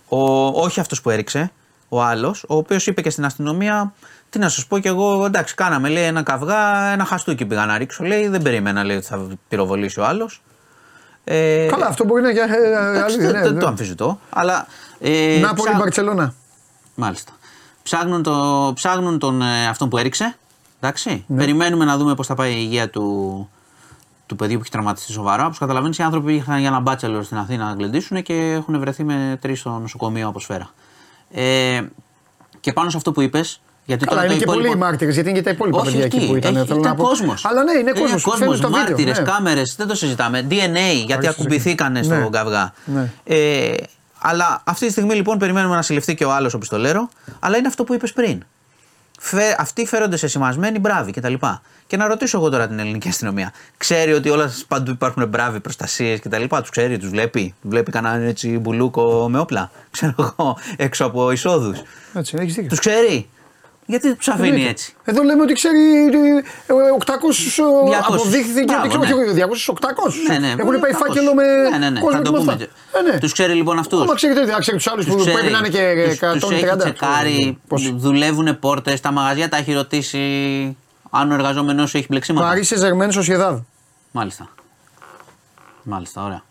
ο, όχι αυτός που έριξε, ο άλλος, ο οποίος είπε και στην αστυνομία, τι να σας πω κι εγώ, εντάξει, κάναμε λέει ένα καυγά, ένα χαστούκι πήγα να ρίξω, λέει, δεν περίμενα λέει, ότι θα πυροβολήσει ο άλλος. Ε, Καλά, αυτό μπορεί να είναι για ε, εντάξει, αλήθεια. δεν ναι, δεν ναι. το αμφισβητώ. Αλλά. Ε, Νάπολη, ψά- Μπαρσελόνα. Μάλιστα. Ψάχνουν, το, ψάχνουν τον, ε, αυτόν που έριξε. Εντάξει. Ναι. Περιμένουμε να δούμε πώς θα πάει η υγεία του, του παιδιού που έχει τραυματιστεί σοβαρά. Όπως καταλαβαίνεις, οι άνθρωποι είχαν για ένα μπάτσελο στην Αθήνα να γλεντήσουν και έχουν βρεθεί με τρεις στο νοσοκομείο από σφαίρα. Ε, και πάνω σε αυτό που είπες, γιατί Καλά, τώρα είναι το και υπόλοιπο... πολλοί μάρτυρες γιατί είναι και τα υπόλοιπα Όχι, παιδιά εκεί εκεί, που ήταν. έχει, θέλω ήταν να πω. κόσμος. Αλλά ναι, είναι κόσμος. κόσμος, μάρτυρες, ναι. κάμερες, δεν το συζητάμε. DNA, γιατί Ορίστε, ακουμπηθήκανε ναι. στον καυγά. Ναι. Ε, αλλά αυτή τη στιγμή λοιπόν περιμένουμε να συλληφθεί και ο άλλος ο πιστολέρο. Αλλά είναι αυτό που είπες πριν. Φε, αυτοί φέρονται σε σημασμένοι μπράβοι κτλ. Και, και να ρωτήσω εγώ τώρα την ελληνική αστυνομία. Ξέρει ότι όλα παντού υπάρχουν μπράβοι προστασίες κτλ. Τους ξέρει, τους βλέπει; Βλέπει κανέναν έτσι μπουλούκο με όπλα; Ξέρω εγώ, έξω από εισόδους. Έτσι, έχεις δίκιο. Τους ξέρει; Γιατί τους αφήνει Εννοείται. έτσι. Εδώ λέμε ότι ξέρει ε, 800 ε, 200. αποδείχθηκε Μπράβο, ότι ναι. ξέρει 200, 800. Ναι, ναι, Έχουν πάει 800. φάκελο με Ναι, ναι, ναι. κόσμο Θα το και με πούμε. αυτά. Ε, ναι. Τους ξέρει λοιπόν αυτούς. Άμα ξέρετε, δεν ξέρει τους άλλους που πρέπει να είναι και 130. Τους έχει τσεκάρει, Πώς. δουλεύουν πόρτες, τα μαγαζιά τα έχει ρωτήσει αν ο εργαζόμενος έχει μπλεξίματα. Παρίσι Ζερμέν Σοσιεδάδ. Μάλιστα. Μάλιστα, ωραία.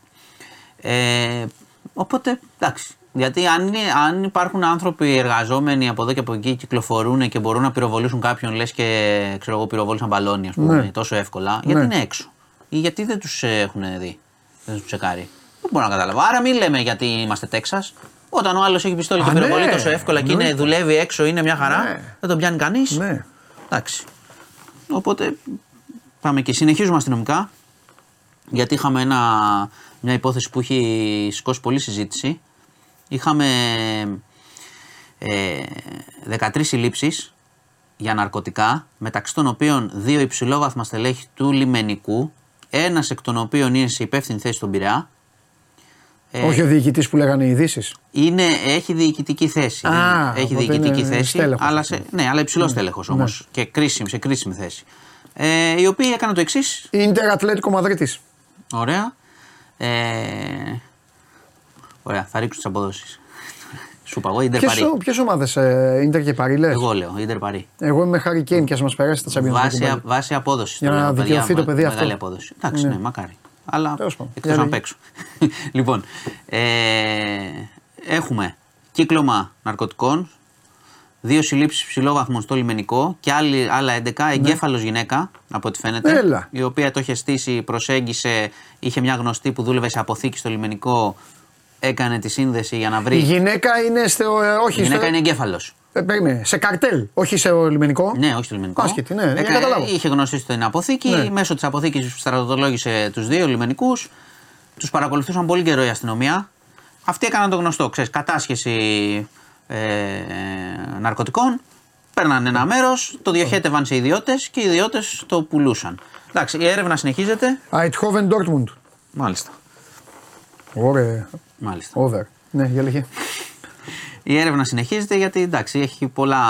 Ε, οπότε, εντάξει. Γιατί αν, είναι, αν υπάρχουν άνθρωποι εργαζόμενοι από εδώ και από εκεί, κυκλοφορούν και μπορούν να πυροβολήσουν κάποιον, λες και ξέρω εγώ, πυροβόλησαν μπαλόνι, ας πούμε, Ναι. τόσο εύκολα, γιατί Ναι. είναι έξω; Ή γιατί δεν τους έχουν δει, δεν τους τσεκάρει. Δεν μπορώ να καταλάβω. Άρα μην λέμε γιατί είμαστε Τέξας. Όταν ο άλλος έχει πιστόλι και Α, πυροβολεί ναι. τόσο εύκολα και είναι, Εννοείται. δουλεύει έξω, είναι μια χαρά, Ναι. δεν τον πιάνει κανείς. Ναι. Εντάξει. Οπότε πάμε και συνεχίζουμε αστυνομικά. Γιατί είχαμε ένα, μια υπόθεση που έχει σηκώσει πολλή συζήτηση. Είχαμε ε, 13 συλλήψεις για ναρκωτικά, μεταξύ των οποίων δύο υψηλόβαθμα στελέχη του λιμενικού, ένας εκ των οποίων είναι σε υπεύθυνη θέση στον Πειραιά. Ε, Όχι ο διοικητής που λέγανε οι ειδήσεις; είναι, έχει διοικητική θέση. Α, Δεν- έχει οπότε διοικητική είναι θέση. στέλεχος, αλλά ας σε, πούμε. ναι, αλλά υψηλός στέλεχος όμως. Και κρίσιμη, σε κρίσιμη θέση. Ε, η οποία έκανε το εξής. Ιντερ Ατλέτικο Μαδρίτη. Ωραία. Ε, ωραία, θα ρίξω τις αποδόσεις. Σου είπα εγώ, Ιντερ Παρή. Ποιες ομάδες Ιντερ και Παρή λες; Εγώ λέω, Ιντερ Παρή. Εγώ είμαι Χάρη Κέιν και ας μας περάσει τα Champions Βάση, League. βάση απόδοσης. Για να δικαιωθεί το παιδί αυτό. Μεγάλη απόδοση. Εντάξει, ναι, Ναι. μακάρι. Αλλά Τέλος πάντων. εκτός Για αν λέγε. παίξω. λοιπόν, ε, έχουμε κύκλωμα ναρκωτικών, δύο συλλήψεις ψηλόβαθμων στο λιμενικό και άλλοι, άλλα 11. Εγκέφαλος γυναίκα, από ό,τι φαίνεται. Ναι. Έλα. Η οποία το είχε στήσει, προσέγγισε, είχε μια γνωστή που δούλευε σε αποθήκη στο λιμενικό. Έκανε τη σύνδεση για να βρει. Η γυναίκα είναι στο. ε, Όχι, Η γυναίκα στο... είναι εγκέφαλος. Ε, περίμενε, σε καρτέλ, όχι σε λιμενικό; Ναι, όχι στο λιμενικό. Άσχετη, ναι, για να Έκα- καταλάβω. Είχε γνωστεί στην αποθήκη. Ναι. Μέσω της αποθήκης στρατολογήσε τους δύο λιμενικούς. Τους παρακολουθούσαν πολύ καιρό η αστυνομία. Αυτοί έκαναν το γνωστό, ξέρεις, κατάσχεση ε, ναρκωτικών. Παίρνανε ένα μέρος, το διοχέτευαν σε ιδιώτες και οι ιδιώτες το πουλούσαν. Εντάξει, η έρευνα συνεχίζεται. Αιτχόβεν Ντόρτμουντ. Μάλιστα. Ωραία. Μάλιστα. Over. Ναι, για λέγε. Η έρευνα συνεχίζεται γιατί εντάξει, έχει, πολλά,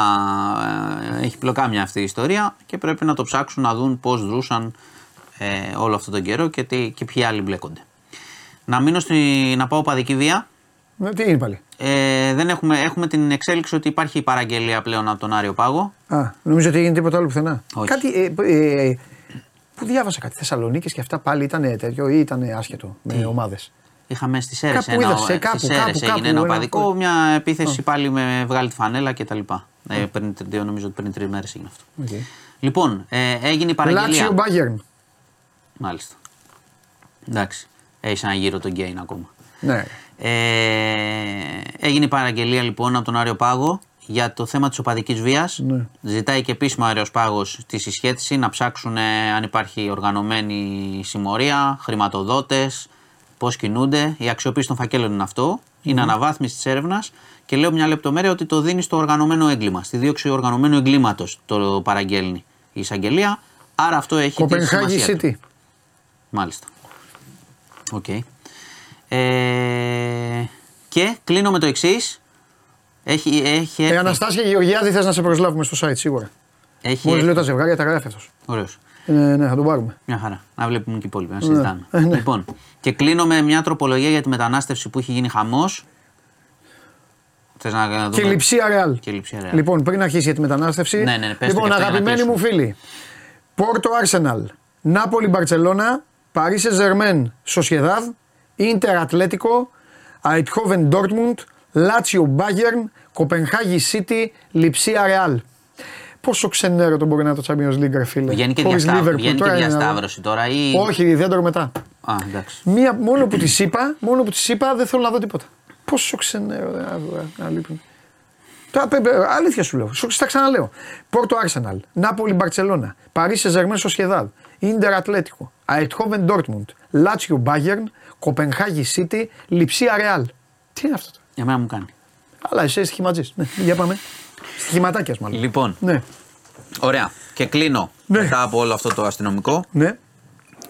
ε, έχει πλοκάμια αυτή η ιστορία και πρέπει να το ψάξουν να δουν πώς δρούσαν ε, όλο αυτόν τον καιρό και, τι, και ποιοι άλλοι μπλέκονται. Να μείνω στη, να πάω παδική βία. Ναι, τι είναι πάλι; Ε, δεν έχουμε, έχουμε την εξέλιξη ότι υπάρχει παραγγελία πλέον από τον Άριο Πάγο. Α, νομίζω ότι έγινε τίποτα άλλο πουθενά. Όχι. Κάτι. Ε, ε, ε, που διάβασα κάτι Θεσσαλονίκη και αυτά πάλι ήταν τέτοιο ή ήταν άσχετο με ομάδες; Είχαμε στι αίρε Κάπου είδα, σε κάπου, στις αίρες κάπου, έγινε κάπου, ένα ένα- παδικό, μια επίθεση πάλι με βγάλει τη φανέλα κτλ. Ε, πριν, τρι- νομίζω ότι πριν τρεις μέρες έγινε αυτό. Λοιπόν, ε, έγινε η παραγγελία. Λάτσιο Μπάγκερν. Μάλιστα. Εντάξει. Έχεις ένα γύρο τον Γκέιν ακόμα. Ναι. Ε, έγινε η παραγγελία λοιπόν από τον Άριο Πάγο για το θέμα της οπαδικής βίας. Ναι. Ζητάει και επίσημα ο Άριος Πάγος τη συσχέτιση να ψάξουν ε, αν υπάρχει οργανωμένη συμμορία, χρηματοδότες, πώς κινούνται. Η αξιοποίηση των φακέλων είναι αυτό. Είναι αναβάθμιση της έρευνας και λέω μια λεπτομέρεια ότι το δίνει στο οργανωμένο έγκλημα. Στη δίωξη οργανωμένου εγκλήματος το παραγγέλνει η εισαγγελία. Άρα αυτό έχει τη Κοπενχάγη σημασία του. City. Μάλιστα. Οκ. Ε, και κλείνω με το εξής. Έχει, έχει, Ε, έρθει- Αναστάσια Γεωργιάδη θες να σε προσλάβουμε στο site σίγουρα. έχει Μόλις λέω έρθει- τα ζευγάρια τα γράφει αυτός. Ωραίος. Ναι, ναι, θα τον πάρουμε. Μια χαρά. Να βλέπουμε και οι υπόλοιποι, να συζητάμε. Ε, ναι. Λοιπόν, και κλείνω με μια τροπολογία για τη μετανάστευση που έχει γίνει χαμός. Θες να δούμε; Και λειψία ρεάλ. Και λειψία Real. Λοιπόν, πριν αρχίσει για τη μετανάστευση. Ναι, ναι, ναι, πες το λοιπόν, και αυτό για να αγαπημένοι μου κλείσουμε. φίλοι. Πόρτο Arsenal, Νάπολη Μπαρσελόνα, Παρίσι Ζερμέν Σοσιεδάδ, Ίντερ Ατλέτικο, Αιτχόβεν Ντόρτμουντ, Λάτσιο Μπάγερν, Κοπενχάγη City, Λιψία Ρεάλ. Πόσο ξενέρο το μπορεί να είναι το Champions League, ρε φίλε; Βγαίνει και, Χωρίς διασταύ... Liverpool. βγαίνει και Τώρα είναι να- διασταύρωση τώρα ή. Όχι, δεν το μετά. Α, εντάξει. Μία, μόνο που της είπα, μόνο που της είπα, δεν θέλω να δω τίποτα. Πόσο ξενέρο, ρε, να δω, να λείπουν. Τώρα, πε- πε- αλήθεια σου λέω, σου τα ξαναλέω. Πόρτο Arsenal, Νάπολη Μπαρσελόνα, Παρίσι Ζερμέν Σοσιεδάδ, Ίντερ Ατλέτικο, Αιτχόβεν Ντόρτμουντ, Λάτσιο Μπάγερν, Κοπενχάγη City, Λιψία Ρεάλ. Τι είναι αυτό τώρα; Εμένα μου κάνει. Αλλά εσύ είσαι στοιχηματζή. Ναι, για πάμε. Στοιχηματάκια μάλλον. Λοιπόν, Ναι, ωραία. Και κλείνω Ναι. μετά από όλο αυτό το αστυνομικό. ναι.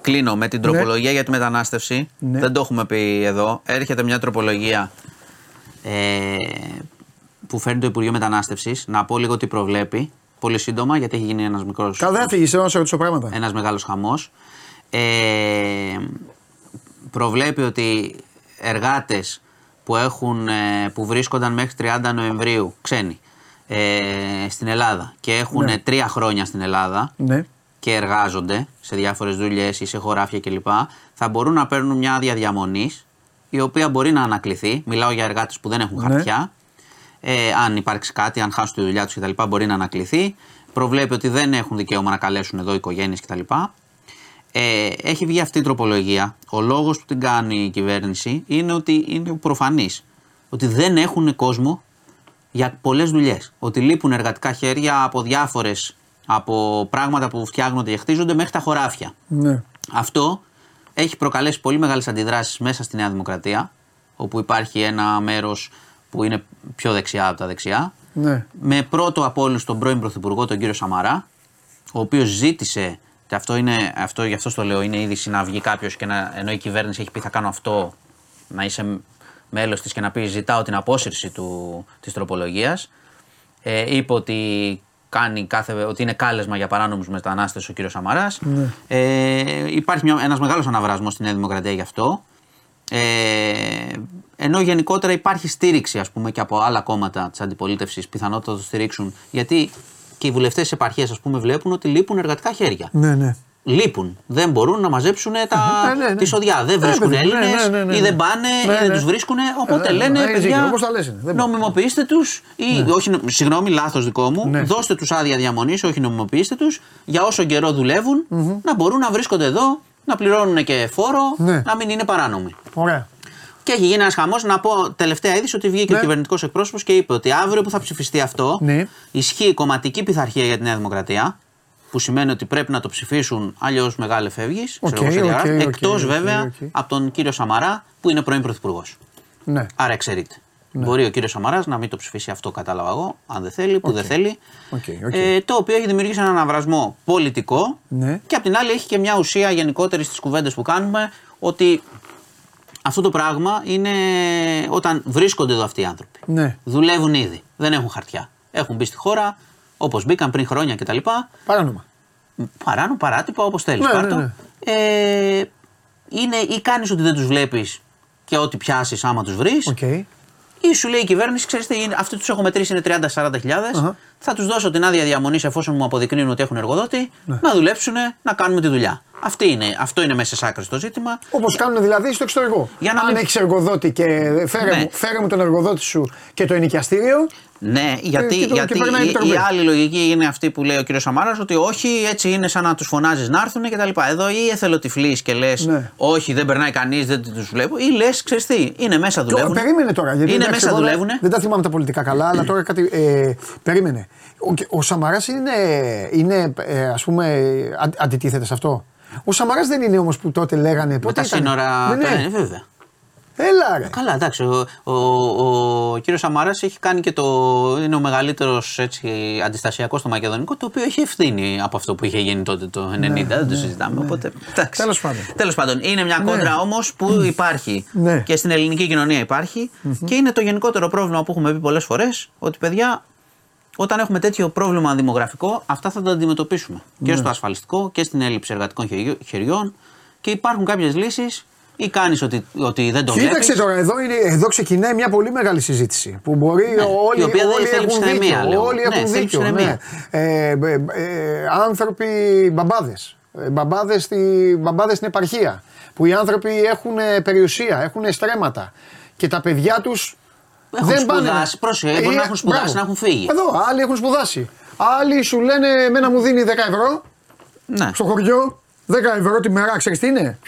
Κλείνω με την τροπολογία για τη μετανάστευση. Ναι. Δεν το έχουμε πει εδώ. Έρχεται μια τροπολογία ε, που φέρνει το Υπουργείο Μετανάστευσης. Να πω λίγο τι προβλέπει. Πολύ σύντομα, γιατί έχει γίνει ένας μικρός. Καλά, δεν θα φύγει, θέλω να σε ρωτήσω πράγματα. Ένας μεγάλος χαμός. Ε, προβλέπει ότι εργάτες που, έχουν, ε, που βρίσκονταν μέχρι 30 Νοεμβρίου, ξένοι, ε, στην Ελλάδα και έχουν Ναι. τρία χρόνια στην Ελλάδα Ναι. και εργάζονται σε διάφορες δουλειές ή σε χωράφια κλπ. θα μπορούν να παίρνουν μια άδεια διαμονής η οποία μπορεί να ανακληθεί. Μιλάω για εργάτες που δεν έχουν Ναι. χαρτιά. Ε, αν υπάρξει κάτι, αν χάσουν τη δουλειά τους κτλ., μπορεί να ανακληθεί. Προβλέπει ότι δεν έχουν δικαίωμα να καλέσουν εδώ οικογένειες κτλ. Ε, έχει βγει αυτή η τροπολογία. Ο λόγος που την κάνει η κυβέρνηση είναι ότι είναι προφανής. Ότι δεν έχουν κόσμο για πολλές δουλειές. Ότι λείπουν εργατικά χέρια από διάφορες από πράγματα που φτιάχνονται και χτίζονται μέχρι τα χωράφια. ναι. Αυτό έχει προκαλέσει πολύ μεγάλες αντιδράσεις μέσα στη Νέα Δημοκρατία, όπου υπάρχει ένα μέρος που είναι πιο δεξιά από τα δεξιά, ναι. με πρώτο από όλους τον πρώην Πρωθυπουργό, τον κύριο Σαμαρά, ο οποίος ζήτησε, και αυτό είναι, αυτό, γι' αυτό το λέω, είναι είδηση να βγει κάποιος και να, ενώ η κυβέρνηση έχει πει θα κάνω αυτό, να είσαι μέλος της και να πει ζητάω την απόσυρση του, της τροπολογίας. Ε, είπε ότι, κάνει κάθε, ότι είναι κάλεσμα για παράνομους μετανάστες ο κύριος Σαμαράς. Ε, υπάρχει μια, ένας μεγάλος αναβρασμός στη Νέα Δημοκρατία γι' αυτό. Ε, ενώ γενικότερα υπάρχει στήριξη ας πούμε και από άλλα κόμματα της αντιπολίτευσης πιθανότητα να το στηρίξουν γιατί και οι βουλευτές της επαρχίας ας πούμε βλέπουν ότι λείπουν εργατικά χέρια. Ναι, ναι. Λείπουν. Δεν μπορούν να μαζέψουν τα... Ναι, ναι, ναι. τη σοδιά. Δεν Ναι, βρίσκουν παιδί μου, ναι, Έλληνες ναι, ναι, ναι, ή δεν ναι. πάνε Ναι, ή δεν ναι. τους βρίσκουν. Οπότε Ε, λένε έχεις παιδιά, δίκιο, όπως τα λες είναι. Δεν μπορεί. νομιμοποιήστε τους ή όχι, συγγνώμη, λάθος δικό μου. Ναι. Δώστε τους άδεια διαμονής, όχι νομιμοποιήστε τους για όσο καιρό δουλεύουν, να μπορούν να βρίσκονται εδώ, να πληρώνουν και φόρο, Ναι. να μην είναι παράνομοι. Ωραία. Και έχει γίνει ένας χαμός. Να πω τελευταία είδηση ότι βγήκε Ναι. ο κυβερνητικός εκπρόσωπος και είπε ότι αύριο που θα ψηφιστεί αυτό, Ναι. ισχύει κομματική πειθαρχία για τη Νέα Δημοκρατία. Που σημαίνει ότι πρέπει να το ψηφίσουν, αλλιώς μεγάλε φεύγει. OK, OK, OK, Εκτός οκ, βέβαια οκ. από τον κύριο Σαμαρά που είναι πρώην πρωθυπουργός. Ναι. Άρα εξαιρείται. Μπορεί ο κύριος Σαμαράς να μην το ψηφίσει αυτό, κατάλαβα εγώ, αν δεν θέλει, που δεν θέλει. OK, OK. Ε, το οποίο έχει δημιουργήσει έναν αναβρασμό πολιτικό Ναι. και απ' την άλλη έχει και μια ουσία γενικότερη στις κουβέντες που κάνουμε ότι αυτό το πράγμα είναι όταν βρίσκονται εδώ αυτοί οι άνθρωποι. Ναι. Δουλεύουν ήδη, δεν έχουν χαρτιά. Έχουν μπει στη χώρα όπως μπήκαν πριν χρόνια κτλ. Παράνομα. Παράνο, παράτυπα, όπως θέλεις. Ναι, πάρτο. ναι, ναι. Ε, είναι ή κάνεις ότι δεν τους βλέπεις και ό,τι πιάσεις άμα τους βρεις. Οκ. Ή σου λέει η κυβέρνηση, ξέρεις τι, είναι- αυτοί τους έχω μετρήσει είναι 30-40 χιλιάδες. Αχα. Θα τους δώσω την άδεια διαμονής εφόσον μου αποδεικνύουν ότι έχουν εργοδότη, Ναι. να δουλέψουν, να κάνουμε τη δουλειά. Αυτή είναι, αυτό είναι μέσα σε άκρη το ζήτημα. Όπως κάνουν δηλαδή στο εξωτερικό. Για να Αν μην- έχεις εργοδότη και φέρε, Ναι. μου, φέρε μου τον εργοδότη σου και το ενοικιαστήριο. Ναι, γιατί, και το- γιατί και περνάει η, επιτροπή. η άλλη λογική είναι αυτή που λέει ο κύριος Σαμάρας ότι όχι, έτσι είναι σαν να τους φωνάζεις να έρθουν κτλ. Εδώ ή εθελοτυφλείς και λες, Ναι. όχι, δεν περνάει κανείς, δεν τους βλέπω, ή λες, ξέρεις τι, είναι μέσα δουλεύουν. Περίμενε τώρα. Γιατί είναι εντάξει, μέσα εγώ δεν- δουλεύουν. Δεν τα θυμάμαι τα πολιτικά καλά, αλλά τώρα κάτι. Ε, περίμενε. Ο, ο Σαμαράς είναι, είναι ε, ας πούμε, αν- αντιτίθεται σε αυτό. Ο Σαμαράς δεν είναι όμως που τότε λέγανε. Με πότε τα ήταν; σύνορα. Ναι, ναι. Ναι, βέβαια. Έλα ρε. Καλά, εντάξει. Ο, ο, ο, κύριος Σαμαράς έχει κάνει και το. είναι ο μεγαλύτερος αντιστασιακός στο Μακεδονικό, το οποίο έχει ευθύνη από αυτό που είχε γίνει τότε το 90. δεν το συζητάμε. Οπότε. εντάξει. Ναι, Τέλος πάντων. Τέλος πάντων. Είναι μια Ναι. κόντρα όμως που υπάρχει Ναι. και στην ελληνική κοινωνία υπάρχει και είναι το γενικότερο πρόβλημα που έχουμε πει πολλές φορές ότι παιδιά. Όταν έχουμε τέτοιο πρόβλημα δημογραφικό, αυτά θα τα αντιμετωπίσουμε. Και Ναι. στο ασφαλιστικό και στην έλλειψη εργατικών χεριό- χεριών. Και υπάρχουν κάποιες λύσεις ή κάνεις ότι, ότι δεν το βλέπεις. Κοίταξε τώρα, εδώ, είναι, εδώ ξεκινάει μια πολύ μεγάλη συζήτηση. Που μπορεί Ναι, όλοι, η οποία δεν όλοι θέλει έχουν ψυχραιμία, δίκιο. λέω. Όλοι Ναι, έχουν θέλει δίκιο. Ναι. ψυχραιμία. Ε, ε, ε, άνθρωποι, μπαμπάδες. Μπαμπάδες στη, μπαμπάδες στην επαρχία. Που οι άνθρωποι έχουν ε, περιουσία, έχουν στρέμματα. Και τα παιδιά τους. Έχουν δεν πάνε. σπουδάσει, πρόσεχε, μπορεί να έχουν σπουδάσει, μπράβο. να έχουν φύγει. Εδώ, άλλοι έχουν σπουδάσει. Άλλοι σου λένε, εμένα μου δίνει 10 ευρώ Ναι. στο χωριό, 10 ευρώ τη μέρα, ξέρεις τι είναι;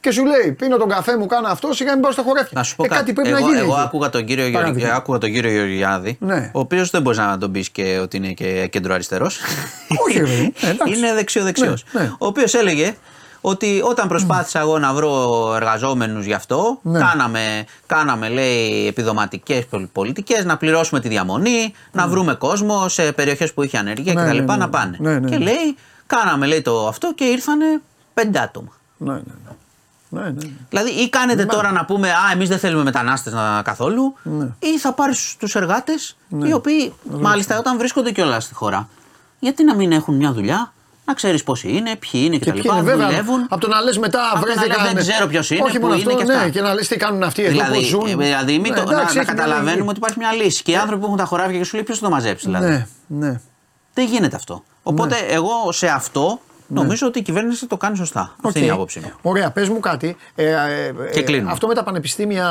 Και σου λέει, πίνω τον καφέ μου, κάνω αυτό, σιγά μην πάω στα χωράφια. Να σου πω ε, κάτι πρέπει εγώ, να γίνει. Εγώ εκεί. άκουγα τον κύριο, Γεωργ- Παράδειγμα. άκουγα τον κύριο Γεωργιάδη, Ναι. ο οποίος δεν μπορεί να τον πεις και ότι είναι και κεντροαριστερός. Όχι, ρε παιδί, ε, εντάξει. είναι δεξιό-δεξιό. Ναι, ναι. Ο οποίος έλεγε ότι όταν προσπάθησα εγώ να βρω εργαζόμενους γι' αυτό, Ναι. κάναμε, κάναμε λέει επιδοματικές πολιτικές, να πληρώσουμε τη διαμονή, να βρούμε κόσμο σε περιοχές που είχε ανεργία Ναι, κτλ. ναι, ναι, να ναι. πάνε. Ναι, ναι, και ναι. λέει, κάναμε λέει το αυτό και ήρθανε πέντε άτομα. Ναι, ναι, ναι. Ναι, ναι, ναι. Δηλαδή, ή κάνετε τώρα να πούμε Α, εμείς δεν θέλουμε μετανάστες καθόλου, Ναι. ή θα πάρεις τους εργάτες, οι οποίοι μάλιστα όταν βρίσκονται κιόλας στη χώρα, γιατί να μην έχουν μια δουλειά, να ξέρεις πόσοι είναι, ποιοι είναι Και κτλ. ποιοι είναι, βέβαια, δουλεύουν. από το να λες μετά Από το να βρέθηκαν. λες, δεν ξέρω ποιος είναι, Όχι που μόνο είναι αυτό, και αυτά. ναι, και να λες τι κάνουν αυτοί εδώ, Δηλαδή, πώ ζουν. ε, δηλαδή μην Ναι, το, να, εντάξει, να έχει μια καταλαβαίνουμε λογική. ότι υπάρχει μια λύση. Και οι άνθρωποι που έχουν τα χωράφια και σου λέει ποιος θα το μαζέψει. Δηλαδή; Ναι, ναι. Δεν γίνεται αυτό. Οπότε εγώ σε αυτό νομίζω ότι η κυβέρνηση το κάνει σωστά. Αυτή Οκ. είναι η άποψή μου. Ωραία, πες μου κάτι. Ε, ε, Και ε, κλείνουμε. αυτό με τα πανεπιστήμια.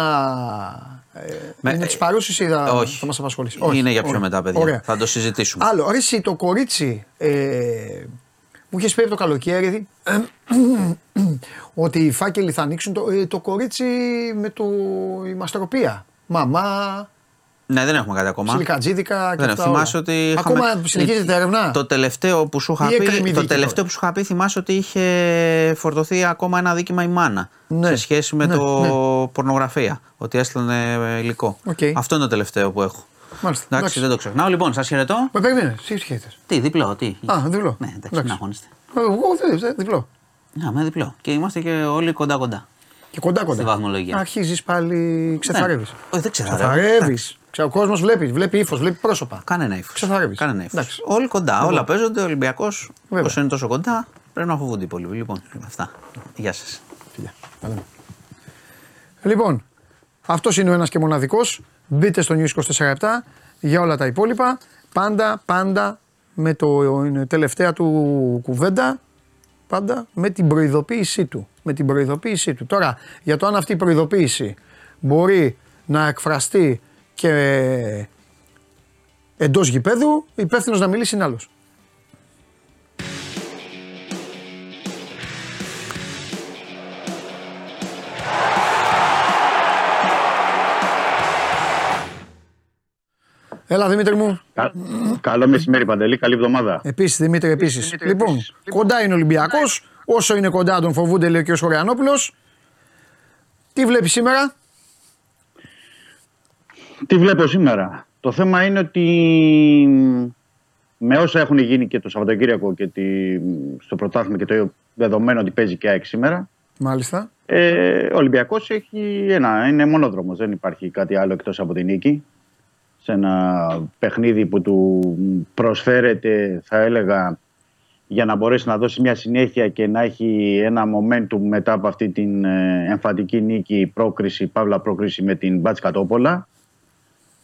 Ε, Με- είναι της παρούσης ή θα, όχι. θα μας απασχολήσει; Είναι για πιο Ωραία. μετά, παιδιά. Ωραία. Θα το συζητήσουμε. Άλλο, ρε, εσύ, το κορίτσι ε, μου είχες πει από το καλοκαίρι ότι οι φάκελοι θα ανοίξουν το, ε, το κορίτσι με το, η μαστροπία. Μαμά, Ναι, δεν έχουμε κάτι ακόμα. σιλικατζίδικα και Δεν αυτά θυμάσαι όλα. ότι. είχαμε- Ακόμα συνεχίζεται η έρευνα. Το τελευταίο που σου είχα Ή πει, έκρημη το δίκη τελευταίο τώρα. που σου είχα πει, θυμάσαι ότι είχε φορτωθεί ακόμα ένα δίκημα η μάνα. Ναι. Σε σχέση με Ναι, το ναι. πορνογραφία. Ότι έστελνε υλικό. Οκ. Αυτό είναι το τελευταίο που έχω. Μάλιστα. Εντάξει, Εντάξει. δεν το ξεχνάω. Λοιπόν, σας χαιρετώ. Με περίμενε, εσύ σχέτε. Τι, διπλό, τι; Α, διπλό. Ναι, εντάξει, Εντάξει. μην αγχώνεστε. Εγώ δεν δεν- διπλό. Ναι, με διπλό. Και είμαστε και όλοι κοντά-κοντά. Και κοντά κοντά. Στη βαθμολογία. Αρχίζεις πάλι, ξεθαρεύεις. Ναι. Όχι, δεν ξεθαρεύω. Ξεθαρεύεις. Ο κόσμος βλέπεις, βλέπει ύφος, βλέπει πρόσωπα. Κανένα ύφος. Ξεθαρεύεις. Κανένα ύφος. Εντάξει. Όλοι κοντά. Όλα παίζονται. Ο Ολυμπιακός, Βέβαια. όσο είναι τόσο κοντά, πρέπει να φοβούνται οι υπόλοιποι. Λοιπόν, αυτά. Γεια σας. Φιλιά. Τα λέμε. Λοιπόν, αυτός είναι ο ένας και μοναδικός. Μπείτε στο News 24 για όλα τα υπόλοιπα. Πάντα, πάντα με το είναι τελευταία του κουβέντα. Πάντα με την προειδοποίησή του. Με την προειδοποίησή του. Τώρα, για το αν αυτή η προειδοποίηση μπορεί να εκφραστεί και εντός γηπέδου, υπεύθυνος να μιλήσει είναι άλλος. Έλα Δημήτρη μου. Κα- Καλό μεσημέρι, Παντελή. Καλή εβδομάδα. Επίσης, Δημήτρη, επίσης. Λοιπόν, κοντά είναι ο Ολυμπιακός. Όσο είναι κοντά τον φοβούνται, λέει ο κ. Χωριανόπουλο. Τι βλέπεις σήμερα; Τι βλέπω σήμερα; Το θέμα είναι ότι με όσα έχουν γίνει και το Σαββατοκύριακο και τη, στο πρωτάθλημα και το δεδομένο ότι παίζει και ΑΕΚ σήμερα, Μάλιστα. ε, ο Ολυμπιακός έχει ένα, είναι μονόδρομος. Δεν υπάρχει κάτι άλλο εκτός από την νίκη. Σε ένα παιχνίδι που του προσφέρεται, θα έλεγα, για να μπορέσει να δώσει μια συνέχεια και να έχει ένα momentum μετά από αυτή την ε, εμφαντική νίκη, πρόκριση, παύλα πρόκριση με την Μπάτς Κατόπολα.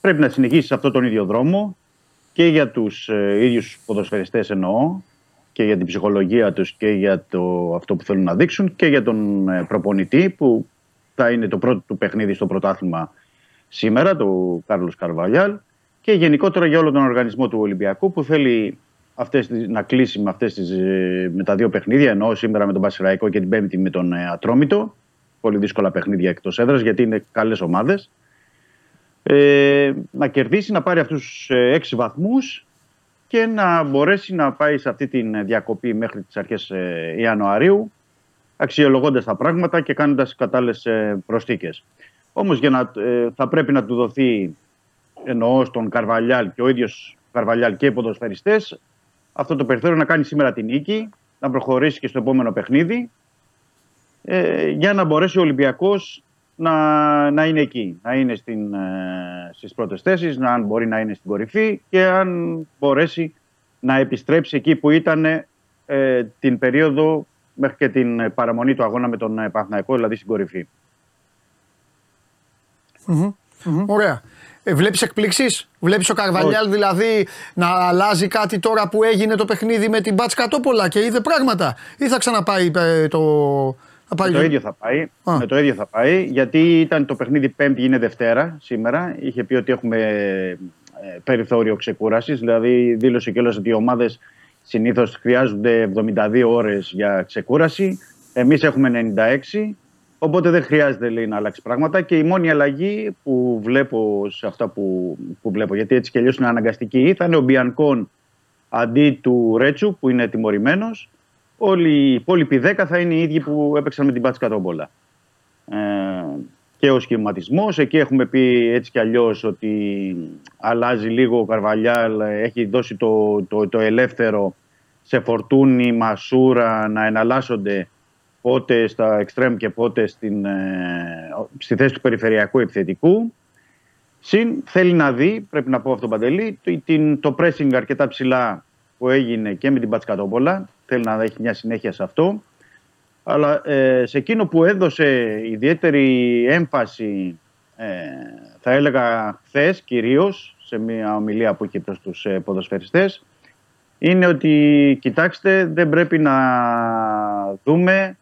Πρέπει να συνεχίσει σε αυτόν τον ίδιο δρόμο και για τους ε, ίδιους ποδοσφαιριστές εννοώ και για την ψυχολογία τους και για το, αυτό που θέλουν να δείξουν και για τον ε, προπονητή που θα είναι το πρώτο του παιχνίδι στο πρωτάθλημα σήμερα, το Κάρλος Καρβαλιάλ και γενικότερα για όλο τον οργανισμό του Ολυμπιακού που θέλει αυτές, τις- να κλείσει με, αυτές τις, ε, με τα δύο παιχνίδια ενώ σήμερα με τον Πασιραϊκό και την Πέμπτη με τον ε, Ατρόμητο πολύ δύσκολα παιχνίδια εκτός έδρας γιατί είναι καλές ομάδες ε, να κερδίσει, να πάρει αυτούς τους ε, έξι βαθμούς και να μπορέσει να πάει σε αυτή τη διακοπή μέχρι τις αρχές ε, Ιανουαρίου αξιολογώντας τα πράγματα και κάνοντας κατάλληλες ε, προσθήκες. Όμως για να, ε, θα πρέπει να του δοθεί εννοώ στον Καρβαλιάλ και ο ίδιος Καρβαλιάλ και οι ποδοσφαιριστές αυτό το περιθώριο να κάνει σήμερα την νίκη, να προχωρήσει και στο επόμενο παιχνίδι ε, για να μπορέσει ο Ολυμπιακός να, να είναι εκεί, να είναι στην, ε, στις πρώτες θέσεις, να αν μπορεί να είναι στην κορυφή και αν μπορέσει να επιστρέψει εκεί που ήταν ε, την περίοδο μέχρι και την ε, παραμονή του αγώνα με τον ε, Παναθηναϊκό, δηλαδή στην κορυφή. Ωραία. Ε, Βλέπεις εκπλήξεις; Βλέπεις ο Καρβαλιάλ δηλαδή να αλλάζει κάτι τώρα που έγινε το παιχνίδι με την Μπάτς Κατόπολα και είδε πράγματα; Ή θα ξαναπάει ε, το. Θα πάει... Με το ίδιο θα πάει. Α. Με το ίδιο θα πάει. Γιατί ήταν το παιχνίδι Πέμπτη, είναι Δευτέρα σήμερα. Είχε πει ότι έχουμε ε, περιθώριο ξεκούρασης. Δηλαδή, δήλωσε κιόλας ότι οι ομάδες συνήθως χρειάζονται 72 ώρες για ξεκούραση. Εμείς έχουμε 96. Οπότε δεν χρειάζεται λέει, να αλλάξει πράγματα. Και η μόνη αλλαγή που βλέπω σε αυτά που, που βλέπω, γιατί έτσι κι αλλιώς είναι αναγκαστική, θα είναι ο Μπιανκόν αντί του Ρέτσου που είναι τιμωρημένος. Όλοι οι υπόλοιποι 10 θα είναι οι ίδιοι που έπαιξαν με την Πάτση Κατόμπολα. Ε, και ο σχηματισμός. Εκεί έχουμε πει έτσι κι αλλιώς ότι αλλάζει λίγο ο Καρβαλιάλ. Έχει δώσει το, το, το ελεύθερο σε φορτούνι, μασούρα να εναλλάσσονται πότε στα εξτρέμ και πότε στην, ε, στη θέση του περιφερειακού επιθετικού. Συν θέλει να δει, πρέπει να πω αυτό Παντελή, το, την, το pressing αρκετά ψηλά που έγινε και με την Πατσκατόπολα. Θέλει να έχει μια συνέχεια σε αυτό. Αλλά ε, σε εκείνο που έδωσε ιδιαίτερη έμφαση, ε, θα έλεγα χθες κυρίως, σε μια ομιλία που είχε προς τους ε, ποδοσφαιριστές, είναι ότι κοιτάξτε δεν πρέπει να δούμε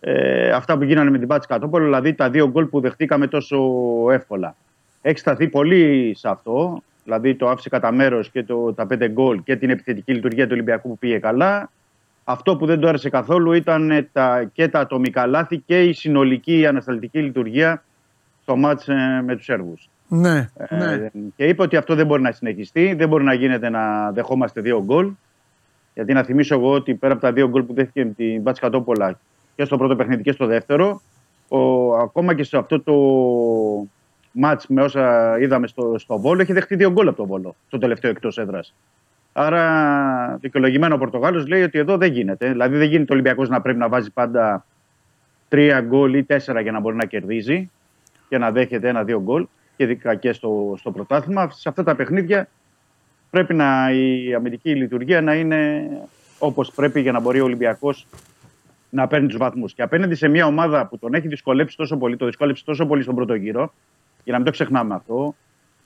ε, αυτά που γίνανε με την Πάτση Κατόπολο, δηλαδή τα δύο γκολ που δεχτήκαμε τόσο εύκολα. Έχεις σταθεί πολύ σε αυτό, δηλαδή το άφησε κατά μέρος και το, τα πέντε γκολ και την επιθετική λειτουργία του Ολυμπιακού που πήγε καλά. Αυτό που δεν του άρεσε καθόλου ήταν ε, τα, και τα ατομικά λάθη και η συνολική ανασταλτική λειτουργία στο μάτς ε, με τους Σέρβους. Ναι, Ε, ναι. και είπε ότι αυτό δεν μπορεί να συνεχιστεί, δεν μπορεί να γίνεται να δεχόμαστε δύο γκολ. Γιατί να θυμίσω εγώ ότι πέρα από τα δύο γκολ που δέχτηκε με την Μπάτση Κατόπολα και στο πρώτο παιχνίδι και στο δεύτερο, ο, ακόμα και σε αυτό το μάτς με όσα είδαμε στο, στο Βόλο, έχει δεχτεί δύο γκολ από το Βόλο, στο τελευταίο εκτός έδρας. Άρα, δικαιολογημένο ο Πορτογάλος λέει ότι εδώ δεν γίνεται. Δηλαδή, δεν γίνεται ο Ολυμπιακός να πρέπει να βάζει πάντα τρία γκολ ή τέσσερα για να μπορεί να κερδίζει και να δέχεται ένα-δύο γκολ και ειδικά και στο, στο πρωτάθλημα. Σε αυτά τα παιχνίδια πρέπει να, η αμυντική λειτουργία να είναι όπως πρέπει για να μπορεί ο Ολυμπιακός να παίρνει τους βαθμούς. Και απέναντι σε μια ομάδα που τον έχει δυσκολέψει τόσο πολύ, το δυσκόλεψε τόσο πολύ στον πρώτο γύρο, για να μην το ξεχνάμε αυτό,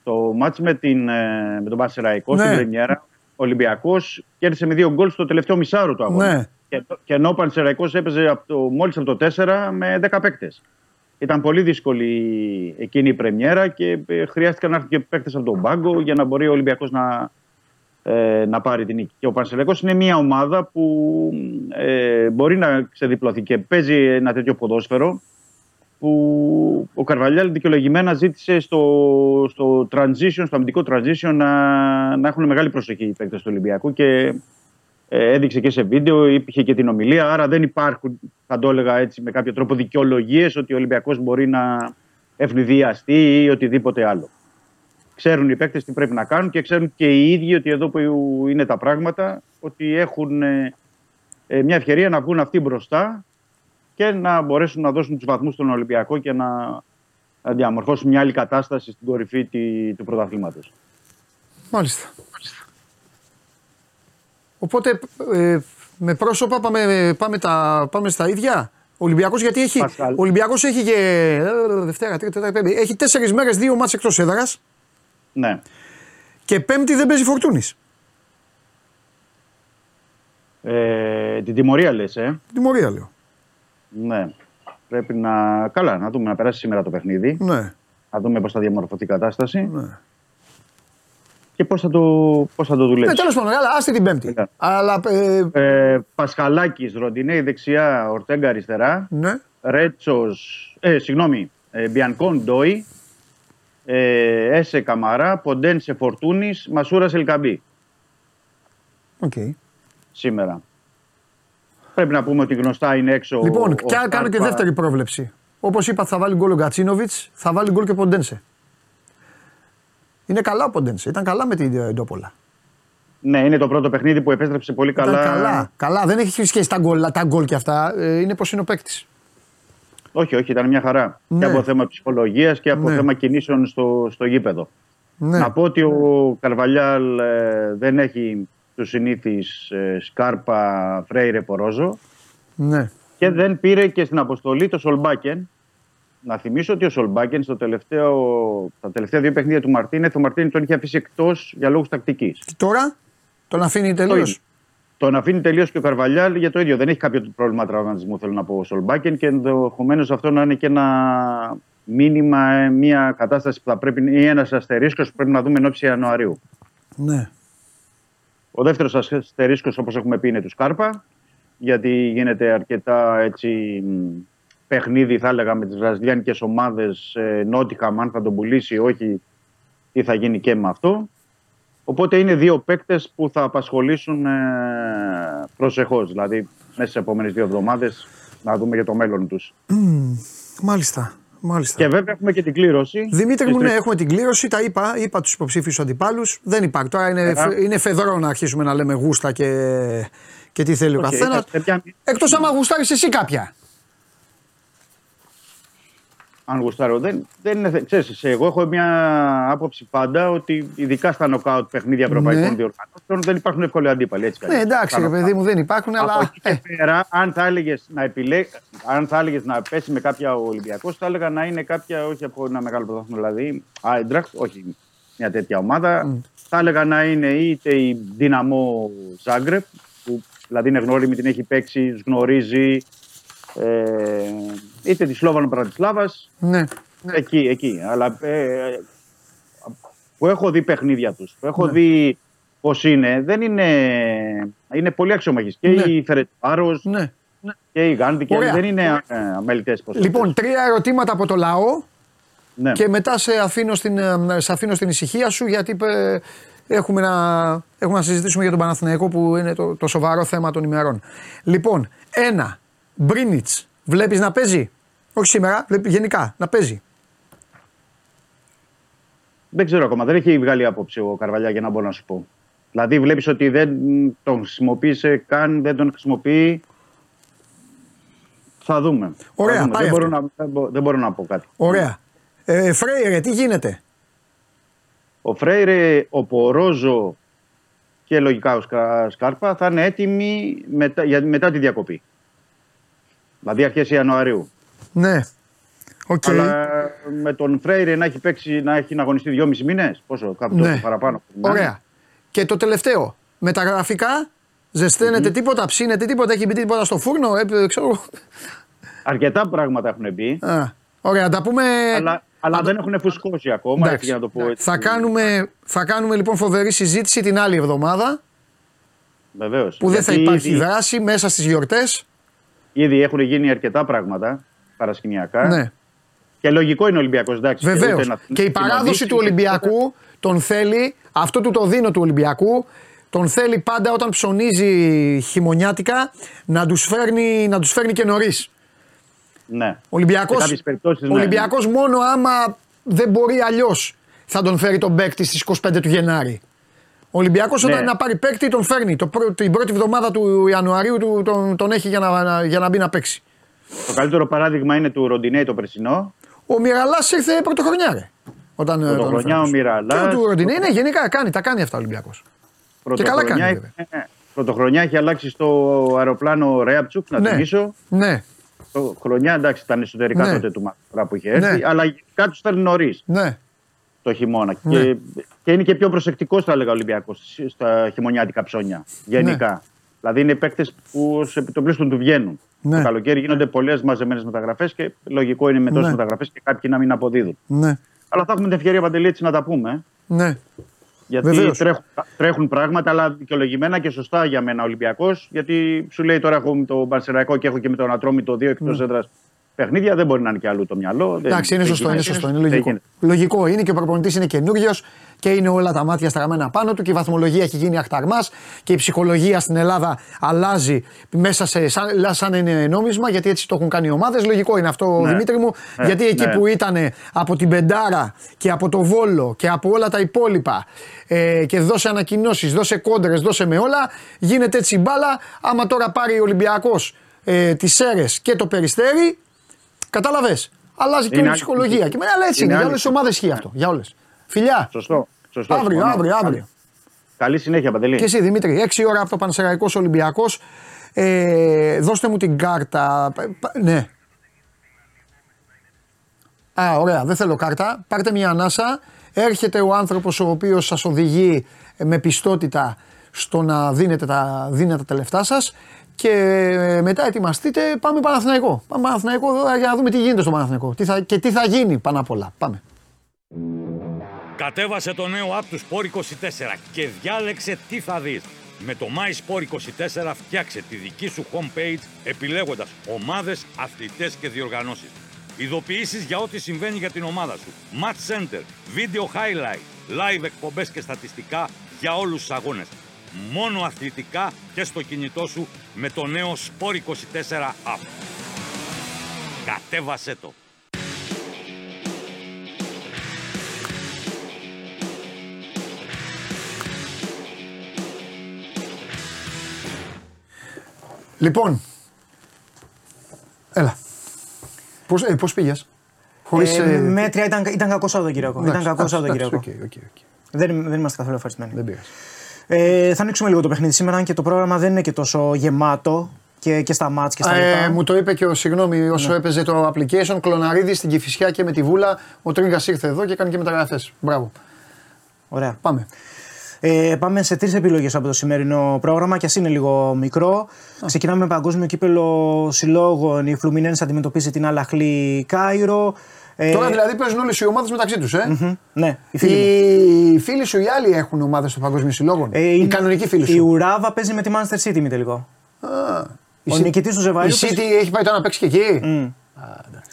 το μάτς με, την, ε, με τον Πασεραϊκό Ναι. στην Πρεμιέρα, ο Ολυμπιακός κέρδισε με δύο γκολ στο τελευταίο μισάρο του αγώνα. Ναι. Και, και ενώ ο Πανσεραϊκός έπαιζε από το, μόλις από το 4 με 10 παίκτες. Ήταν πολύ δύσκολη εκείνη η πρεμιέρα και ε, χρειάστηκαν να έρθουν και παίκτες από τον πάγκο για να μπορεί ο Ολυμπιακός να, ε, να πάρει την νίκη. Και ο Πανσεραϊκός είναι μια ομάδα που ε, μπορεί να ξεδιπλωθεί και παίζει ένα τέτοιο ποδόσφαιρο που ο Καρβαλιάλ δικαιολογημένα ζήτησε στο, στο transition, στο αμυντικό transition να, να έχουν μεγάλη προσοχή οι παίκτες του Ολυμπιακού και ε, έδειξε και σε βίντεο, υπήρχε και την ομιλία. Άρα δεν υπάρχουν, θα το έλεγα έτσι με κάποιο τρόπο, δικαιολογίες ότι ο Ολυμπιακός μπορεί να ευνηδιαστεί ή οτιδήποτε άλλο. Ξέρουν οι παίκτες τι πρέπει να κάνουν και ξέρουν και οι ίδιοι ότι εδώ που είναι τα πράγματα, ότι έχουν ε, ε, μια ευκαιρία να βγουν αυτοί μπροστά και να μπορέσουν να δώσουν τους βαθμούς στον Ολυμπιακό και να, να διαμορφώσουν μια άλλη κατάσταση στην κορυφή τη- του πρωταθλήματος. Μάλιστα. Οπότε ε, με πρόσωπα πάμε, πάμε, τα, πάμε στα ίδια. Ο Ολυμπιακός γιατί έχει. Πασχάλ. Ο Ολυμπιακός έχει και. ε, Δευτέρα, Τρίτη, Τετάρτη, Πέμπτη. Έχει τέσσερις μέρες, δύο μάτσε εκτός έδρας Ναι. και Πέμπτη δεν παίζει φορτούνης. Ε, την τιμωρία λες, ε. Τιμωρία λέω. Ναι. Πρέπει να. Καλά, να δούμε να περάσει σήμερα το παιχνίδι. Ναι, Να δούμε πώς θα διαμορφωθεί η κατάσταση ναι. και πώς θα, το, πώς θα το Ναι, δουλέψει. τέλος πάντων, αλλά άστε την Πέμπτη. Ναι. Αλλά. Ε, Ε, Πασχαλάκης, Ροντινέη δεξιά, Ορτέγκα αριστερά. ναι. Ρέτσος. Ε, συγγνώμη. Ε, Μπιανκόν Ντόι. Ε, Έσε Καμαρά. Ποντένσε Φορτούνης. Μασούρα Ελκαμπή. Οκ. Σήμερα. Πρέπει να πούμε ότι γνωστά είναι έξω. Λοιπόν, ο και κάνω και Σκάρπα. δεύτερη πρόβλεψη. Όπως είπα, θα βάλει γκολ ο Γκατσίνοβιτ, θα βάλει γκολ και ο Ποντένσε. Είναι καλά ο Ποντένσε. Ήταν καλά με την ε, Ντόπολα. Ναι, είναι το πρώτο παιχνίδι που επέστρεψε πολύ Ήταν καλά. καλά. Καλά, δεν έχει σχέση τα γκολ, τα γκολ και αυτά. Ε, είναι πως είναι ο παίκτης. Όχι, όχι, ήταν μια χαρά. Ναι. Και από θέμα ψυχολογίας και από Ναι. θέμα κινήσεων στο, στο γήπεδο. Ναι. Να πω ότι ο Καρβαλιάλ ε, δεν έχει τους συνήθεις ε, Σκάρπα, Φρέιρε, Πορόζο ναι. και δεν πήρε και στην αποστολή το Σολμπάκεν. Να θυμίσω ότι ο Σολμπάκεν στο τελευταίο, τα τελευταία δύο παιχνίδια του Μαρτίνεθ, ο Μαρτίνεθ τον είχε αφήσει εκτός για λόγους τακτικής. Και τώρα τον αφήνει τελείως; Ίδιο. Τον αφήνει τελείως και ο Καρβαλιάλ για το ίδιο. Δεν έχει κάποιο πρόβλημα τραυματισμού, θέλω να πω, ο Σολμπάκεν και ενδεχομένως αυτό να είναι και ένα μήνυμα, ε, μια κατάσταση που θα πρέπει ή ένας αστερίσκος που πρέπει να δούμε εν ώψη Ιανουαρίου. Ναι. Ο δεύτερος αστερίσκος, όπως έχουμε πει, είναι του Σκάρπα, γιατί γίνεται αρκετά έτσι, μ, παιχνίδι, θα έλεγα, με τις βραζιλιάνικες ομάδες. Ε, Νότιχαμ, αν θα τον πουλήσει ή όχι, τι θα γίνει και με αυτό. Οπότε είναι δύο παίκτες που θα απασχολήσουν ε, προσεχώς. Δηλαδή, μέσα στις επόμενες δύο εβδομάδες να δούμε για το μέλλον τους. Μμμ, Μάλιστα. Μάλιστα. Και βέβαια έχουμε και την κλήρωση. Δημήτρη μου, Στις ναι, έχουμε την κλήρωση. Τα είπα, είπα τους υποψήφιους αντιπάλους. Δεν υπάρχει. Τώρα είναι, Ε, είναι φεδρό να αρχίσουμε να λέμε γούστα και, και τι θέλει ο Οκ, καθένας. θα- παιδιά, Εκτός άμα γουστάρεις εσύ κάποια. Αν γουστάρω. Δεν, δεν είναι, θε- ξέρεις, σε- εγώ έχω μια άποψη πάντα ότι ειδικά στα νοκάουτ παιχνίδια ευρωπαϊκών Ναι. διοργανώσεων δεν υπάρχουν εύκολοι αντίπαλοι. Έτσι κι Ναι, αλλιώς. εντάξει, Στα ρε νοκάουτ. παιδί μου, δεν υπάρχουν, Από αλλά. εκεί και ε, πέρα, αν θα έλεγες να, επιλέ... αν θα έλεγες να πέσει με κάποια ο Ολυμπιακός, θα έλεγα να είναι κάποια, όχι από ένα μεγάλο πρωτάθλημα, δηλαδή Άιντραχτ, όχι μια τέτοια ομάδα. Θα έλεγα να είναι είτε η Δύναμο Ζάγκρεπ, που δηλαδή είναι γνώριμη, την έχει παίξει, τους γνωρίζει, ε, είτε τη Σλόβανο Πρατισλάβα. ναι. Εκεί, εκεί. Αλλά ε, που έχω δει παιχνίδια τους, που έχω Ναι. δει πώς είναι, δεν είναι. Είναι πολύ αξιομαχεί. Και Ναι. η Φερετάρος ναι. και η Γκάντι και Ωραία. δεν είναι ε, αμελητές. Λοιπόν, τρία ερωτήματα από το λαό ναι. και μετά σε αφήνω στην, ε, σε αφήνω στην ησυχία σου γιατί ε, έχουμε να, έχουμε να συζητήσουμε για τον Παναθηναϊκό που είναι το, το σοβαρό θέμα των ημερών. Λοιπόν, ένα, Μπρίνιτς, βλέπεις να παίζει; Όχι σήμερα, βλέπει, γενικά, να παίζει. Δεν ξέρω ακόμα. Δεν έχει βγάλει άποψη ο Καρβαλιά για να μπορώ να σου πω. Δηλαδή, βλέπεις ότι δεν τον χρησιμοποίησε καν, δεν τον χρησιμοποιεί. Θα δούμε. Ωραία, Θα δούμε. πάει Δεν, μπορώ αυτό. να, δεν μπο- δεν μπορώ να πω κάτι. Ωραία. Ε, Φρέιρε, τι γίνεται; Ο Φρέιρε, ο Πορόζο και λογικά ο Σκα- Σκάρπα θα είναι έτοιμοι μετά, για, μετά τη διακοπή. Δηλαδή αρχές Ιανουαρίου. Ναι. Οκ. Αλλά με τον Φρέιρε να έχει παίξει, να έχει να αγωνιστεί δυόμισι μήνες, πόσο, κάπου Ναι. τόσο παραπάνω. Ωραία. Και το τελευταίο. Με τα γραφικά, ζεσταίνεται τίποτα, ψήνεται τίποτα, έχει μπει τίποτα στο φούρνο, ε, ξέρω. εγώ. Αρκετά πράγματα έχουν μπει, Α, Ωραία, τα πούμε. αλλά, αλλά δεν έχουν φουσκώσει ακόμα, Εντάξει. έτσι, για να το πω έτσι. Θα κάνουμε, θα κάνουμε λοιπόν φοβερή συζήτηση την άλλη εβδομάδα Βεβαίως. που δεν θα Γιατί υπάρχει ήδη, δράση μέσα στις γιορτές. Ήδη έχουν γίνει αρκετά πράγματα παρασκηνιακά. Ναι. Και λογικό είναι ο Ολυμπιακός, εντάξει. Βεβαίως. ούτε να- Και η να παράδοση δείξει, του Ολυμπιακού τον θέλει, αυτό του το δίνω του Ολυμπιακού, τον θέλει πάντα όταν ψωνίζει χειμωνιάτικα να τους φέρνει, να τους φέρνει και νωρίς. Ναι. Ο Ολυμπιακό Σε κάποιες περιπτώσεις, ναι. Ολυμπιακός μόνο άμα δεν μπορεί αλλιώς θα τον φέρει τον παίκτη στις 25 του Γενάρη. Ο Ολυμπιακό Ναι. όταν να πάρει παίκτη τον φέρνει. Το πρω- την πρώτη εβδομάδα του Ιανουαρίου του, τον, τον έχει για να, να- για να μπει να παίξει. Το καλύτερο παράδειγμα είναι του Ροντινέη το περσινό. Ο Μιραλάς ήρθε πρωτοχρονιά, ρε. Όταν, ε, τον Πρωτοχρονιά έφερε. ο Μιραλάς. Και ο του Ροντινέη, ναι, γενικά κάνει, τα κάνει αυτά ο Ολυμπιακός. Και καλά κάνει, Πρωτοχρονιά, βέβαια. ε, ε, Πρωτοχρονιά έχει αλλάξει στο αεροπλάνο Ρέαπτσουκ, να Ναι. θυμίσω. Ναι, Το χρονιά εντάξει ήταν εσωτερικά Ναι. τότε του Μακρά που είχε έρθει, Ναι. αλλά γενικά τους φέρνει νωρίς ναι. Το χειμώνα. Ναι. Και, και είναι και πιο προσεκτικός, θα έλεγα, ο Ολυμπιακός στα χειμωνιάτικα ψώνια. Γενικά. Δηλαδή είναι παίκτες που σε επιτοπλίστων του βγαίνουν. Ναι. Το καλοκαίρι γίνονται πολλές μαζεμένες μεταγραφές και λογικό είναι με τόσες Ναι. μεταγραφές και κάποιοι να μην αποδίδουν. Ναι, Αλλά θα έχουμε την ευκαιρία παντελή έτσι να τα πούμε. ε. ναι. Γιατί Βεβαίως. τρέχουν, τρέχουν πράγματα, αλλά δικαιολογημένα και σωστά για μένα ο Ολυμπιακός. Γιατί σου λέει τώρα έχω το Μπαρσεραϊκό και έχω και με τον Ατρόμητο δύο εκτός έδρας παιχνίδια. Δεν μπορεί να είναι και αλλού το μυαλό. δεν- Ναι. Εντάξει, είναι δεν σωστό, είναι γίνεται. σωστό, είναι Δεν λογικό. γίνεται. Λογικό είναι και ο προπονητής είναι καινούριος και είναι όλα τα μάτια στραμμένα πάνω του και η βαθμολογία έχει γίνει αχταρμάς και η ψυχολογία στην Ελλάδα αλλάζει μέσα σε σαν, σαν είναι νόμισμα γιατί έτσι το έχουν κάνει οι ομάδες. Λογικό είναι αυτό, Ναι. Δημήτρη μου, Ναι, γιατί εκεί ναι. που ήταν από την Πεντάρα και από το Βόλο και από όλα τα υπόλοιπα ε, και δώσε ανακοινώσεις, δώσε κόντρες, δώσε με όλα, γίνεται έτσι η μπάλα. Άμα τώρα πάρει ο Ολυμπιακός ε, τις αίρε και το περιστέρι, Κατάλαβες; Αλλάζει και Είναι όλη η άλλη ψυχολογία. συνθήκη. Και με αλλά έτσι είναι. Είναι Για άλλη όλες τις ομάδες ισχύει αυτό. Για όλες. Φιλιά. Σωστό. σωστό Αύριο, συμφωνώ. αύριο, αύριο. Καλή συνέχεια, Παντελή. Και εσύ Δημήτρη, 6 ώρα από το Πανσεραϊκός Ολυμπιακός. Ε, δώστε μου την κάρτα. Π- π- Ναι. Α, ωραία, δεν θέλω κάρτα. Πάρτε μια ανάσα. Έρχεται ο άνθρωπος ο οποίος σας οδηγεί ε, με πιστότητα στο να δίνετε τα, δίνετε τα λεφτά σας. Και ε, μετά ετοιμαστείτε, πάμε Παναθηναϊκό. Πάμε Παναθηναϊκό ε, για να δούμε τι γίνεται στο Παναθηναϊκό. Τι θα, και τι θα γίνει πάνω απ' όλα. Πάμε. Κατέβασε το νέο app του Sport 24 και διάλεξε τι θα δεις. Με το My Sport 24 φτιάξε τη δική σου homepage επιλέγοντας ομάδες, αθλητές και διοργανώσεις. Ειδοποιήσεις για ό,τι συμβαίνει για την ομάδα σου. Match Center, Video Highlight, Live εκπομπές και στατιστικά για όλους τους αγώνες. Μόνο αθλητικά και στο κινητό σου με το νέο Sport 24 app. Κατέβασέ το. Λοιπόν. Έλα. Πώς ε, πώς πήγες; Χωρίς, Ε, ε, μέτρια ήταν, ήταν κακό Σαββατοκύριακο. Ήταν εντάξει, κακό εντάξει, Σαββατοκύριακο. εντάξει, οκ, οκ, οκ. Δεν, δεν είμαστε καθόλου ευχαριστημένοι. Δεν πειράζει. Ε, θα ανοίξουμε λίγο το παιχνίδι σήμερα, αν και το πρόγραμμα δεν είναι και τόσο γεμάτο και, και στα μάτς και στα Ε, λοιπά. μου το είπε και ο συγγνώμη όσο Ναι. έπαιζε το application Κλωναρίδης στην Κηφισιά και με τη Βούλα. Ο Τρίγκα ήρθε εδώ και έκανε και μεταγραφές. Μπράβο. Ωραία. Πάμε. Ε, πάμε σε τρεις επιλογές από το σημερινό πρόγραμμα και ας είναι λίγο μικρό. Ξεκινάμε με παγκόσμιο κύπελο συλλόγων. Η Φλουμινένse αντιμετωπίζει την Αλαχλή Κάιρο. Ε, Τώρα δηλαδή παίζουν όλες οι ομάδες μεταξύ τους. Ε; μμ, ναι, οι φίλοι μου. Οι φίλοι σου οι άλλοι έχουν ομάδες στο παγκόσμιο συλλόγων. Ε, οι είναι- κανονικοί φίλοι σου; Η Ουράβα παίζει με τη Manchester City μη τελικό. Η Ο City- νικητής του Ζεβαρίου Η City παίζει- έχει πάει τώρα να παίξει και εκεί; Μμ.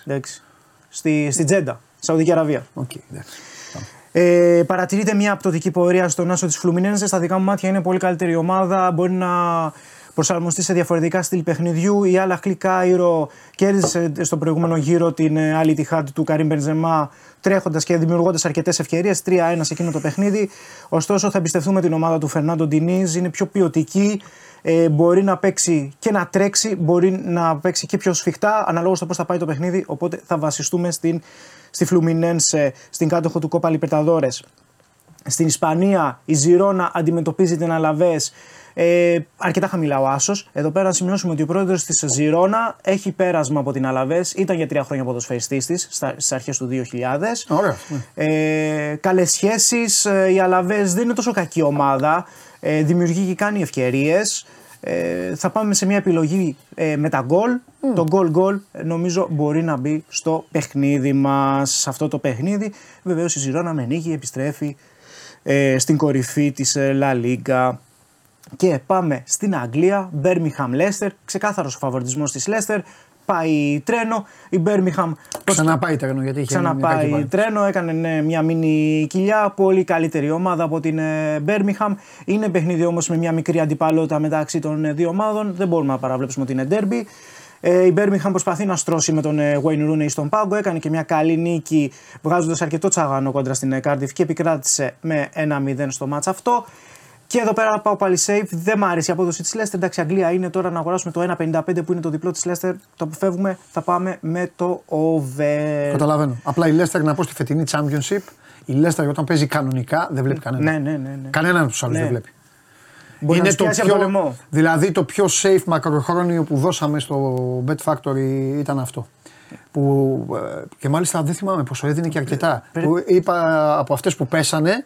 Εντάξει. Στη, στη Τζέντα, Σαουδική Αραβία. Οκ, εντάξει. Ε, παρατηρείται μια απτοτική πορεία στον άσο της Φλουμινένse. Στα δικά μου μάτια είναι πολύ καλύτερη ομάδα. Μπορεί να προσαρμοστεί σε διαφορετικά στυλ παιχνιδιού. Η Άλλα Κάιρο κέρδισε στο προηγούμενο γύρο την ε, άλλη τη χάρτη του Καρύμ Μπενζεμά τρέχοντας και δημιουργώντας αρκετές ευκαιρίες. 3-1 σε εκείνο το παιχνίδι. Ωστόσο, θα εμπιστευτούμε την ομάδα του Φερνάντο Ντινίζ. Είναι πιο ποιοτική. Ε, μπορεί να παίξει και να τρέξει, μπορεί να παίξει και πιο σφιχτά, αναλόγως το πώς θα πάει το παιχνίδι. Οπότε θα βασιστούμε στην, στη Φλουμινένσε, στην κάτοχο του Κόπα Λιπερταδόρες. Στην Ισπανία η Ζιρόνα αντιμετωπίζει την Αλαβές. Ε, αρκετά χαμηλά ο Άσος. Εδώ πέρα να σημειώσουμε ότι ο πρόεδρος της Ζιρόνα έχει πέρασμα από την Αλαβές. Ήταν για τρία χρόνια ποδοσφαιριστής της στις αρχές του 2000. Ωραία. Ε, Καλές σχέσεις. Η Αλαβές δεν είναι τόσο κακή ομάδα. Ε, δημιουργεί και κάνει ευκαιρίες. Ε, θα πάμε σε μια επιλογή ε, με τα γκολ. Το γκολ γκολ ε, νομίζω μπορεί να μπει στο παιχνίδι μας. Σε αυτό το παιχνίδι βεβαίως η Ζιρόνα με νίκη επιστρέφει ε, στην κορυφή της ε, La Liga. Και πάμε στην Αγγλία, Birmingham Leicester, ξεκάθαρος ο φαβορτισμός της Leicester, πάει τρένο. Η Birmingham Ξαναπάει τρένο γιατί είχε μια κακή Ξαναπάει πάλι. τρένο, έκανε ναι, μια μίνι κοιλιά. Πολύ καλύτερη ομάδα από την ε, Birmingham. Είναι παιχνίδι όμως με μια μικρή αντιπαλότητα μεταξύ των ε, δύο ομάδων. Δεν μπορούμε να παραβλέψουμε ότι είναι derby. Ε, η Birmingham προσπαθεί να στρώσει με τον ε, Wayne Rooney στον πάγκο. Έκανε και μια καλή νίκη βγάζοντας αρκετό τσαγάνο κόντρα στην ε, Cardiff και επικράτησε με 1-0 στο μάτς αυτό. Και εδώ πέρα πάω πάλι safe. Δεν μ' άρεσε η απόδοση της Leicester. Εντάξει, Αγγλία είναι τώρα να αγοράσουμε το 1,55 που είναι το διπλό της Leicester. Το αποφεύγουμε. Θα πάμε με το over. Καταλαβαίνω. Απλά η Leicester να πω στη φετινή Championship, η Leicester όταν παίζει κανονικά δεν βλέπει κανέναν. Ναι, ναι, ναι. ναι. Κανέναν από τους άλλους Ναι. δεν βλέπει. Μπορεί να σκιάσει από το λαιμό. δηλαδή το πιο safe μακροχρόνιο που δώσαμε στο Bet Factory ήταν αυτό. Που, ε, και μάλιστα δεν θυμάμαι πόσο έδινε και αρκετά. Που είπα από αυτές που πέσανε,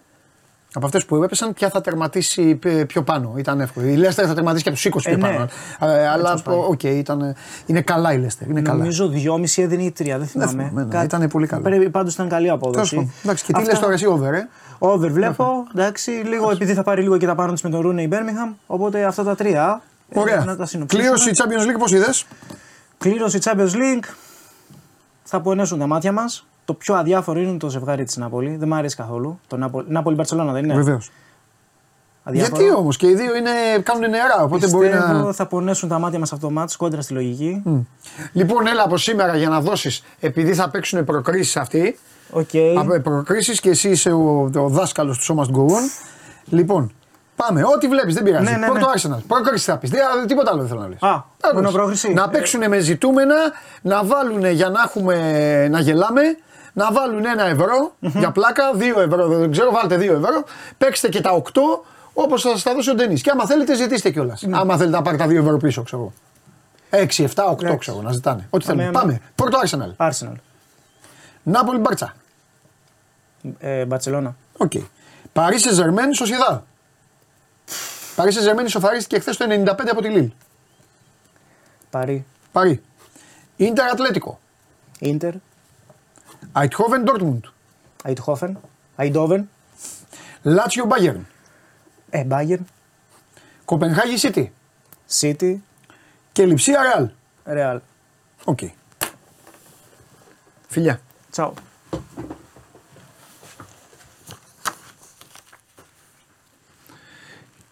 από αυτές που έπεσαν, ποια θα τερματίσει π- πιο πάνω. Ήταν εύκολο. Η Leicester θα τερματίσει και από τους 20 πιο Ε, ναι. πάνω. Ε, αλλά Έτσι πάει. οκ, ήταν, είναι καλά η Leicester. Είναι καλά. Νομίζω 2,5 έδινε ή 3, δεν θυμάμαι. θυμάμαι, ναι, ήτανε πολύ καλά. Πρέπει, πάντως ήταν καλή Τέλος απόδοση. πάντων. Εντάξει, και τι Αυτά- λε τώρα εσύ, over, ε; Over βλέπω, εντάξει, λίγο επειδή θα πάρει λίγο και τα πάνω της με τον Ρούνε η Birmingham, οπότε αυτά τα τρία. ε, Ωραία. να τα συνοψίσουμε. Κλήρωση Champions League, πώς είδες; Κλήρωση Champions League. Θα πονέσουν τα μάτια μας. Το πιο αδιάφορο είναι το ζευγάρι της Νάπολη. Δεν μου αρέσει καθόλου. Το Νάπολη, Νάπολη Μπαρσελόνα δεν είναι; Βεβαίως. Αδιάφορο. Γιατί όμως και οι δύο είναι, κάνουν νερά, οπότε μπορεί Πιστεύω να. θα πονέσουν τα μάτια μας αυτό το μάτς κόντρα στη λογική. Λοιπόν, έλα από σήμερα για να δώσεις, επειδή θα παίξουν προκρίσεις αυτοί. Οκ. Προκρίσεις και εσύ είσαι ο, ο δάσκαλος του σώμας του Go On. Λοιπόν, πάμε. Ό,τι βλέπεις, δεν πειράζει. Ναι, ναι, Πρώτο ναι. Arsenal. Προκρίσεις θα πεις. Τίποτα άλλο δεν θέλω να λες. Α, μόνο πρόκριση. Να παίξουν με ζητούμενα, να βάλουν για να έχουμε να γελάμε. Να βάλουν ένα ευρώ για πλάκα, δύο ευρώ, δεν ξέρω, βάλτε δύο ευρώ. Παίξτε και τα οκτώ όπως θα σας τα δώσει ο Ντενής. Και άμα θέλετε, ζητήστε κιόλας. Ναι. Άμα θέλετε να πάρετε τα δύο ευρώ πίσω, ξέρω. 6, 7, 8 ξέρω να ζητάνε. Ό,τι Πάμε, θέλουν. άμα- Πάμε. Πρώτο Arsenal. Arsenal. Νάπολι Μπάρτσα. Ε, Μπαρσελόνα. Οκ. Παρί Σεν Ζερμέν Σοσιεδάδ. Παρί Σεν Ζερμέν ισοφαρίστηκε χθες το 95 από τη Λίλ. Παρί. Παρί. Ίντερ Ατλέτικο. Ίντερ. Αϊντχόφεν Ντόρτμουντ. Αϊντχόφεν. Αϊντχόφεν. Λάτσιο Μπάγερν. Ε, Μπάγερν. Κοπενχάγη Σίτι. Σίτι. Και Λιψία Ρεάλ. Ρεάλ. Οκ. Φιλιά. Τσάου.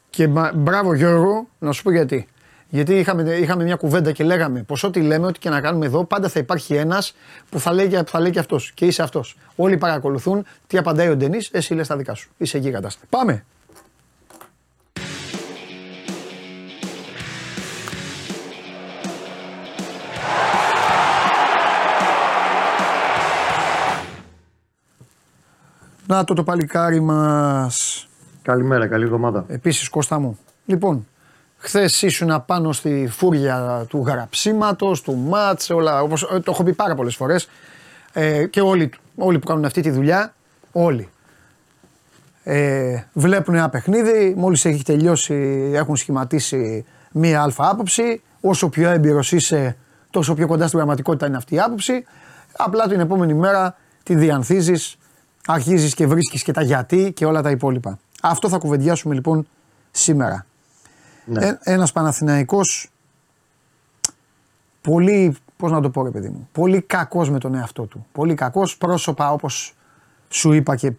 Και μπα- μπράβο Γιώργο, να σου πω γιατί. Γιατί είχαμε, είχαμε μια κουβέντα και λέγαμε πως ό,τι λέμε, ό,τι και να κάνουμε εδώ, πάντα θα υπάρχει ένας που θα λέει, και- θα λέει και αυτός. Και είσαι αυτός. Όλοι παρακολουθούν τι απαντάει ο Ντενής, εσύ λες τα δικά σου. Είσαι γίγαντα. Πάμε. Να το το παλικάρι μας. Καλημέρα, καλή εβδομάδα. Επίσης Κώστα μου. Λοιπόν, χθες ήσουν πάνω στη φούρια του γραψίματος, του μάτς, όλα, όπως ε, το έχω πει πάρα πολλές φορές. Ε, και όλοι, όλοι που κάνουν αυτή τη δουλειά, όλοι. Ε, βλέπουν ένα παιχνίδι, μόλις έχει τελειώσει έχουν σχηματίσει μία αλφα άποψη. Όσο πιο έμπειρος είσαι, τόσο πιο κοντά στην πραγματικότητα είναι αυτή η άποψη. Απλά την επόμενη μέρα τη διανθίζεις, αρχίζεις και βρίσκεις και τα γιατί και όλα τα υπόλοιπα. Αυτό θα κουβεντιάσουμε λοιπόν σήμερα. Ναι. Ε, ένας Παναθηναϊκός πολύ, πώς να το πω ρε παιδί μου, πολύ κακός με τον εαυτό του. Πολύ κακός πρόσωπα όπως σου είπα και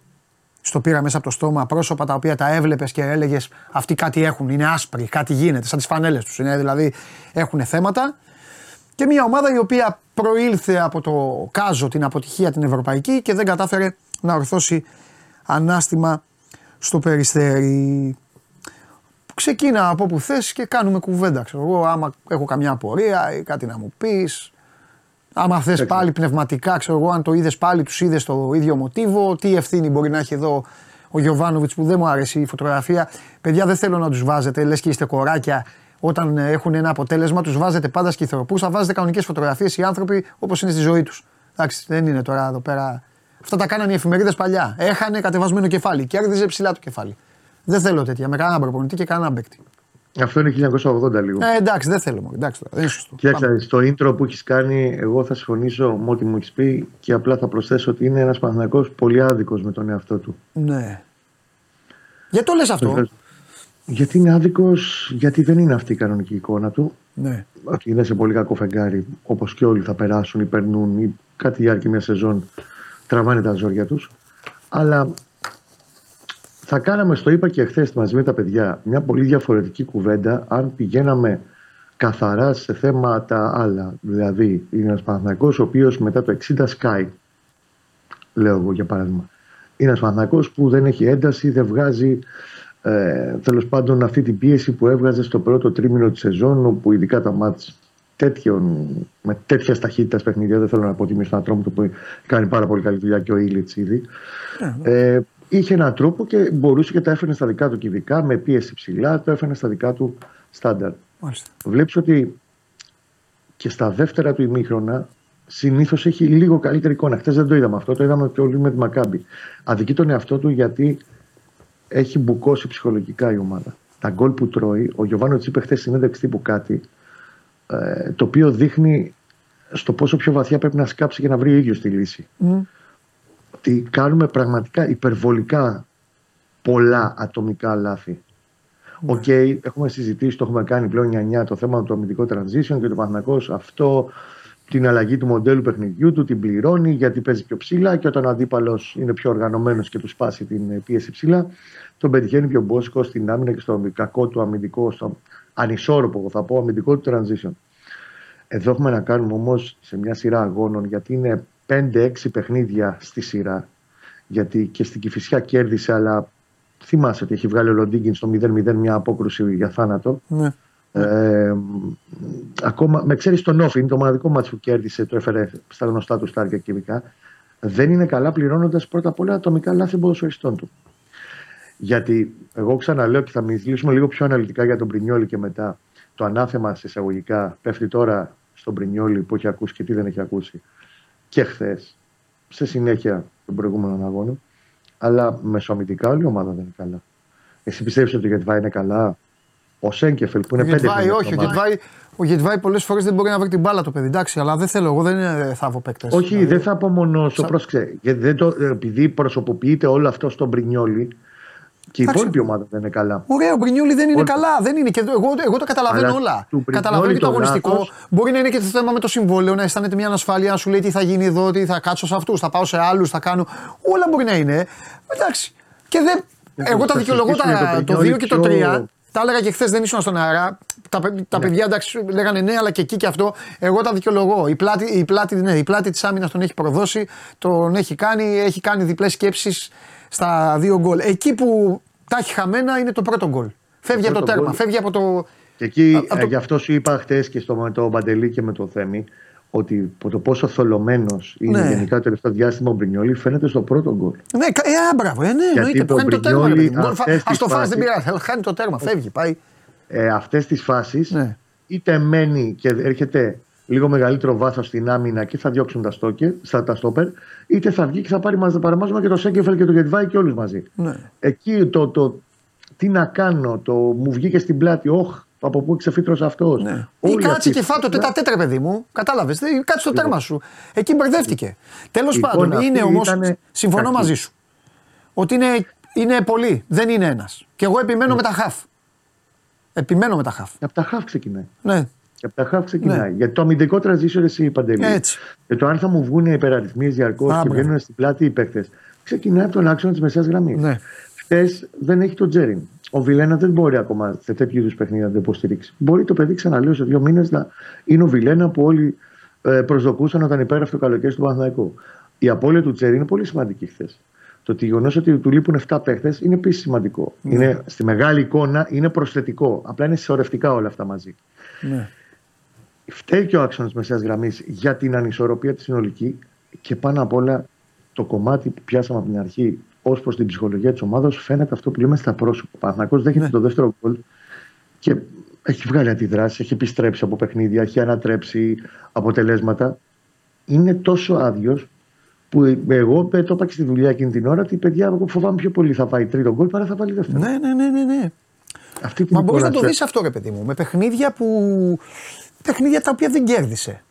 στο πήρα μέσα από το στόμα, πρόσωπα τα οποία τα έβλεπες και έλεγες αυτοί κάτι έχουν, είναι άσπροι, κάτι γίνεται, σαν τις φανέλες τους, είναι, δηλαδή έχουν θέματα. Και μια ομάδα η οποία προήλθε από το κάζο την αποτυχία την ευρωπαϊκή και δεν κατάφερε να ορθώσει ανάστημα στο περιστέρι. Ξεκίνα από όπου θες και κάνουμε κουβέντα. Ξέρω εγώ, άμα έχω καμιά απορία ή κάτι να μου πεις. Άμα θες πάλι πνευματικά, ξέρω εγώ, αν το είδες πάλι, τους είδες το ίδιο μοτίβο, τι ευθύνη μπορεί να έχει εδώ ο Γιωβάνοβιτς που δεν μου αρέσει η φωτογραφία. Παιδιά δεν θέλω να τους βάζετε, λες και είστε κοράκια, όταν ε, έχουν ένα αποτέλεσμα, τους βάζετε πάντα σκυθροπούς, θα βάζετε κανονικές φωτογραφίες οι άνθρωποι όπως είναι στη ζωή τους. Εντάξει, δεν είναι τώρα εδώ πέρα. Αυτά τα κάνανε οι εφημερίδες παλιά. Έχανε κατεβασμένο κεφάλι, κέρδιζε ψηλά το κεφάλι. Δεν θέλω τέτοια με κανέναν προπονητή και κανέναν παίκτη. Αυτό είναι 1980 λίγο. Ε, εντάξει, δεν θέλω. μωρέ, Εντάξει, τώρα, δεν είναι σωστό. Κοίταξε, στο intro που έχεις κάνει, εγώ θα συμφωνήσω με ό,τι μου έχεις πει και απλά θα προσθέσω ότι είναι ένας Παναθηναϊκός πολύ άδικος με τον εαυτό του. Ναι. Γιατί το λες αυτό; Βεβαίως. Γιατί είναι άδικος, γιατί δεν είναι αυτή η κανονική εικόνα του. Ναι. Ότι είναι σε πολύ κακό φεγγάρι, όπως και όλοι θα περάσουν ή περνούν ή κάτι διάρκεια μια σεζόν τραβάνε τα ζόρια τους. Αλλά θα κάναμε, στο είπα και χθες μαζί με τα παιδιά, μια πολύ διαφορετική κουβέντα αν πηγαίναμε καθαρά σε θέματα άλλα. Δηλαδή, είναι ένας Παναθυνακό ο οποίος μετά το 60 σκάει. Λέω εγώ για παράδειγμα. Είναι ένας Παναθυνακό που δεν έχει ένταση, δεν βγάζει ε, τέλος πάντων αυτή την πίεση που έβγαζε στο πρώτο τρίμηνο της σεζόν, όπου ειδικά τα μάτς τέτοιων, με τέτοιας ταχύτητας παιχνίδια, δεν θέλω να πω τιμή στον ατρόμο του που κάνει πάρα πολύ καλή δουλειά και ο Ήλιτ ήδη. Ε, είχε έναν τρόπο και μπορούσε και τα έφερνε στα δικά του και ειδικά με πίεση ψηλά, το έφερνε στα δικά του στάνταρ. Μάλιστα. Βλέπεις ότι και στα δεύτερα του ημίχρονα συνήθως έχει λίγο καλύτερη εικόνα. Χθες δεν το είδαμε αυτό, το είδαμε και όλοι με τη Μακάμπη. Αδικεί τον εαυτό του γιατί έχει μπουκώσει ψυχολογικά η ομάδα. Τα γκολ που τρώει, ο Γιωβάνο είπε χθες συνέντευξη τύπου κάτι, ε, το οποίο δείχνει στο πόσο πιο βαθιά πρέπει να σκάψει για να βρει ο ίδιος τη λύση. Ότι κάνουμε πραγματικά υπερβολικά πολλά ατομικά λάθη. Οκ, έχουμε συζητήσει, το έχουμε κάνει πλέον 9 το θέμα του αμυντικού transition και το Παναθηναϊκός αυτό την αλλαγή του μοντέλου παιχνιδιού του, την πληρώνει γιατί παίζει πιο ψηλά και όταν ο αντίπαλος είναι πιο οργανωμένος και του σπάσει την πίεση ψηλά, τον πετυχαίνει πιο μπόσικο στην άμυνα και στο κακό του αμυντικό, στο ανισόρροπο, θα πω, αμυντικό του transition. Εδώ έχουμε να κάνουμε όμως σε μια σειρά αγώνων, γιατί είναι 5-6 παιχνίδια στη σειρά. Γιατί και στην Κυφυσιά κέρδισε, αλλά θυμάσαι ότι έχει βγάλει ο Λοντίγκιν στο 0-0 μια απόκρουση για θάνατο. Ναι. Ε, ακόμα, με ξέρεις τον Όφη, είναι το μοναδικό μάτσο που κέρδισε, το έφερε στα γνωστά του στάρια κυβικά. Δεν είναι καλά πληρώνοντας πρώτα απ' όλα ατομικά λάθη ποδοσφαιριστών του. Γιατί εγώ ξαναλέω και θα μιλήσουμε λίγο πιο αναλυτικά για τον Πρινιόλη και μετά. Το ανάθεμα σε εισαγωγικά πέφτει τώρα στον Πρινιόλη που έχει ακούσει και τι δεν έχει ακούσει και χθες, σε συνέχεια των προηγούμενων αγώνων. Αλλά μεσοαμυντικά όλη η ομάδα δεν είναι καλά. Εσύ πιστεύεις ότι ο Γετβάη είναι καλά; Ο Σέγκεφελ που είναι Ο πέντε Γετβάη, χρόνια όχι. Ο στην ομάδα. Γετβάη, ο Γετβάη πολλές φορές δεν μπορεί να βρει την μπάλα το παιδί. Εντάξει, αλλά δεν θέλω. Εγώ δεν είναι θαύο παίκτες. Όχι, δεν θα πω μόνο σου. Πρόσεξε. γιατί δεν το, επειδή προσωποποιείται όλο αυτό στον Πρινιόλη και η Εντάξει. υπόλοιπη ομάδα δεν είναι καλά. Ωραία, ο Μπρινιόλι δεν είναι Όχι. καλά. Δεν είναι. Και εγώ, εγώ το καταλαβαίνω Αλλά όλα. του Μπρινιόλι Καταλαβαίνω και το το αγωνιστικό. λάθος- Μπορεί να είναι και το θέμα με το συμβόλαιο, να αισθάνεται μια ανασφάλεια, να σου λέει τι θα γίνει εδώ, τι θα κάτσω σε αυτούς, θα πάω σε άλλους, θα κάνω. Όλα μπορεί να είναι. Εντάξει. Και δεν. Εγώ τα θα δικαιολογώ συζητήσουμε τα, για το το 2 Μπρινιόλι και το πιο- 3. Τα έλεγα και χθες, δεν ήσουν στον αέρα. Τα, παι- τα παιδιά εντάξει λέγανε ναι, αλλά και εκεί και αυτό. Εγώ τα δικαιολογώ. Η πλάτη, η πλάτη, ναι, η πλάτη της άμυνας τον έχει προδώσει, τον έχει κάνει, έχει κάνει διπλές σκέψεις στα δύο γκολ. Εκεί που τα έχει χαμένα είναι το πρώτο γκολ. Φεύγει από το πρώτο τέρμα, γκολ. φεύγει από το. Και εκεί, Α- απ' ε, το- γι' αυτό σου είπα χθε και στο, με το Μπαντελή και με το Θέμη, ότι το πόσο θολωμένος είναι Ναι. γενικά το τελευταίο διάστημα ο Μπρινιόλη φαίνεται στο πρώτο γκολ. Ναι, κα- ε, α, μπράβο, ε, ναι, εννοείται. το Χάνει το τέρμα. Μπρινιόλι ρε παιδί μου. αυτές Α τις το φας, δεν φάσεις- πειράζει. αλλά Χάνει το τέρμα, φεύγει, πάει. Ε, Αυτές τις φάσεις Ναι. είτε μένει και έρχεται λίγο μεγαλύτερο βάθος στην άμυνα και θα διώξουν τα, στόκε, στα, τα στόπερ, είτε θα βγει και θα πάρει μαζί, παραμάζουμε και το Σέγκεφελ και το Γετβάη και όλους μαζί. Ναι. Εκεί το, το τι να κάνω, το μου βγήκε στην πλάτη, όχ, από πού ξεφύτρωσε αυτός. Ναι. Ή κάτσε και φάτο τέτα τέτρα, παιδί μου. Κατάλαβες. Κάτσε στο τέρμα σου. Εκεί μπερδεύτηκε. Τέλος Η πάντων, εικόνα είναι αυτή όμω. ήτανε Συμφωνώ κακή. μαζί σου. Ότι είναι, είναι πολλοί. Δεν είναι ένας. Και εγώ επιμένω με τα χαφ. Επιμένω με τα χαφ. Από τα χαφ ξεκινάει. Ναι. Και από τα χαφ ξεκινάει. Ναι. Γιατί το αμυντικό transition εσύ παντελή. Έτσι. Και το αν θα μου βγουν οι υπεραριθμίες διαρκώς Α, και μπράβο. βγαίνουν στην πλάτη οι παίκτες, ξεκινάει από τον άξονα της μεσαίας γραμμής. Ναι. Χθες δεν έχει τον Τζέριν. Ο Βιλένα δεν μπορεί ακόμα σε τέτοιου είδους παιχνίδια να το υποστηρίξει. Μπορεί το παιδί, ξαναλέω, σε δύο μήνες να είναι ο Βιλένα που όλοι ε, προσδοκούσαν όταν υπέγραφε το καλοκαίρι του Παναθηναϊκού. Η απώλεια του Τζέριν είναι πολύ σημαντική χθες. Το γεγονός ότι του λείπουν 7 παίχτε είναι επίσης σημαντικό. Ναι. Είναι, στη μεγάλη εικόνα είναι προσθετικό. Απλά είναι συσσωρευτικά όλα αυτά μαζί. ναι. Φταίει και ο άξονας μεσαίας γραμμής για την ανισορροπία τη συνολική και πάνω απ' όλα το κομμάτι που πιάσαμε από την αρχή ως προς την ψυχολογία της ομάδας φαίνεται αυτό που λέμε στα πρόσωπα. Ο Παναθηναϊκός δέχεται Ναι. το δεύτερο γκολ και έχει βγάλει αντιδράσεις, έχει επιστρέψει από παιχνίδια, έχει ανατρέψει αποτελέσματα. Είναι τόσο άδειος που εγώ το είπα και στη δουλειά εκείνη την ώρα ότι παιδιά, εγώ φοβάμαι πιο πολύ θα πάει τρίτο γκολ παρά θα βάλει δεύτερο. Ναι, ναι, ναι, ναι, ναι. Αυτή την Μα μπορείς να το εικόνα δεις αυτό, ρε παιδί μου. Με παιχνίδια που. Παιχνίδια τα οποία δεν κέρδισε.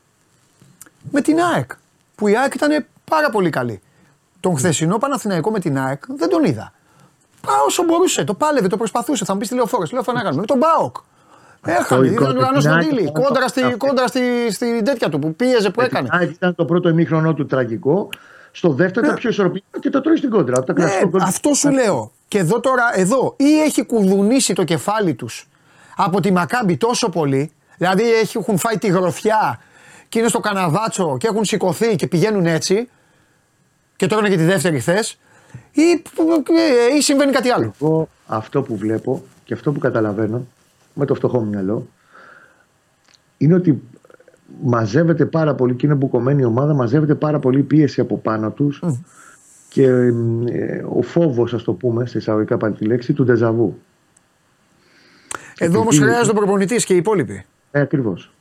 Με την ΑΕΚ. Που η ΑΕΚ ήταν πάρα πολύ καλή. Τον χθεσινό Παναθηναϊκό με την ΑΕΚ δεν τον είδα. Πά, όσο μπορούσε, το πάλευε, το προσπαθούσε. Θα μου πεις τη λεωφόρο. Λέω να κάνουμε. Με τον Μπάοκ. Έχανε, η ήταν κόντρα ουρανό στην στον ΑΕΚ Τίλι. ήταν Κόντρα, το- στη, αυτό. κόντρα στη, στη τέτοια του που πίεζε που έκανε. ΑΕΚ ήταν το πρώτο ημίχρονο του τραγικό. Στο δεύτερο ήταν πιο ισορροπημένο και το τρώει στην κόντρα. Από τα Ναι, κλασικό γκολ. αυτό σου λέω. Και εδώ τώρα, εδώ, ή έχει κουδουνίσει το κεφάλι τους από τη Μακάμπη τόσο πολύ, δηλαδή έχει- έχουν φάει τη γροθιά και είναι στο καναβάτσο και έχουν σηκωθεί και πηγαίνουν έτσι και τώρα είναι και τη δεύτερη θε, ή, ή συμβαίνει κάτι άλλο. Εγώ αυτό που βλέπω και αυτό που καταλαβαίνω με το φτωχό μου μυαλό είναι ότι μαζεύεται πάρα πολύ και είναι μπουκωμένη η ομάδα, μαζεύεται πάρα πολύ πίεση από πάνω τους και ε, ο φόβος, ας το πούμε, σε εισαγωγικά πάλι τη λέξη, του ντεζαβού. Εδώ όμως Επειδή- χρειάζεται ο προπονητής και οι υπόλοιποι. Ε, ακριβώς.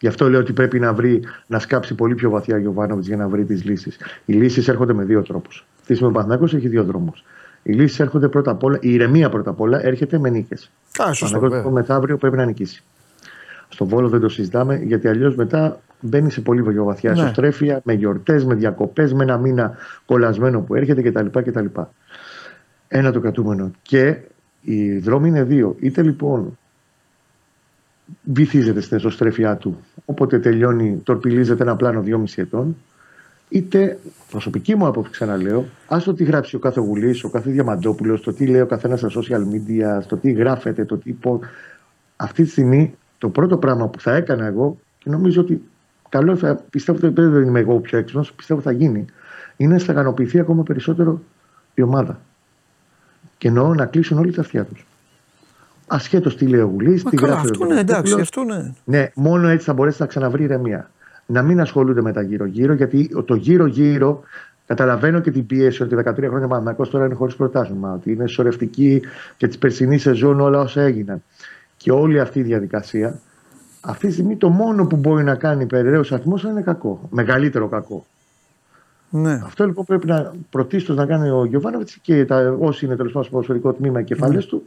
Γι' αυτό λέω ότι πρέπει να βρει, να σκάψει πολύ πιο βαθιά ο Γιωβάνοβιτς για να βρει τις λύσεις. Οι λύσεις έρχονται με δύο τρόπους. Αυτή τη Παναθυνάκο έχει δύο δρόμους. Οι λύσεις έρχονται πρώτα απ' όλα, η ηρεμία πρώτα απ' όλα έρχεται με νίκες. Α, σωστό. Ο βέβαια. μεθαύριο πρέπει να νικήσει. Στο Βόλο δεν το συζητάμε, γιατί αλλιώς μετά μπαίνει σε πολύ πιο βαθιά Ναι. ισοστρέφεια, με γιορτές, με διακοπές, με ένα μήνα κολλασμένο που έρχεται κτλ. κτλ. Ένα το κρατούμενο. Και οι δρόμοι είναι δύο. Είτε λοιπόν βυθίζεται στην εσωστρέφειά του, όποτε τελειώνει, τορπιλίζεται ένα πλάνο 2,5 ετών, είτε προσωπική μου άποψη, ξαναλέω, άστο τι γράψει ο κάθε Γουλής, ο κάθε Διαμαντόπουλος, το τι λέει ο καθένας στα social media, στο τι γράφεται, το τι. πω- Αυτή τη στιγμή το πρώτο πράγμα που θα έκανα εγώ και νομίζω ότι καλό θα πιστεύω ότι δεν είμαι εγώ ο πιο έξυπνος, πιστεύω θα γίνει, είναι να σταγανοποιηθεί ακόμα περισσότερο η ομάδα. Και εννοώ να κλείσουν όλοι τα αυτιά τους. Ασχέτως τι λέει ο Γουλή, Μα τι καλά, γράφει ο αυτό ναι, εντάξει, Διαμαντόπουλος. αυτό ναι. Ναι, μόνο έτσι θα μπορέσει να ξαναβρει ηρεμία. Να μην ασχολούνται με τα γύρω-γύρω, γιατί το γύρω-γύρω καταλαβαίνω και την πίεση ότι 13 χρόνια Παναθηναϊκός τώρα είναι χωρίς πρωτάθλημα, ότι είναι σωρευτική και τη περσινή σεζόν όλα όσα έγιναν. Και όλη αυτή η διαδικασία, αυτή τη στιγμή το μόνο που μπορεί να κάνει περιραίω αριθμός είναι κακό. Μεγαλύτερο κακό. ναι. Αυτό λοιπόν πρέπει να πρωτίστως να κάνει ο Γιωβάνοβιτς και τα, όσοι είναι τέλος πάντων στο ποδοσφαιρικό τμήμα οι κεφαλέ Ναι. του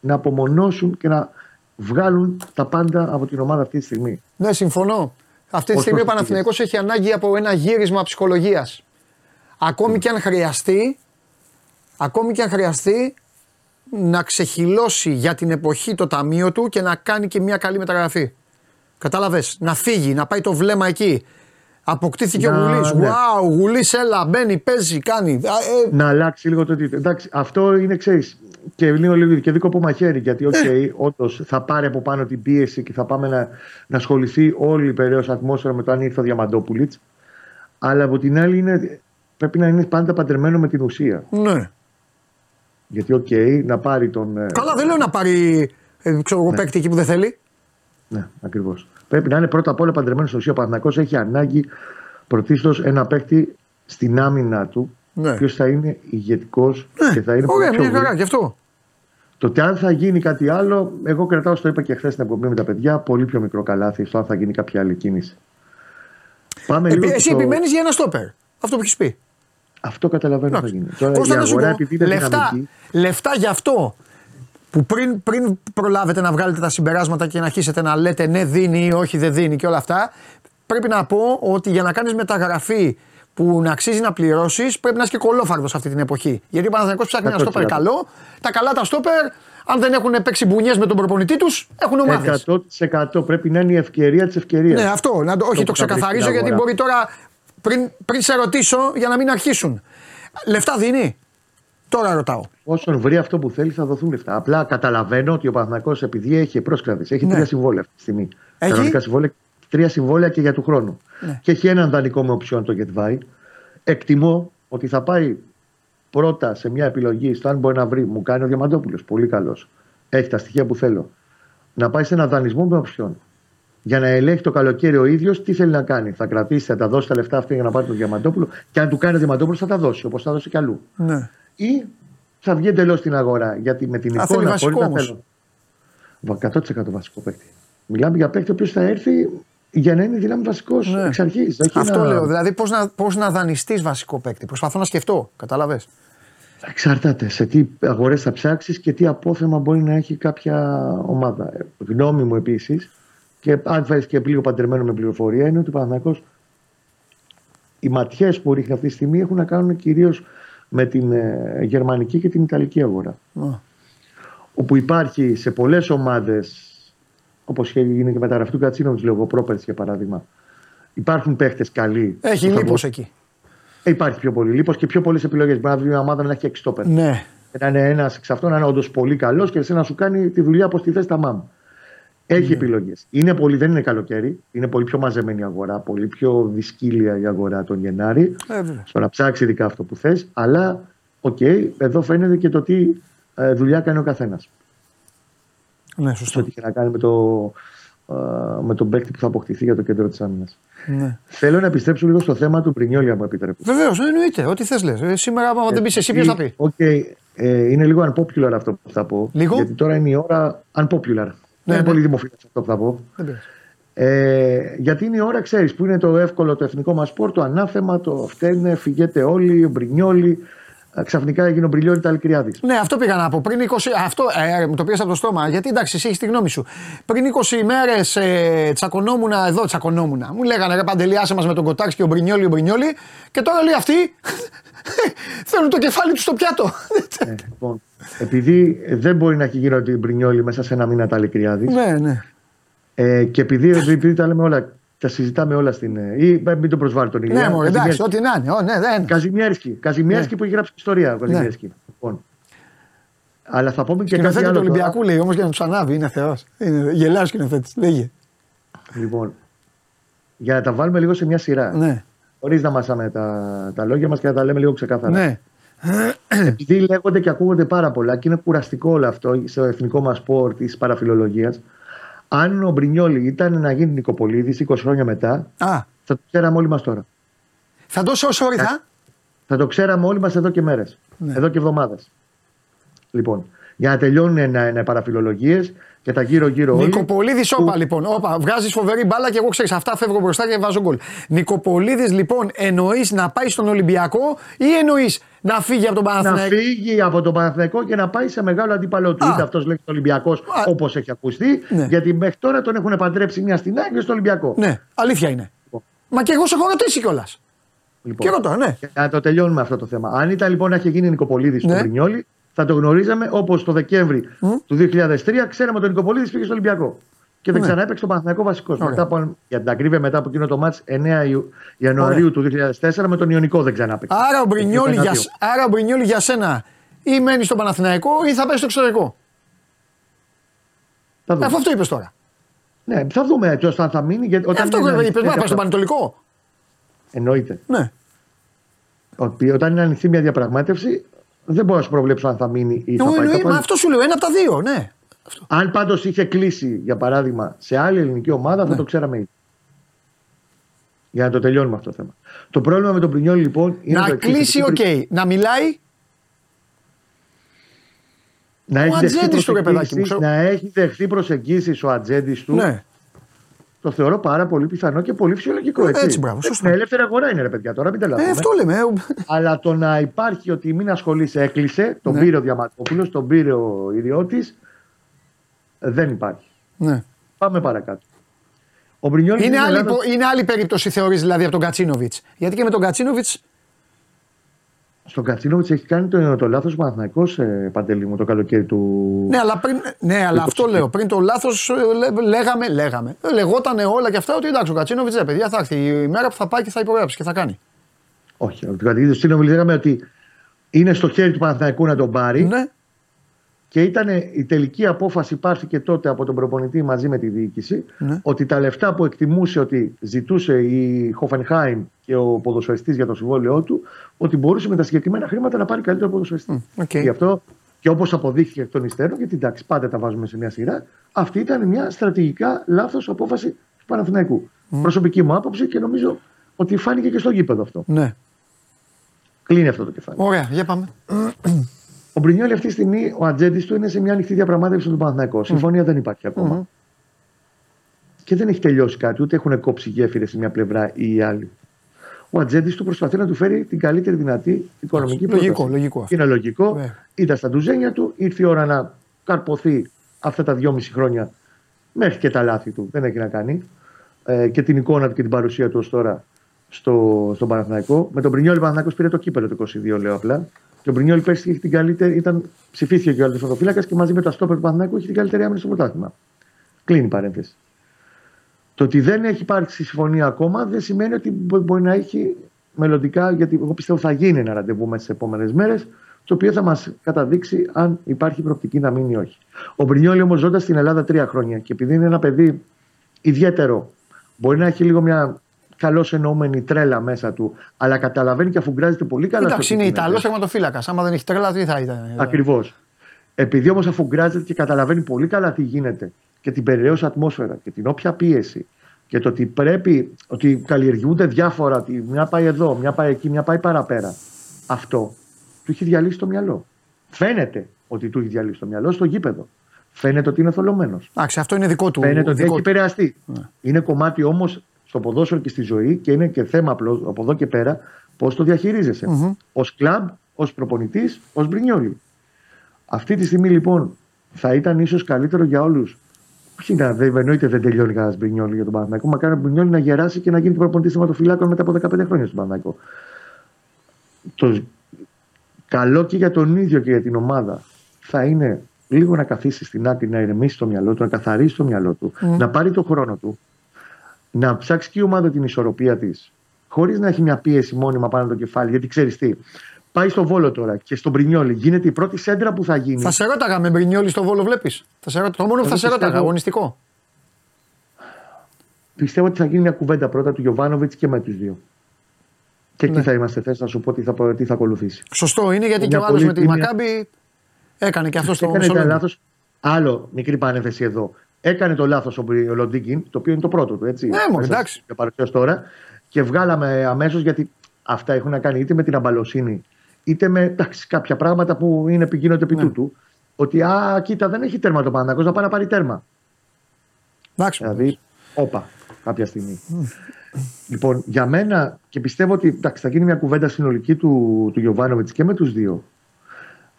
να απομονώσουν και να βγάλουν τα πάντα από την ομάδα αυτή τη στιγμή. Ναι, συμφωνώ. Αυτή τη Ως στιγμή ο προς Παναθηναϊκός έχει ανάγκη από ένα γύρισμα ψυχολογίας. Ακόμη και αν χρειαστεί, ακόμη και αν χρειαστεί να ξεχυλώσει για την εποχή το ταμείο του και να κάνει και μια καλή μεταγραφή. Κατάλαβε. Να φύγει, να πάει το βλέμμα εκεί. Αποκτήθηκε ο Να, Γουλής. ναι. Wow, Γουλής, έλα, μπαίνει, παίζει, κάνει. Α, ε, Να αλλάξει λίγο το τίτλο. Εντάξει, αυτό είναι εξή. Και λίγο, λίγο και δίκοπο μαχαίρι. Γιατί, οκ, Ε. όντως θα πάρει από πάνω την πίεση και θα πάμε να, να ασχοληθεί όλη η περίοδο ατμόσφαιρα με το αν ήρθε ο Διαμαντόπουλιτς. Αλλά από την άλλη είναι, πρέπει να είναι πάντα παντρεμένο με την ουσία. ναι. Γιατί, οκ, να πάρει τον. ε, Καλά, δεν λέω να πάρει ε, ξέρω, εγώ, παίκτη εκεί που δεν θέλει. Ναι, ακριβώς. Πρέπει να είναι πρώτα απ' όλα παντρεμένος στην ουσία. Ο Παναθηναϊκός έχει ανάγκη πρωτίστως ένα παίκτη στην άμυνα του. Ναι. Ο οποίος θα είναι ηγετικός και θα είναι Ωραία, πολύ πιο μια χαρά, γρήγορος. γι' αυτό. Το ότι αν θα γίνει κάτι άλλο, εγώ κρατάω, στο είπα και χθες στην εκπομπή με τα παιδιά, πολύ πιο μικρό καλάθι στο αν θα γίνει κάποια άλλη κίνηση. Πάμε Επί- λίγο εσύ στο- επιμένεις για ένα στόπερ. Αυτό που έχεις πει. Αυτό καταλαβαίνω θα Εντάξει. γίνει. Τώρα Κώστα, η να σου αγορά πω, επειδή είναι λεφτά, δυναμική. λεφτά γι' αυτό που πριν, πριν προλάβετε να βγάλετε τα συμπεράσματα και να αρχίσετε να λέτε ναι δίνει ή όχι δεν δίνει και όλα αυτά, πρέπει να πω ότι για να κάνεις μεταγραφή που να αξίζει να πληρώσεις, πρέπει να είσαι και κολόφαρδο αυτή την εποχή. Γιατί ο Παναθηναϊκός ψάχνει ένα 100%. στόπερ καλό. Τα καλά τα στόπερ, αν δεν έχουν παίξει μπουνιές με τον προπονητή τους, έχουν ομάδες. 100% πρέπει να είναι η ευκαιρία της ευκαιρίας. Ναι, αυτό. Να το, όχι, το που θα βρει ξεκαθαρίζω στην γιατί αγορά. μπορεί τώρα πριν, πριν σε ρωτήσω για να μην αρχίσουν. Λεφτά δίνει; Τώρα ρωτάω. Όσον βρει αυτό που θέλει, θα δοθούν λεφτά. Απλά καταλαβαίνω ότι ο Παναθηναϊκός επειδή έχει πρόσκλαδε, έχει Ναι. τρία συμβόλαια αυτή τη στιγμή. Έχει; Κανονικά συμβόλαια, τρία συμβόλαια και για του χρόνου. Ναι. Και έχει έναν δανεικό με οψιόν το Γετβάη. Εκτιμώ ότι θα πάει πρώτα σε μια επιλογή στο αν μπορεί να βρει. Μου κάνει ο Διαμαντόπουλος. Πολύ καλός. Έχει τα στοιχεία που θέλω. Να πάει σε ένα δανεισμό με οψιόν. Για να ελέγχει το καλοκαίρι ο ίδιος τι θέλει να κάνει. Θα κρατήσει, θα τα δώσει τα λεφτά αυτά για να πάρει τον Διαμαντόπουλο. Και αν του κάνει ο Διαμαντόπουλος θα τα δώσει, όπως θα δώσει κι αλλού Ναι. ή θα βγει εντελώς στην αγορά. Γιατί με την Α, θέλει εικόνα βασικό χωρίς να όμως. θέλω. Βα- 100% βασικό παίκτη. Μιλάμε για παίκτη ο οποίος θα έρθει για να είναι δυνάμει βασικός Ναι. εξ αρχής. Αυτό λέω. Δηλαδή, πώς να, πώς να δανειστείς βασικό παίκτη; Προσπαθώ να σκεφτώ. Κατάλαβες; Εξαρτάται σε τι αγορές θα ψάξεις και τι απόθεμα μπορεί να έχει κάποια ομάδα. Ε, Γνώμη μου επίσης, και αν φέρεις και λίγο παντρεμένο με πληροφορία, είναι ότι ο Παναθηναϊκός οι ματιές που ρίχνει αυτή τη στιγμή έχουν να κάνουν κυρίως με την ε, γερμανική και την ιταλική αγορά. Α. Όπου υπάρχει σε πολλές ομάδες, όπως είχε γίνει και μεταγραφή του Κατσίνοβιτς, λέω εγώ, πρόπερση για παράδειγμα, υπάρχουν παίχτες καλοί. Έχει που θα λίπος μπορούσαν- εκεί. Ε, υπάρχει πιο πολύ λίπος και πιο πολλές επιλογές. Μπορεί να βγει μια ομάδα να έχει εξτόπερ. Ναι. Να είναι ένας εξ αυτών να είναι όντως πολύ καλός και εσύ να σου κάνει τη δουλειά όπως τη θες τα μάμ. Έχει επιλογές. Είναι πολύ, δεν είναι καλοκαίρι. Είναι πολύ πιο μαζεμένη η αγορά. Πολύ πιο δυσκύλια η αγορά τον Γενάρη. Ε, βέβαια. Στο να ψάξει ειδικά αυτό που θες. Αλλά, οκ, εδώ φαίνεται και το τι ε, δουλειά κάνει ο καθένας. Ναι, Σε σωστό. ό,τι έχει να κάνει με, το, ε, με τον παίκτη που θα αποκτηθεί για το κέντρο της άμυνας. Ναι. Θέλω να επιστρέψω λίγο στο θέμα του Μπρινιόλι, μου επιτρέπετε. Βεβαίως, εννοείται. Ό,τι θες λες. Ε, σήμερα, άμα δεν πεις εσύ, ποιος θα πει; Οκ, ε, είναι λίγο unpopular αυτό που θα πω. Λίγο; Γιατί τώρα είναι η ώρα unpopular. δεν είναι ναι. πολύ δημοφιλές αυτό που θα πω. Δεν πειράζει. Ε, γιατί είναι η ώρα, ξέρεις, που είναι το εύκολο το εθνικό μας σπορ, το ανάθεμα, το φταίνε, φυγέτε όλοι, ο Μπρινιόλι. Ε, Ξαφνικά έγινε ο Μπρινιόλι Ταλικριάδη. Ναι, αυτό πήγα να πω. Πριν 20. Αυτό ε, μου το πήρες από το στόμα. Γιατί εντάξει, εσύ έχεις τη γνώμη σου. Πριν 20 ημέρε ε, τσακωνόμουν εδώ, τσακωνόμουν. Μου λέγανε ρε Παντελή, άσε μας με τον Κοτάξ και ο Μπρινιόλι, ο Μπρινιόλι. Και τώρα λέει αυτοί θέλουν το κεφάλι τους στο πιάτο. Ε, λοιπόν, επειδή δεν μπορεί να έχει γίνει ότι Μπρινιόλι μέσα σε ένα μήνα Ταλικριάδη. ναι, ναι. Ε, και επειδή, επειδή τα λέμε όλα, τα συζητάμε όλα στην. ε, ή ε, μην τον προσβάλλει τον Ηλία. Ναι, μωρέ, εντάξει, Καζιμιέρσκι. ό,τι να είναι. Ω, ναι, δεν. Καζιμιέρσκι. Καζιμιέρσκι Ναι. που έχει γράψει ιστορία. Ο Καζιμιέρσκι. Λοιπόν. Αλλά θα πούμε και κάτι Σκηνοθέτη του άλλο. τώρα. Ολυμπιακού λέει όμως για να τους ανάβει. Είναι θεός. Γελάω σκηνοθέτης. Λέγε. Λοιπόν, για να τα βάλουμε λίγο σε μια σειρά. Ναι. Χωρίς να μασάμε τα, τα λόγια μας και να τα λέμε λίγο ξεκάθαρα. Ναι. Επειδή λέγονται και ακούγονται πάρα πολλά και είναι κουραστικό όλο αυτό στο εθνικό μας σπορ της παραφιλολογίας. Αν ο Μπρινιόλι ήταν να γίνει Νικοπολίδης 20 χρόνια μετά, Α, θα το ξέραμε όλοι μας τώρα. θα δώσει όσο όρι θα. Θα το ξέραμε όλοι μας εδώ και μέρες. Ναι. Εδώ και εβδομάδες. Λοιπόν, για να τελειώνουν να είναι παραφιλολογίες και τα γύρω-γύρω όλοι. Νικοπολίδης, όπα λοιπόν. Όπα, βγάζεις φοβερή μπάλα και εγώ ξέρεις αυτά φεύγω μπροστά και βάζω γκολ. Νικοπολίδης λοιπόν, εννοείς να πάει στον Ολυμπιακό ή εννοείς να φύγει από τον να Παναθηναϊκό. φύγει από τον Παναθηναϊκό και να πάει σε μεγάλο αντίπαλο του. Α. Είτε αυτός λέγεται Ολυμπιακός, Α. όπως έχει ακουστεί. Ναι. Γιατί μέχρι τώρα τον έχουν παντρέψει μια στην Άγια και στο Ολυμπιακό. Ναι, αλήθεια είναι. Μα και εγώ σε έχω ρωτήσει κιόλας. Λοιπόν, Και ρωτώ, ναι. για να το τελειώνουμε αυτό το θέμα. Αν ήταν λοιπόν να είχε γίνει Νικοπολίδης Ναι. στο Πρινιόλι, θα το γνωρίζαμε όπως το Δεκέμβρη του 2003 ξέραμε ότι ο Νικοπολίδης πήγε στο Ολυμπιακό. Και δεν Ναι. ξανά έπαιξε τον Παναθηναϊκό βασικός. Ωραία. Μετά από, για την ακρίβεια, μετά από εκείνο το μάτς 9 Ιου- Ιανουαρίου του 2004 με τον Ιωνικό δεν ξανά έπαιξε. Άρα ο, Μπρινιόλι Εκεί για, πέρα δύο. άρα ο Μπρινιόλι για σένα ή μένει στον Παναθηναϊκό ή θα πάει στο εξωτερικό. Θα δούμε. Αφού αυτό είπες τώρα. Ναι, θα δούμε ποιος θα, θα μείνει. Γιατί Ε, όταν αυτό είναι είπες, ανοιχτή να πάει μια στον διαπρα- Πανετολικό. Εννοείται. Ναι. Ότι όταν είναι ανοιχτή μια διαπραγμάτευση, δεν μπορώ να σου προβλέψω αν θα μείνει ή θα Εγώ πάει εννοεί, κάπου μα αλλού. αυτό σου λέω, ένα από τα δύο, ναι. Αυτό. Αν πάντως είχε κλείσει, για παράδειγμα, σε άλλη ελληνική ομάδα, Ναι. θα το ξέραμε ήδη. Για να το τελειώνουμε αυτό το θέμα. Το πρόβλημα με τον Μπρινιόλι, λοιπόν, είναι. το Να εξής, κλείσει, οκ. ότι Να μιλάει, Να Ο έχει δεχθεί ατζέντης του, ρε παιδάκι μου, προσεγγίσεις- ξέρω. να έχει δεχθεί προσεγγίσεις ο ατζέντης του. ναι. Το θεωρώ πάρα πολύ πιθανό και πολύ φυσιολογικό. Ε, Έτσι, έτσι, μπράβο, σωστό. Με ελεύθερη αγορά είναι ρε παιδιά τώρα, μην Ε, τελειώνουμε. αυτό λέμε. ε, Αλλά το να υπάρχει ότι μην ασχολείσαι, έκλεισε, τον Ναι. πήρε ο Διαματόπουλο, τον πήρε ο ιδιώτης. Δεν υπάρχει. Ναι. Πάμε παρακάτω. Ο Μπρινιόλ Είναι, άλλη, πο- είναι άλλη περίπτωση θεωρείς δηλαδή από τον Κατσίνοβιτς. Γιατί και με τον Κατσίνοβιτ. Στον Κατσίνοβιτς έχει κάνει το, το λάθος Παναθναϊκό ε, παντελή μου το καλοκαίρι του. Ναι, αλλά, πριν, ναι, αλλά αυτό λέω. Πριν το λάθος λέγαμε, λέγαμε. Ε, Λεγότανε όλα και αυτά ότι εντάξει, ο Κατσίνοβιτς, ρε παιδιά, θα έρθει η μέρα που θα πάει και θα υπογράψει και θα κάνει. Όχι, από την κατηγορία του Στίνοβιλ λέγαμε ότι είναι στο χέρι του Παναθηναϊκού να τον πάρει. Ναι, Και ήταν η τελική απόφαση πάρθηκε τότε από τον προπονητή μαζί με τη διοίκηση Ναι. ότι τα λεφτά που εκτιμούσε ότι ζητούσε η Χοφενχάιμ και ο ποδοσφαιριστής για το συμβόλαιό του ότι μπορούσε με τα συγκεκριμένα χρήματα να πάρει καλύτερο ποδοσφαιριστή. οκ. Γι' αυτό και όπως αποδείχθηκε εκ των υστέρων, γιατί εντάξει πάντα τα βάζουμε σε μια σειρά, αυτή ήταν μια στρατηγικά λάθος απόφαση του Παναθηναϊκού. Προσωπική μου άποψη και νομίζω ότι φάνηκε και στο γήπεδο αυτό. ναι. Κλείνει αυτό το κεφάλι. Ωραία, για πάμε. Ο Μπρινιόλι αυτή τη στιγμή, ο ατζέντης του είναι σε μια ανοιχτή διαπραγμάτευση με τον Παναθηναϊκό. Συμφωνία δεν υπάρχει ακόμα. Και δεν έχει τελειώσει κάτι, ούτε έχουν κόψει γέφυρες σε μια πλευρά ή η άλλη. Ο ατζέντης του προσπαθεί να του φέρει την καλύτερη δυνατή οικονομική Λογικό, πρόταση. λογικό αυτό. Είναι λογικό. Βέβαια. Ήταν στα ντουζένια του, ήρθε η ώρα να καρποθεί αυτά τα δυόμιση χρόνια μέχρι και τα λάθη του. Δεν έχει να κάνει. Ε, και την εικόνα του και την παρουσία του ως τώρα στο, στον Παναθηναϊκό. Με τον Πρινιόλη ο Παναθηναϊκός πήρε το κύπελο το 22, λέω απλά. Και ο Πρινιόλη πέρσι είχε την καλύτερη, ήταν, ψηφίστηκε και ο Αλτεφαντοφύλακα και μαζί με το Αστόπερ του Παναθηναϊκού είχε την καλύτερη άμυνα στο πρωτάθλημα. Κλείνει η παρένθεση. Το ότι δεν έχει υπάρξει συμφωνία ακόμα δεν σημαίνει ότι μπο- μπορεί να έχει μελλοντικά, γιατί εγώ πιστεύω θα γίνει ένα ραντεβού μέσα στις επόμενες μέρες, το οποίο θα μας καταδείξει αν υπάρχει προοπτική να μείνει ή όχι. Ο Μπρινιόλη όμως ζώντας στην Ελλάδα τρία χρόνια και επειδή είναι ένα παιδί ιδιαίτερο, μπορεί να έχει λίγο μια καλώς εννοούμενη τρέλα μέσα του, αλλά καταλαβαίνει και αφουγκράζεται πολύ καλά. Εντάξει, στο είναι τι γίνεται. Ιταλό τερματοφύλακα. Άμα δεν έχει τρέλα, τι θα ήταν. Ακριβώς. Επειδή όμως αφουγκράζεται και καταλαβαίνει πολύ καλά τι γίνεται και την περιραίωση ατμόσφαιρα και την όποια πίεση και το ότι πρέπει, ότι καλλιεργούνται διάφορα, ότι μια πάει εδώ, μια πάει εκεί, μια πάει παραπέρα. Αυτό του έχει διαλύσει το μυαλό. Φαίνεται ότι του έχει διαλύσει το μυαλό στο γήπεδο. Φαίνεται ότι είναι θολωμένος. Εντάξει, αυτό είναι δικό του. Φαίνεται ότι δικό έχει του. επηρεαστεί. Είναι κομμάτι όμως στο ποδόσφαιρο και στη ζωή και είναι και θέμα απλό από εδώ και πέρα πώς το διαχειρίζεσαι. Μμμ. Ω κλαμπ, ως προπονητής, ως μπρινιόλι. Αυτή τη στιγμή λοιπόν θα ήταν ίσως καλύτερο για όλους. Όχι να δεν εννοείται δεν τελειώνει κανένας μπρινιόλι για τον Παναθηναϊκό. Μακάρι ο μπρινιόλι να γεράσει και να γίνει προπονητής θεματοφυλάκων μετά από 15 χρόνια στον Παναθηναϊκό. Το καλό και για τον ίδιο και για την ομάδα θα είναι λίγο να καθίσει στην άκρη, να ηρεμήσει το μυαλό του, να καθαρίσει το μυαλό του, να πάρει το χρόνο του, να ψάξει και η ομάδα την ισορροπία της, χωρίς να έχει μια πίεση μόνιμα πάνω από το κεφάλι. Γιατί ξέρεις τι, πάει στο βόλο τώρα και στον Πρινιόλι γίνεται η πρώτη σέντρα που θα γίνει. Θα σε ρώταγα με Μπρινιόλη στο βόλο, βλέπεις. Το μόνο που θα Εγώ σε ρώταγα, πιστεύω- αγωνιστικό. Πιστεύω ότι θα γίνει μια κουβέντα πρώτα του Γιωβάνοβιτς και με τους δύο. Και εκεί Ναι. θα είμαστε θέση να σου πω τι θα, τι θα ακολουθήσει. Σωστό είναι γιατί και Μια ο άλλος πολύ με τη τίμια- Μακάμπη έκανε και αυτό στο Έκανε ένα Μεσολόγιο. λάθος. Άλλο, μικρή παρένθεση εδώ. Έκανε το λάθος ο Μπρι- ο Λοντίγκιν, το οποίο είναι το πρώτο του. Έτσι, Ναι, μωρέ, Μέσα εντάξει. Και παρουσιάζει τώρα. Και βγάλαμε αμέσως γιατί αυτά έχουν να κάνει είτε με την αμπαλοσύνη, είτε με εντάξει, κάποια πράγματα που είναι, γίνονται Ναι. επί τούτου. Ότι, α, κοίτα, δεν έχει τέρμα το Παναγό, να πάει να πάρει τέρμα. Εντάξει, Δηλαδή, όπα, κάποια στιγμή. Λοιπόν, για μένα και πιστεύω ότι εντάξει, θα γίνει μια κουβέντα συνολική του, του Γιωβάνοβιτς και με τους δύο.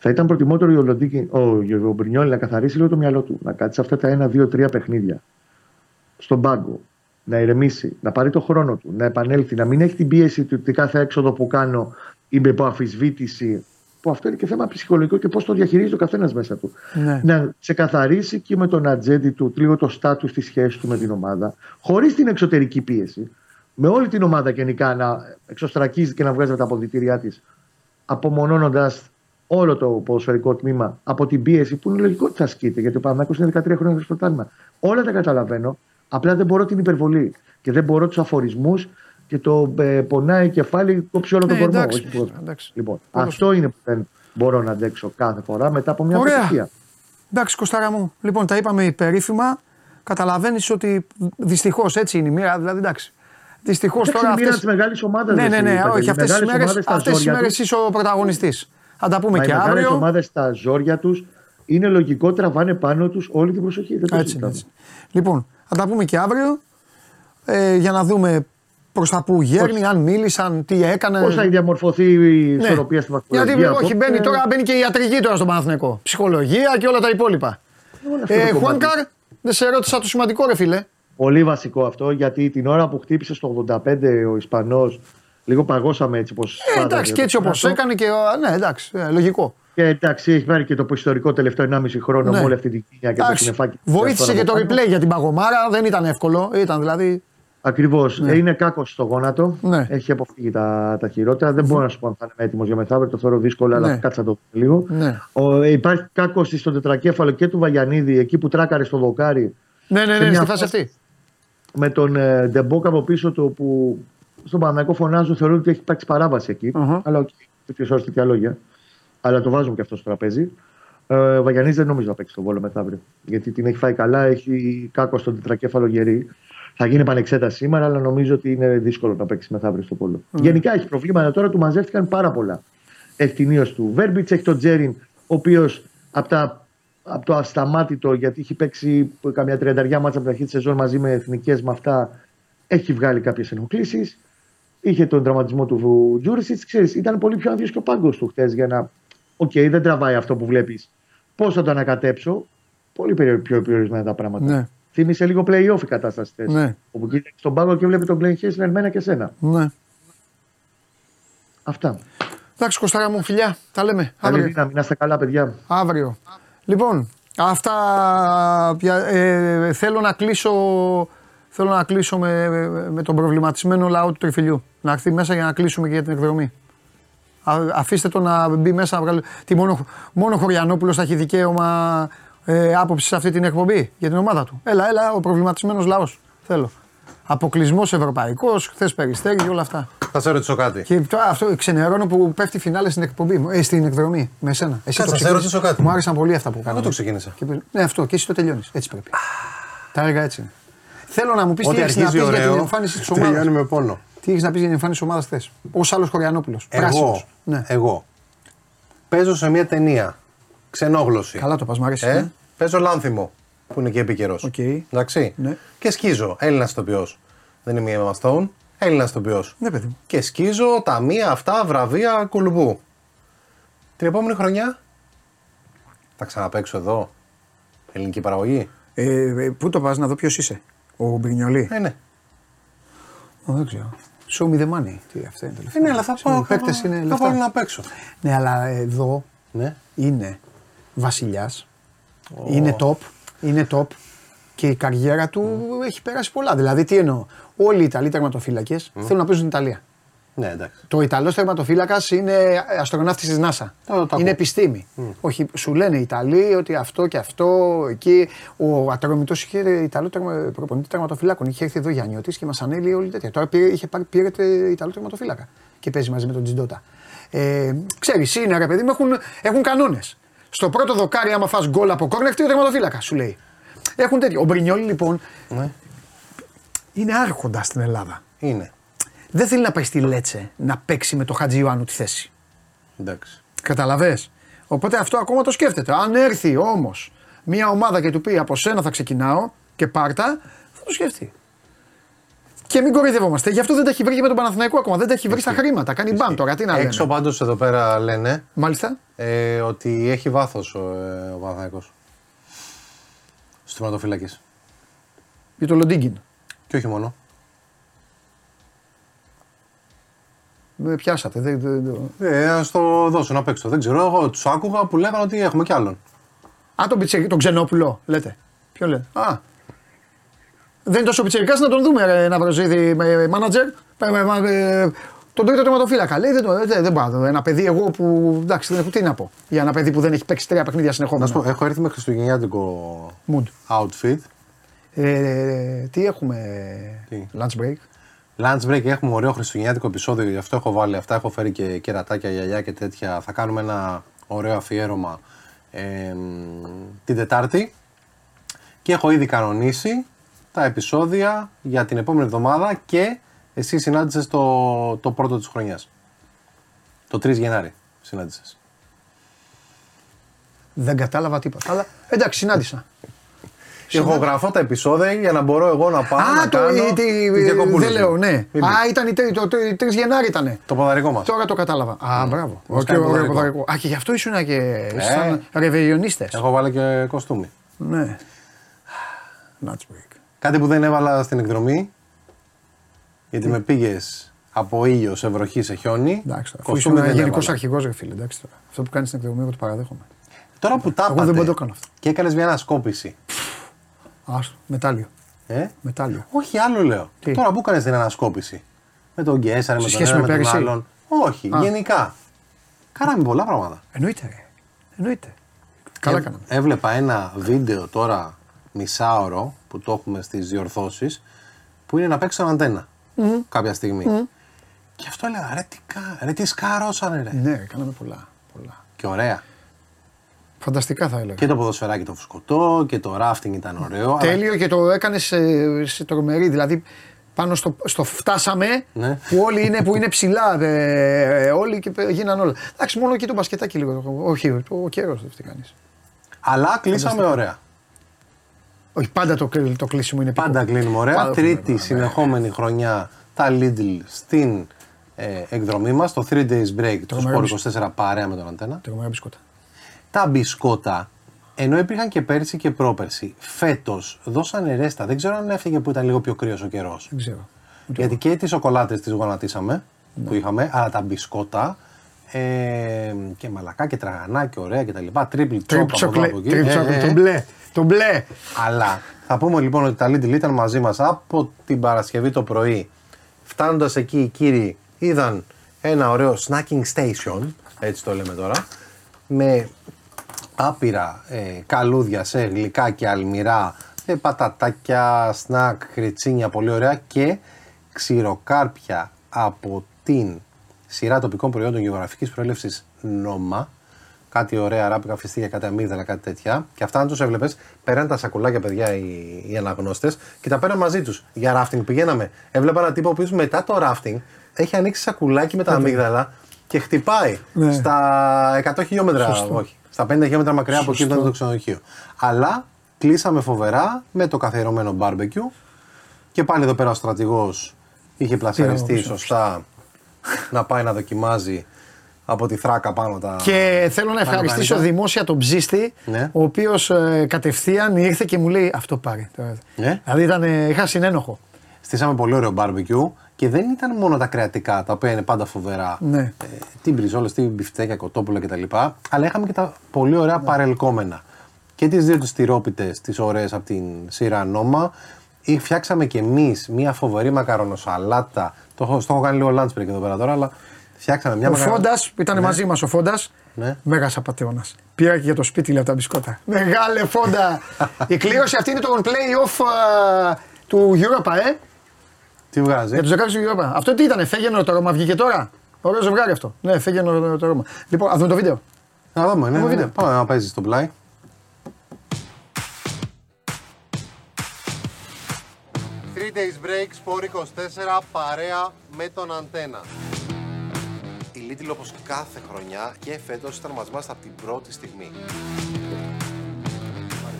Θα ήταν προτιμότερο ο, Λοντίκη, ο, Γιο- ο Μπρινιόλη να καθαρίσει λίγο το μυαλό του, να κάτσει σε αυτά τα ένα, δύο, τρία παιχνίδια στον πάγκο, να ηρεμήσει, να πάρει το χρόνο του, να επανέλθει, να μην έχει την πίεση του ότι κάθε έξοδο που κάνω είμαι υπό αμφισβήτηση. Που αυτό είναι και θέμα ψυχολογικό και πώς το διαχειρίζει ο καθένας μέσα του Ναι. να ξεκαθαρίσει και με τον ατζέντη του λίγο το στάτου της σχέσης του με την ομάδα, χωρίς την εξωτερική πίεση, με όλη την ομάδα γενικά να εξωστρακίζει και να βγάζει τα αποδητήριά της, απομονώνοντας όλο το ποδοσφαιρικό τμήμα από την πίεση που είναι λογικό ότι θα ασκείται, γιατί ο Παναγιώτο είναι 13 χρόνια στο πρωτάθλημα. Όλα τα καταλαβαίνω, απλά δεν μπορώ την υπερβολή και δεν μπορώ τους αφορισμούς και το ε, πονάει η κεφάλι, κόψει όλο τον Ναι, κορμό. εντάξει, όχι ποδόσφαιρο. εντάξει. Λοιπόν, Ποδόσφαιρο. αυτό είναι που δεν μπορώ να αντέξω κάθε φορά μετά από μια Ωραία. αποτυχία. Εντάξει, Κωστάρα μου. Λοιπόν, τα είπαμε υπερήφημα. Καταλαβαίνεις ότι δυστυχώς έτσι είναι η μοίρα. Δηλαδή, εντάξει. Δυστυχώς Εντάξει, τώρα είναι η μοίρα αυτές... της μεγάλης ομάδας, Ναι, ρε, ναι, ναι, Παντελή. όχι. Αυτές τις Μεγάλες μέρε ομάδες στα αυτές τις ζόρια μέρες τους. είσαι ο πρωταγωνιστής. Θα τα πούμε Μα και οι μεγάλες αύριο. ομάδες στα ζόρια τους είναι λογικό τραβάνε πάνω τους όλη την προσοχή. Δεν το Έτσι, συζητάμε. έτσι. Λοιπόν, θα τα πούμε και αύριο ε, για να δούμε προς τα που γέρνει, αν μίλησαν, τι έκανε. Πώς θα διαμορφωθεί η Ναι. ισορροπία στη βαθμολογία. Γιατί όχι, απόψε. μπαίνει τώρα μπαίνει και η ιατρική τώρα στον Παναθηναϊκό. Ψυχολογία και όλα τα υπόλοιπα. Όλα αυτά Ε, το κομμάτι. Χουάνκαρ, δεν σε ρώτησα το σημαντικό, ρε φίλε. Πολύ βασικό αυτό γιατί την ώρα που χτύπησε στο 85 ο Ισπανός, λίγο παγώσαμε έτσι πώ. Ε, εντάξει, και έτσι όπως έκανε και. α, Ναι, εντάξει, ε, λογικό. Και εντάξει, έχει πάρει και το ιστορικό τελευταίο 1,5 χρόνο Ναι. με όλη αυτή την κοινιά και το Εντάξει, συνεφάκι. βοήθησε και το replay για την Παγωμάρα, δεν ήταν εύκολο. Ήταν δηλαδή. Ακριβώς. Είναι κάκος στο γόνατο. Ναι. Έχει αποφύγει τα, τα χειρότερα. Δεν μπορώ να σου πω αν θα είναι έτοιμος για μεθαύριο. Το θεωρώ δύσκολο, αλλά Ναι. κάτσε να το δούμε λίγο. Ναι. Ο, ε, υπάρχει κάκος στον τετρακέφαλο και του Βαγιανίδη, εκεί που τράκαρε στο δοκάρι. Ναι, ναι, Σε ναι, μια στη φάση φάση- αυτή. Με τον ε, Ντεμπόκα από πίσω του, που στον Παναθηναϊκό φωνάζουν, θεωρούν ότι έχει υπάρξει παράβαση εκεί. Αχα. Αλλά οκ, τέτοιες ώρες τέτοια λόγια. Αλλά το βάζουμε και αυτό στο τραπέζι. Ε, ο Βαγιαννίδης δεν νομίζω να παίξει στον Βόλο μεθαύριο. Γιατί την έχει φάει καλά, έχει κάκωση στον τετρακέφαλο γερή. Θα γίνει επανεξέταση σήμερα, αλλά νομίζω ότι είναι δύσκολο να παίξει μεθαύριο στον Βόλο. Γενικά έχει προβλήματα τώρα, του μαζεύτηκαν πάρα πολλά. Έχει την ίωση του Βέρμπιτς, έχει τον Τζέριν, ο οποίος από, τα, από το ασταμάτητο, γιατί έχει παίξει καμιά τριανταριά μάτσα από την αρχή της σεζόν μαζί με εθνικές με αυτά, έχει βγάλει κάποιες ενοχλήσεις. Είχε τον τραυματισμό του Τζούριτσιτς. Ξέρεις, ήταν πολύ πιο άδειος και ο πάγκος του χθες για να. Οκ, δεν τραβάει αυτό που βλέπεις. Πώς θα το ανακατέψω; Πολύ περι- πιο περιορισμένα τα πράγματα. Ναι. Θύμισε λίγο play-off η κατάσταση χθες. Ναι. Όπου κοίταξε στον πάγκο και βλέπει τον Glenn Haysler εμένα και σένα. Ναι. Αυτά. Εντάξει, Κωστάρα μου, φιλιά. Τα λέμε. Καλή Αύριο. δύναμη, να είστε καλά, παιδιά. Αύριο. Λοιπόν, αυτά πια- ε, θέλω να κλείσω, θέλω να κλείσω με, με τον προβληματισμένο λαό του τριφυλιού. Να έρθει μέσα για να κλείσουμε και για την εκδρομή. Α, αφήστε το να μπει μέσα. να βγάλει- Τι μόνο, μόνο ο Χωριανόπουλος θα έχει δικαίωμα ε, άποψη σε αυτή την εκπομπή για την ομάδα του. Έλα, έλα, ο προβληματισμένος λαός. Θέλω. Αποκλεισμός ευρωπαϊκός, χθες περιστέρι και όλα αυτά. Θα σε ρωτήσω κάτι. Και τώρα αυτό ξενερώνω που πέφτει φινάλε στην εκπομπή μου, ε, στην εκδρομή με εσένα. Εσύ Κάτσε, το να σε ξεκίνησες. ρωτήσω κάτι. Μου άρεσαν πολύ αυτά που κάναμε. το ξεκίνησα. Και πες- ναι, αυτό και εσύ το τελειώνεις. Έτσι πρέπει. Τα έργα έτσι είναι. Θέλω να μου πεις τι Ό,τι έχεις να πεις αρχίζει για την ωραίο, εμφάνιση της τελειώνει ομάδα. με πόνο. Τι έχεις να πεις για την εμφάνιση τη ομάδας χθες; Ω άλλος Χωριανόπουλος. Εγώ, Ναι. εγώ παίζω σε μια ταινία ξενόγλωση. Καλά το πας, μ' αρέσει. Ε, ναι. παίζω λάνθιμο που είναι και επίκαιρος. Οκ. Εντάξει. Ναι. Και σκίζω. Έλληνας ηθοποιός. Δεν είμαι η Emma Stone. Έλληνας ηθοποιός. Ναι, παιδί μου. Και σκίζω τα μία αυτά βραβεία κουλουπού. Την επόμενη χρονιά θα ξαναπέξω εδώ. Ελληνική παραγωγή. Ε, ε, πού το πας να δω ποιος είσαι. Ο Μπρινιολί. Ε, ναι. Ω, δεν ξέρω. Show me the money. Τι αυτό είναι τελευταίο. Ε, ναι, αλλά θα πάω. Οι παίκτες είναι θα λεφτά. πάω να παίξω. Ναι, αλλά εδώ Ναι. είναι βασιλιάς. Είναι top. Είναι top. Και η καριέρα του έχει περάσει πολλά. Δηλαδή, τι εννοώ; Όλοι οι Ιταλοί τερματοφύλακες θέλουν να παίζουν στην Ιταλία. Ναι, εντάξει. Το Ιταλός τερματοφύλακα είναι αστροναύτης της NASA. Το- το ακούω. είναι επιστήμη. Όχι, σου λένε οι Ιταλοί ότι αυτό και αυτό εκεί. Ο Ατρόμητο είχε Ιταλό τερμα, προπονητή τερματοφυλάκων. Είχε έρθει εδώ Γιάννιωτη και μας ανέλυε όλη τέτοια. Τώρα πήρε, είχε πάρει, πήρε τε- Ιταλό τερματοφύλακα και παίζει μαζί με τον Τζιντότα. Ε, Ξέρεις, είναι ρε παιδί μου, έχουν, έχουν κανόνες. Στο πρώτο δοκάρι, άμα φας γκολ από κόρνερ, φτύει ο τερματοφύλακας, σου λέει. Έχουν τέτοιο. Ο Μπρινιόλι λοιπόν Ναι. είναι άρχοντας στην Ελλάδα. Είναι. Δεν θέλει να πάει στη Λέτσε να παίξει με το Χατζη Ιωάννου τη θέση. Εντάξει. Καταλαβέ. Οπότε αυτό ακόμα το σκέφτεται. Αν έρθει όμως μια ομάδα και του πει από σένα θα ξεκινάω και πάρτα, θα το σκεφτεί. Και μην κοροϊδευόμαστε. Γι' αυτό δεν τα έχει βρει και με τον Παναθηναϊκό ακόμα. Δεν τα έχει βρει στα χρήματα. Κάνει μπαμ τώρα. Τι να λέμε. Έξω πάντως εδώ πέρα λένε Μάλιστα. ε, ότι έχει βάθος ο, ε, ο Παναθηναϊκός. Στου τερματοφύλακε. Για το Λοντίγκιν. Και όχι μόνο. Με πιάσατε. Δεν, δεν, δεν- Ε, να το δώσω να παίξω. Δεν ξέρω. Εγώ τους άκουγα που λέγανε ότι έχουμε κι άλλον. Α, τον, Πιτσε, τον Ξενόπουλο λέτε. Ποιο λέτε. Α. Δεν είναι τόσο πιτσερικάς να τον δούμε, ρε, να βραζίδι με μάνατζερ. Ε, με- με- ε, Τον τρίτο τερματοφύλακα. Λέει δεν, το, δεν, δεν πάω. Ένα παιδί εγώ που. Εντάξει, δεν έχω τι να πω. Για ένα παιδί που δεν έχει παίξει τρία παιχνίδια Να σου συνεχόμενα. πω, έχω έρθει με χριστουγεννιάτικο Mood. outfit. Ε, τι έχουμε; Τι; Lunch break. Lunch break έχουμε ωραίο χριστουγεννιάτικο επεισόδιο, γι' αυτό έχω βάλει αυτά. Έχω φέρει και κερατάκια, γυαλιά και τέτοια. Θα κάνουμε ένα ωραίο αφιέρωμα ε, μ, την Τετάρτη. Και έχω ήδη κανονίσει τα επεισόδια για την επόμενη εβδομάδα και εσύ συνάντησες το, το πρώτο της χρονιάς. Το 3 Γενάρη συνάντησες. Δεν κατάλαβα τίποτα. Αλλά εντάξει, συνάντησα. Ηχογραφώ τα επεισόδια για να μπορώ εγώ να πάω να Α, το, κάνω η- τη- τις διακοπούλες δεν λέω, μου. ναι. Μην πει. Α, ήταν η, τρι- το, το, η 3 Γενάρη ήταν. Το ποδαρικό μας. Τώρα το κατάλαβα. Α, μπράβο. Μας Οκ, κάνει ωραίο ποδαρικό. ποδαρικό. Α, και γι' αυτό ήσουν και ήσασταν ρεβεϊονίστες. Έχω βάλει και κοστούμι. Ναι. Lunch break. Κάτι που δεν έβαλα στην εκδρομή. Γιατί με πήγες από ήλιος σε βροχή σε χιόνι. Εντάξει, τώρα, αφού κοστούμι ήσουν δεν γενικός έβαλα. αρχηγός, ρε φίλε. Εντάξει, τώρα. Αυτό που κάνεις στην εκδρομή, εγώ το παραδέχομαι. Τώρα που τα Εγώ δεν είπατε μπορώ να το κάνω αυτό. και έκανες μια ανασκόπηση. Άστο, μετάλλιο. Ε; Μετάλλιο. Όχι, άλλο λέω. Τι; Τώρα που έκανε την ανασκόπηση. Με τον Γκέσσαρ, με Σε τον σχέση ένα, με με τον πέρυσι; άλλον. Όχι, Α. γενικά. Κάναμε πολλά πράγματα. Εννοείται, ρε. Εννοείται. Καλά Ε, κάναμε. Έβλεπα ένα βίντεο τώρα μισάωρο που το έχουμε στις διορθώσεις που είναι να παίξω αντένα κάποια στιγμή. Και αυτό έλεγα ρε τι, κα- ρε, τι σκάρωσανε ρε. Ναι, ρε, κάναμε πολλά. πολλά. Και ωραία. Φανταστικά θα έλεγα. Και το ποδοσφαιράκι το φουσκωτό και το ράφτινγκ ήταν ωραίο. αλλά- Τέλειο και το έκανες σε, σε τρομερή. Δηλαδή πάνω στο, στο φτάσαμε Ναι. που όλοι είναι, που είναι ψηλά. ε, ε, όλοι και γίνανε όλα. Εντάξει, μόνο εκεί το μπασκετάκι λίγο. Όχι, το, ο καιρός δεν φταίει κανεί. Αλλά κλείσαμε ωραία. Όχι, πάντα το, κλει- το κλείσιμο είναι Πάντα επικό. κλείνουμε ωραία. Πάντα Τρίτη κλείνουμε, συνεχόμενη χρονιά τα Lidl στην ε, εκδρομή μας, το 3 days break του Τρομερό Sport 24 παρέα με τον Αντένα. Τρομερά μπισκότα. Τα μπισκότα Ενώ υπήρχαν και πέρσι και πρόπερσι. Φέτος δώσανε ρέστα. Δεν ξέρω αν έφυγε που ήταν λίγο πιο κρύος ο καιρός. Δεν ξέρω. Γιατί και τις σοκολάτες τις γονατίσαμε που είχαμε, αλλά τα μπισκότα ε, και μαλακά και τραγανά και ωραία και τα λοιπά. Τρίπλ Τρίπ τσόκ από εδώ από εκεί. τσοκλέ. Ε, ε, Το μπλε. Το μπλε. αλλά θα πούμε λοιπόν ότι τα Lidl ήταν μαζί μας από την Παρασκευή το πρωί. Φτάνοντας εκεί οι κύριοι είδαν ένα ωραίο snacking station, έτσι το λέμε τώρα, με άπειρα ε, καλούδια σε γλυκά και αλμυρά, ε, πατατάκια, σνακ, χρυτσίνια, πολύ ωραία και ξηροκάρπια από την σειρά τοπικών προϊόντων γεωγραφικής προέλευσης Νόμα, κάτι ωραία ράπικα, φιστίκια, κάτι αμύγδαλα, κάτι τέτοια. Και αυτά, αν τους έβλεπες, πέραν τα σακουλάκια, παιδιά, οι, οι αναγνώστες και τα πέραν μαζί τους. Για ράφτινγκ πηγαίναμε. Έβλεπα ένα τύπο ο οποίος μετά το ράφτινγκ έχει ανοίξει σακουλάκι με τα αμύγδαλα και χτυπάει Ναι. στα 100 χιλιόμετρα. Σωστό. Όχι, στα 50 χιλιόμετρα μακριά από εκεί που Σωστό. ήταν το ξενοδοχείο. Αλλά κλείσαμε φοβερά με το καθιερωμένο barbecue και πάλι εδώ πέρα ο στρατηγός είχε πλασαριστεί πίσω. σωστά να πάει να δοκιμάζει από τη θράκα πάνω τα. Και θέλω να τα ευχαριστήσω λουκάνικα. δημόσια τον ψίστη, Ναι. ο οποίος κατευθείαν ήρθε και μου λέει αυτό πάρε. τώρα». Ναι. Δηλαδή ήταν, ε, είχα συνένοχο. Στήσαμε πολύ ωραίο barbecue και δεν ήταν μόνο τα κρεατικά τα οποία είναι πάντα φοβερά. Ναι. Ε, τι μπριζόλες, τι μπιφτέκια, κοτόπουλα κτλ. Αλλά είχαμε και τα πολύ ωραία Ναι. παρελκόμενα. Και τις δύο τις τυρόπιτες, τις ωραίες από την σειρά Νόμα. Ή φτιάξαμε κι εμείς μια φοβερή μακαρονοσαλάτα. Το, έχω- στο έχω κάνει λίγο lunch break εδώ πέρα τώρα, αλλά φτιάξαμε μια Ο μακαρο- Φόντας που ήταν Ναι. μαζί μας, ο Φόντας, Ναι. μέγας απαταιώνας. Πήρα και για το σπίτι λέει, από τα μπισκότα. Μεγάλε Φόντα! Η κλήρωση αυτή είναι το play-off α, του Europa, ε. Τι βγάζει; Για του 16 του Europa. Αυτό τι ήταν, φέγγενο το Ρώμα, βγήκε τώρα; Ωραίο ζευγάρι αυτό. Ναι, φέγγενο το Ρώμα. Λοιπόν, ας δούμε το βίντεο. Να δούμε, ναι, Δούμε ναι, ναι. βίντεο. Πάμε να παίζεις στο πλάι. Three days break, Sport 24, παρέα με τον Αντένα. Η Lidl όπως κάθε χρονιά και φέτος ήταν μαζί μας από την πρώτη στιγμή.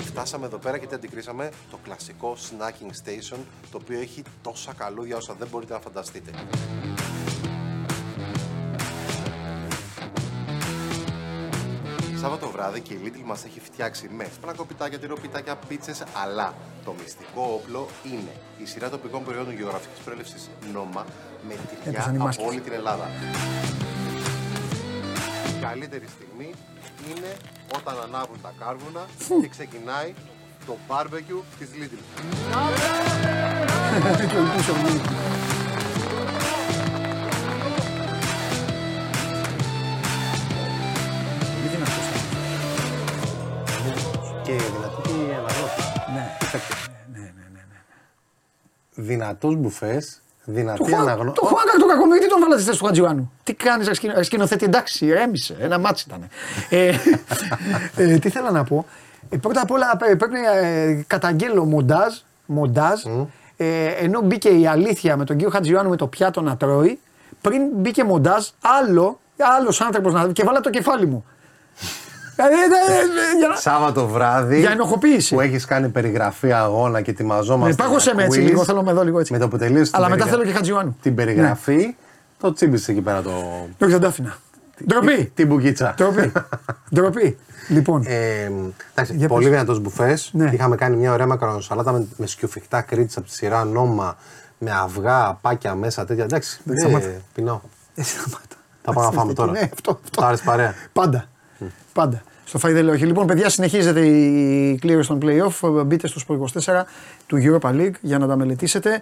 Φτάσαμε εδώ πέρα και τι αντικρίσαμε το κλασικό snacking station το οποίο έχει τόσα καλούδια όσα δεν μπορείτε να φανταστείτε. Σάββατο βράδυ και η Lidl μας έχει φτιάξει με σπρακοπιτάκια, τυροπιτάκια, πίτσες, αλλά το μυστικό όπλο είναι η σειρά τοπικών προϊόντων γεωγραφικής προέλευσης Νόμα με τυριά Έπεσαν οι από μάσκες. όλη την Ελλάδα. Η καλύτερη στιγμή είναι όταν ανάβουν τα κάρβουνα και ξεκινάει το barbecue της Lidl. Και δυνατό και αναγνώστη. Ναι. Δυνατό μπουφές, Το δυνατή Χουάν- αναγνώση. Το Χουάνκα το κακομίρι, τι τον βάλατε στη θέση του Χατζιουάνου. Τι κάνεις, σκηνοθέτη, εντάξει, ηρέμησε. Ένα μάτσι ήταν. ε, ε, τι θέλω να πω. Ε, πρώτα απ' όλα ε, πρέπει να ε, καταγγείλω μοντάζ. μοντάζ ε, ενώ μπήκε η αλήθεια με τον κύριο Χατζιουάνου με το πιάτο να τρώει, πριν μπήκε μοντάζ, άλλο, άλλος άνθρωπος να και βάλα το κεφάλι μου. Δηλαδή, ε, ε, ε, για να- Σάββατο βράδυ. Για ενοχοποίηση. Που έχεις κάνει περιγραφή αγώνα και ετοιμαζόμαστε. Ναι, πάγωσε με έτσι quiz. λίγο, θέλω με εδώ λίγο έτσι. Με το που τελείωσε. Αλλά την μετά περιγρα- θέλω και Χατζιουάνου. Την περιγραφή, το τσίμπησε εκεί πέρα το. Όχι, δεν τα άφηνα. Ντροπή! Την μπουκίτσα. Ντροπή. Ντροπή. Λοιπόν. Ε, εντάξει, Για πολύ πες. δυνατός μπουφές. Ναι. Είχαμε κάνει μια ωραία μακαρονοσαλάτα με, με σκιοφιχτά κρίτσα από τη σειρά νόμα, με αυγά, πάκια μέσα, τέτοια. Εντάξει, Δεν ε, σταμάτα. πεινώ. Ε, σταμάτα. Θα πάμε να φάμε τώρα. Ναι, αυτό. αυτό. Θα άρεσε παρέα. Πάντα. Πάντα. Στο φαΐ δεν λέω όχι. Λοιπόν, παιδιά, συνεχίζεται η κλήρωση των playoff. Μπείτε στο Sport 24 του Europa League για να τα μελετήσετε.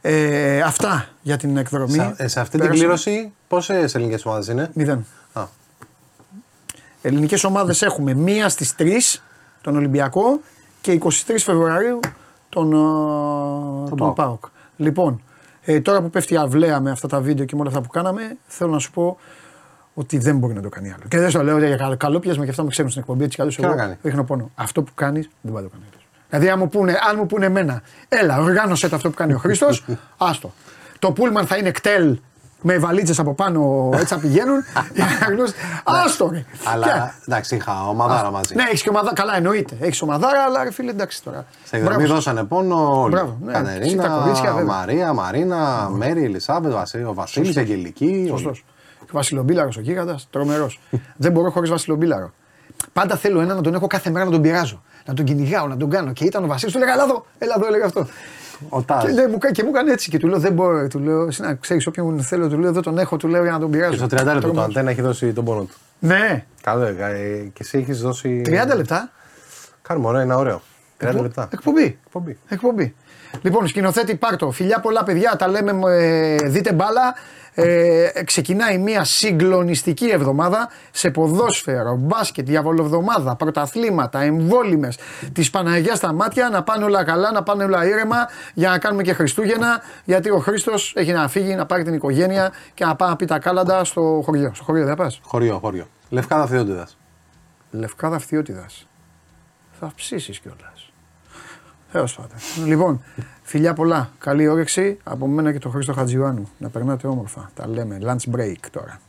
Ε, αυτά για την εκδρομή. Σε, ε, σε αυτή την Πέρασαμε. κλήρωση, πόσες ελληνικές ομάδες είναι; Μηδέν. Α. Ελληνικές ομάδες έχουμε μία στις 3 τον Ολυμπιακό και 23 Φεβρουαρίου τον, ε, τον ΠΑΟΚ. ΠΑΟΚ. Λοιπόν, ε, τώρα που πέφτει η αυλαία με αυτά τα βίντεο και με όλα αυτά που κάναμε, θέλω να σου πω ότι δεν μπορεί να το κάνει άλλο. Και δεν στο λέω για καλό, καλόπιασμα και αυτά με ξέρουν στην εκπομπή έτσι κι αλλιώς Τι να εγώ κάνει; ρίχνω πόνο. Αυτό που κάνεις δεν πάει να το κάνει άλλος. Δηλαδή, αν μου, πούνε, αν μου πούνε εμένα, έλα, οργάνωσε το αυτό που κάνει ο Χρήστος, άστο. Το πούλμαν θα είναι κτέλ με βαλίτσες από πάνω, έτσι θα πηγαίνουν. για να γνώσει- Άστο, ρε. Και- Αλλά εντάξει, είχα ομαδάρα μαζί. ναι, έχεις και ομαδάρα. Καλά, εννοείται. Έχεις ομαδάρα, αλλά ρε φίλε, εντάξει τώρα. Σε εκδρομή Μπράβο. δώσανε πόνο όλοι. Μπράβο, ναι. Κατερίνα, Εσύ τα κορίτσια, βέβαια. Μαρία, Μαρίνα, Μέρη, Ελισάβετ, Βασίλη, ο Βασίλης, Αγγελική. όλοι. Σωστός. Και Βασιλομπίλαρο ο γίγαντας, τρομερός. δεν μπορώ χωρίς Βασιλομπίλαρο. Πάντα θέλω ένα να τον έχω κάθε μέρα να τον πειράζω. Να τον κυνηγάω, να τον κάνω. Και ήταν ο Βασίλης, του έλεγα Ελά εδώ, έλα εδώ, έλεγα αυτό. Ο Τάζ. Και, λέει, μου, κα- και μου έκανε έτσι και του λέω δεν μπορώ. Του λέω, εσύ να ξέρεις όποιον θέλω, του λέω εδώ τον έχω, του λέω για να τον πειράζω. Και στο 30 λεπτό το Τρομάζω. αντένα έχει δώσει τον πόνο του. Ναι, Καλό, ε, ε, και εσύ έχεις δώσει. 30 λεπτά. Κάνουμε ωραία, είναι ωραίο. 30 Εκπο- λεπτά. Εκπομπή. Εκπομπή. Εκπομπή. Λοιπόν, σκηνοθέτη Πάρτο, φιλιά πολλά παιδιά, τα λέμε, ε, δείτε μπάλα. Ε, ξεκινάει μια συγκλονιστική εβδομάδα σε ποδόσφαιρο, μπάσκετ, διαβολοβδομάδα, πρωταθλήματα, εμβόλυμες της Παναγίας στα μάτια, να πάνε όλα καλά, να πάνε όλα ήρεμα για να κάνουμε και Χριστούγεννα, γιατί ο Χρήστος έχει να φύγει, να πάρει την οικογένεια και να πάει να πει τα κάλαντα στο χωριό. Στο χωριό δεν θα πας; Χωριό, χωριό. Λευκάδα Θεόντιδα. Λευκάδα Φθιώτιδας. Θα ψήσεις κιόλας. Έως πάντων. Λοιπόν, φιλιά πολλά. Καλή όρεξη από μένα και τον Χρήστο Χατζιβάνου. Να περνάτε όμορφα. Τα λέμε. Lunch break τώρα.